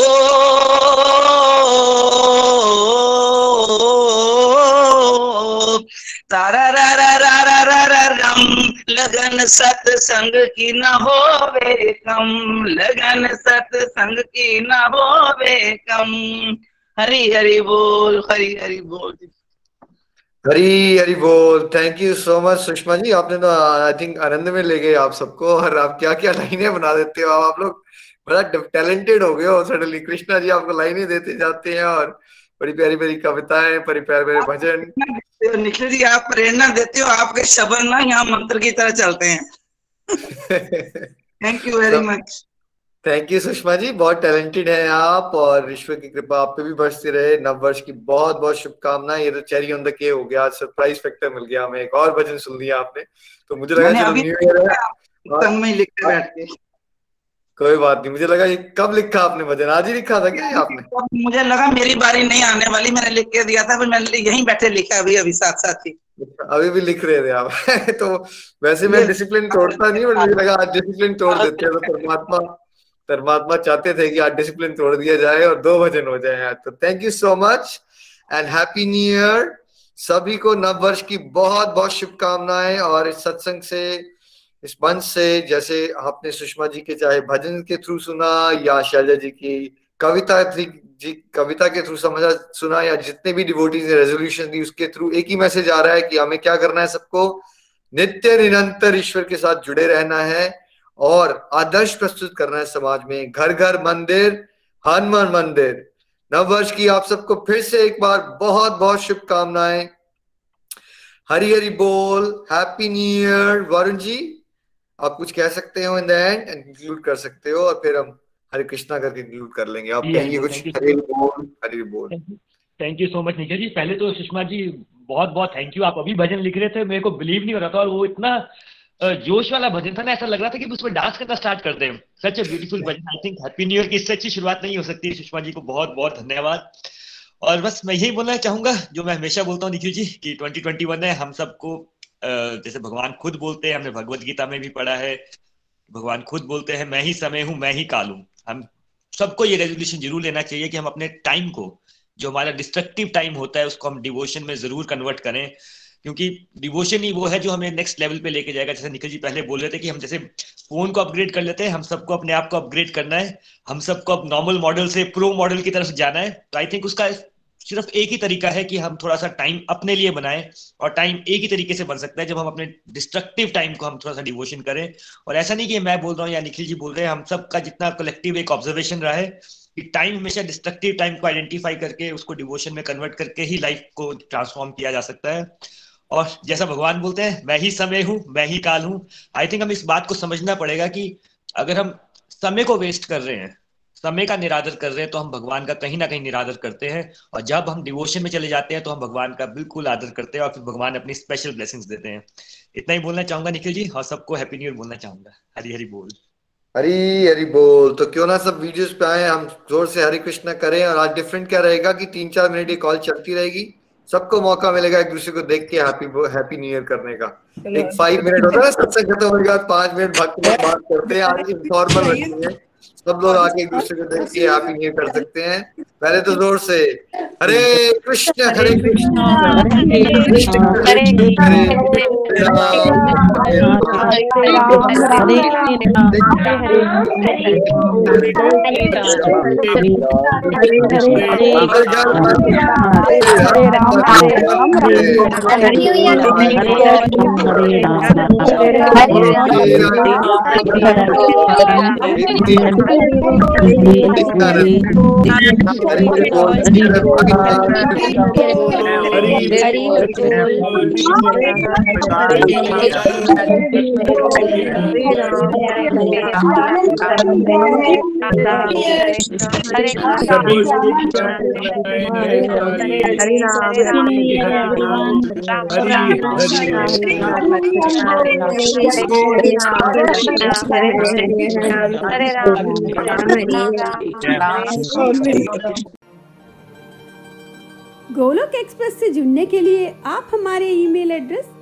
S15: तारा रा रा रा रा रा रा रम लगन सत्संग की न होवे कम लगन सत्संग की न होवे कम हरी हरी बोल हरी हरी बोल
S2: हरी हरी बोल thank you so much Sushma ji आपने तो आई थिंक आनंद में ले गए आप सबको और आप क्या क्या लाइनें बना देते हो आप लोग बड़ा टैलेंटेड हो गए हो सडनली कृष्णा जी आपको लाइनें देते जाते हैं और बड़ी प्यारी प्यारी कविताएँ बड़ी प्यारे प्यारे भजन।
S15: निखिल जी आप प्रेरणा देते हो आपके शब्द ना यहाँ मंत्र की तरह चलते हैं। Thank you very much
S2: thank you Sushma ji बहुत टैलेंटेड है आप और ईश्वर की कृपा आप पे भी बरसती रहे। नव वर्ष की बहुत बहुत शुभकामनाएँ। ये तो चेरी ऑन द के हो गया सरप्राइज़ फैक्टर मिल गया हमें एक और भजन सुन लिया आपने। तो मुझे लगा चलो न्यू ईयर है।
S15: में लिख के बैठ के
S2: कोई बात नहीं मुझे लगा ये कब लिखा आपने भजन? आज ही लिखा था क्या आपने?
S15: मुझे लगा मेरी बारी नहीं आने वाली मैंने लिख के दिया था फिर मैंने यहीं बैठे लिखा अभी अभी साथ साथ ही
S2: अभी भी लिख रहे थे आप। तो वैसे मैं डिसिप्लिन तोड़ता नहीं बट मुझे लगा आज डिसिप्लिन तोड़ देते हैं। तो परमात्मा परमात्मा चाहते थे कि आज डिसिप्लिन तोड़ दिया जाए और दो भजन हो जाए आज। तो thank you so much and happy new year सभी को नव वर्ष की बहुत बहुत शुभकामनाएँ और इस सत्संग से इस मंच से जैसे आपने सुषमा जी के, चाहे भजन के थ्रू सुना या शैलजा जी की कविता जी, कविता के थ्रू समझा, सुना या जितने भी डिवोटीज ने रेजोल्यूशन दी, उसके थ्रू एक ही मैसेज आ रहा है कि हमें क्या करना है सबको? नित्य निरंतर ईश्वर के साथ जुड़े रहना है और आदर्श प्रस्तुत करना है समाज में। घर घर मंदिर, हनुमान मंदिर। नव वर्ष की आप सबको फिर से एक बार बहुत बहुत शुभकामनाएँ। हरी हरी बोल happy new year Varun ji. आप कुछ कह सकते हो in the end and conclude कर सकते हो और फिर हम हरे कृष्णा करके कंक्लूड कर लेंगे। आप कहेंगे कुछ हरी बोल हरी बोल।
S8: Thank you so much Nikhil ji पहले तो सुषमा जी बहुत बहुत थैंक यू आप अभी भजन लिख रहे थे मेरे को बिलीव नहीं हो रहा था और वो इतना जोश वाला भजन था ना ऐसा लग रहा था कि उसमें डांस करना स्टार्ट कर दें। Such a beautiful bhajan. I think happy new year की इससे अच्छी शुरुआत नहीं हो सकती। सुषमा जी को बहुत बहुत धन्यवाद। और बस मैं यही बोलना चाहूँगा जो मैं हमेशा बोलता हूँ निखिल जी कि 2021 है हम सबको जैसे भगवान खुद बोलते हैं, हमने भगवत गीता में भी पढ़ा है। भगवान खुद बोलते हैं, मैं ही समय हूँ, मैं ही काल हूँ। हम सबको ये रेजोल्यूशन ज़रूर लेना चाहिए कि हम अपने टाइम को, जो हमारा डिस्ट्रक्टिव टाइम होता है, उसको हम डिवोशन में ज़रूर कन्वर्ट करें। क्योंकि डिवोशन ही वो है जो हमें नेक्स्ट लेवल पे लेके जाएगा। जैसे निखिल जी पहले बोल रहे थे कि हम जैसे फ़ोन को अपग्रेड कर लेते हैं, हम सबको अपने आप को अपग्रेड करना है। हम सबको अब नॉर्मल मॉडल से प्रो मॉडल की तरफ़ जाना है। तो आई थिंक उसका सिर्फ़ एक ही तरीका है कि हम थोड़ा सा टाइम अपने लिए बनाएँ और टाइम एक ही तरीके से बन सकता है जब हम अपने डिस्ट्रक्टिव टाइम को हम थोड़ा सा डिवोशन करें। और ऐसा नहीं कि मैं बोल रहा हूँ या निखिल जी बोल रहे हैं, हम सबका जितना कलेक्टिव एक ऑब्जर्वेशन रहा है कि टाइम हमेशा डिस्ट्रक्टिव टाइम को आइडेंटिफाई करके, उसको डिवोशन में कन्वर्ट करके ही लाइफ को ट्रांसफॉर्म किया जा सकता है। और जैसा भगवान बोलते हैं, मैं ही समय हूँ, मैं ही काल हूँ। आई थिंक हम इस बात को समझना पड़ेगा कि अगर हम समय को वेस्ट कर रहे हैं समय का निरादर कर रहे हैं तो हम भगवान का कहीं ना कहीं निरादर करते हैं। और जब हम डिवोशन में चले जाते हैं तो हम भगवान का बिल्कुल आदर करते हैं और फिर भगवान अपनी स्पेशल ब्लेसिंग्स देते हैं। इतना ही बोलना चाहूँगा निखिल जी और सबको हैप्पी न्यू ईयर बोलना चाहूँगा। हरी हरी बोल।
S2: हरी हरी बोल। तो क्यों ना सब वीडियोस पे आए हम ज़ोर से हरे कृष्णा करें और आज डिफरेंट क्या रहेगा कि तीन चार मिनट ये कॉल चलती रहेगी। सबको मौका मिलेगा एक दूसरे को देख के हैप्पी हैप्पी न्यू ईयर करने का। एक फाइव मिनट होता है सत्संग खत्म होने के बाद पाँच मिनट भक्त बात करते हैं आज है। सब लोग आके एक दूसरे को देख के आप ये कर सकते हैं। पहले तो ज़ोर से हरे कृष्ण हरे कृष्ण हरे कृष्ण। हरे
S16: गोलोक एक्सप्रेस से जुड़ने के लिए आप हमारे email address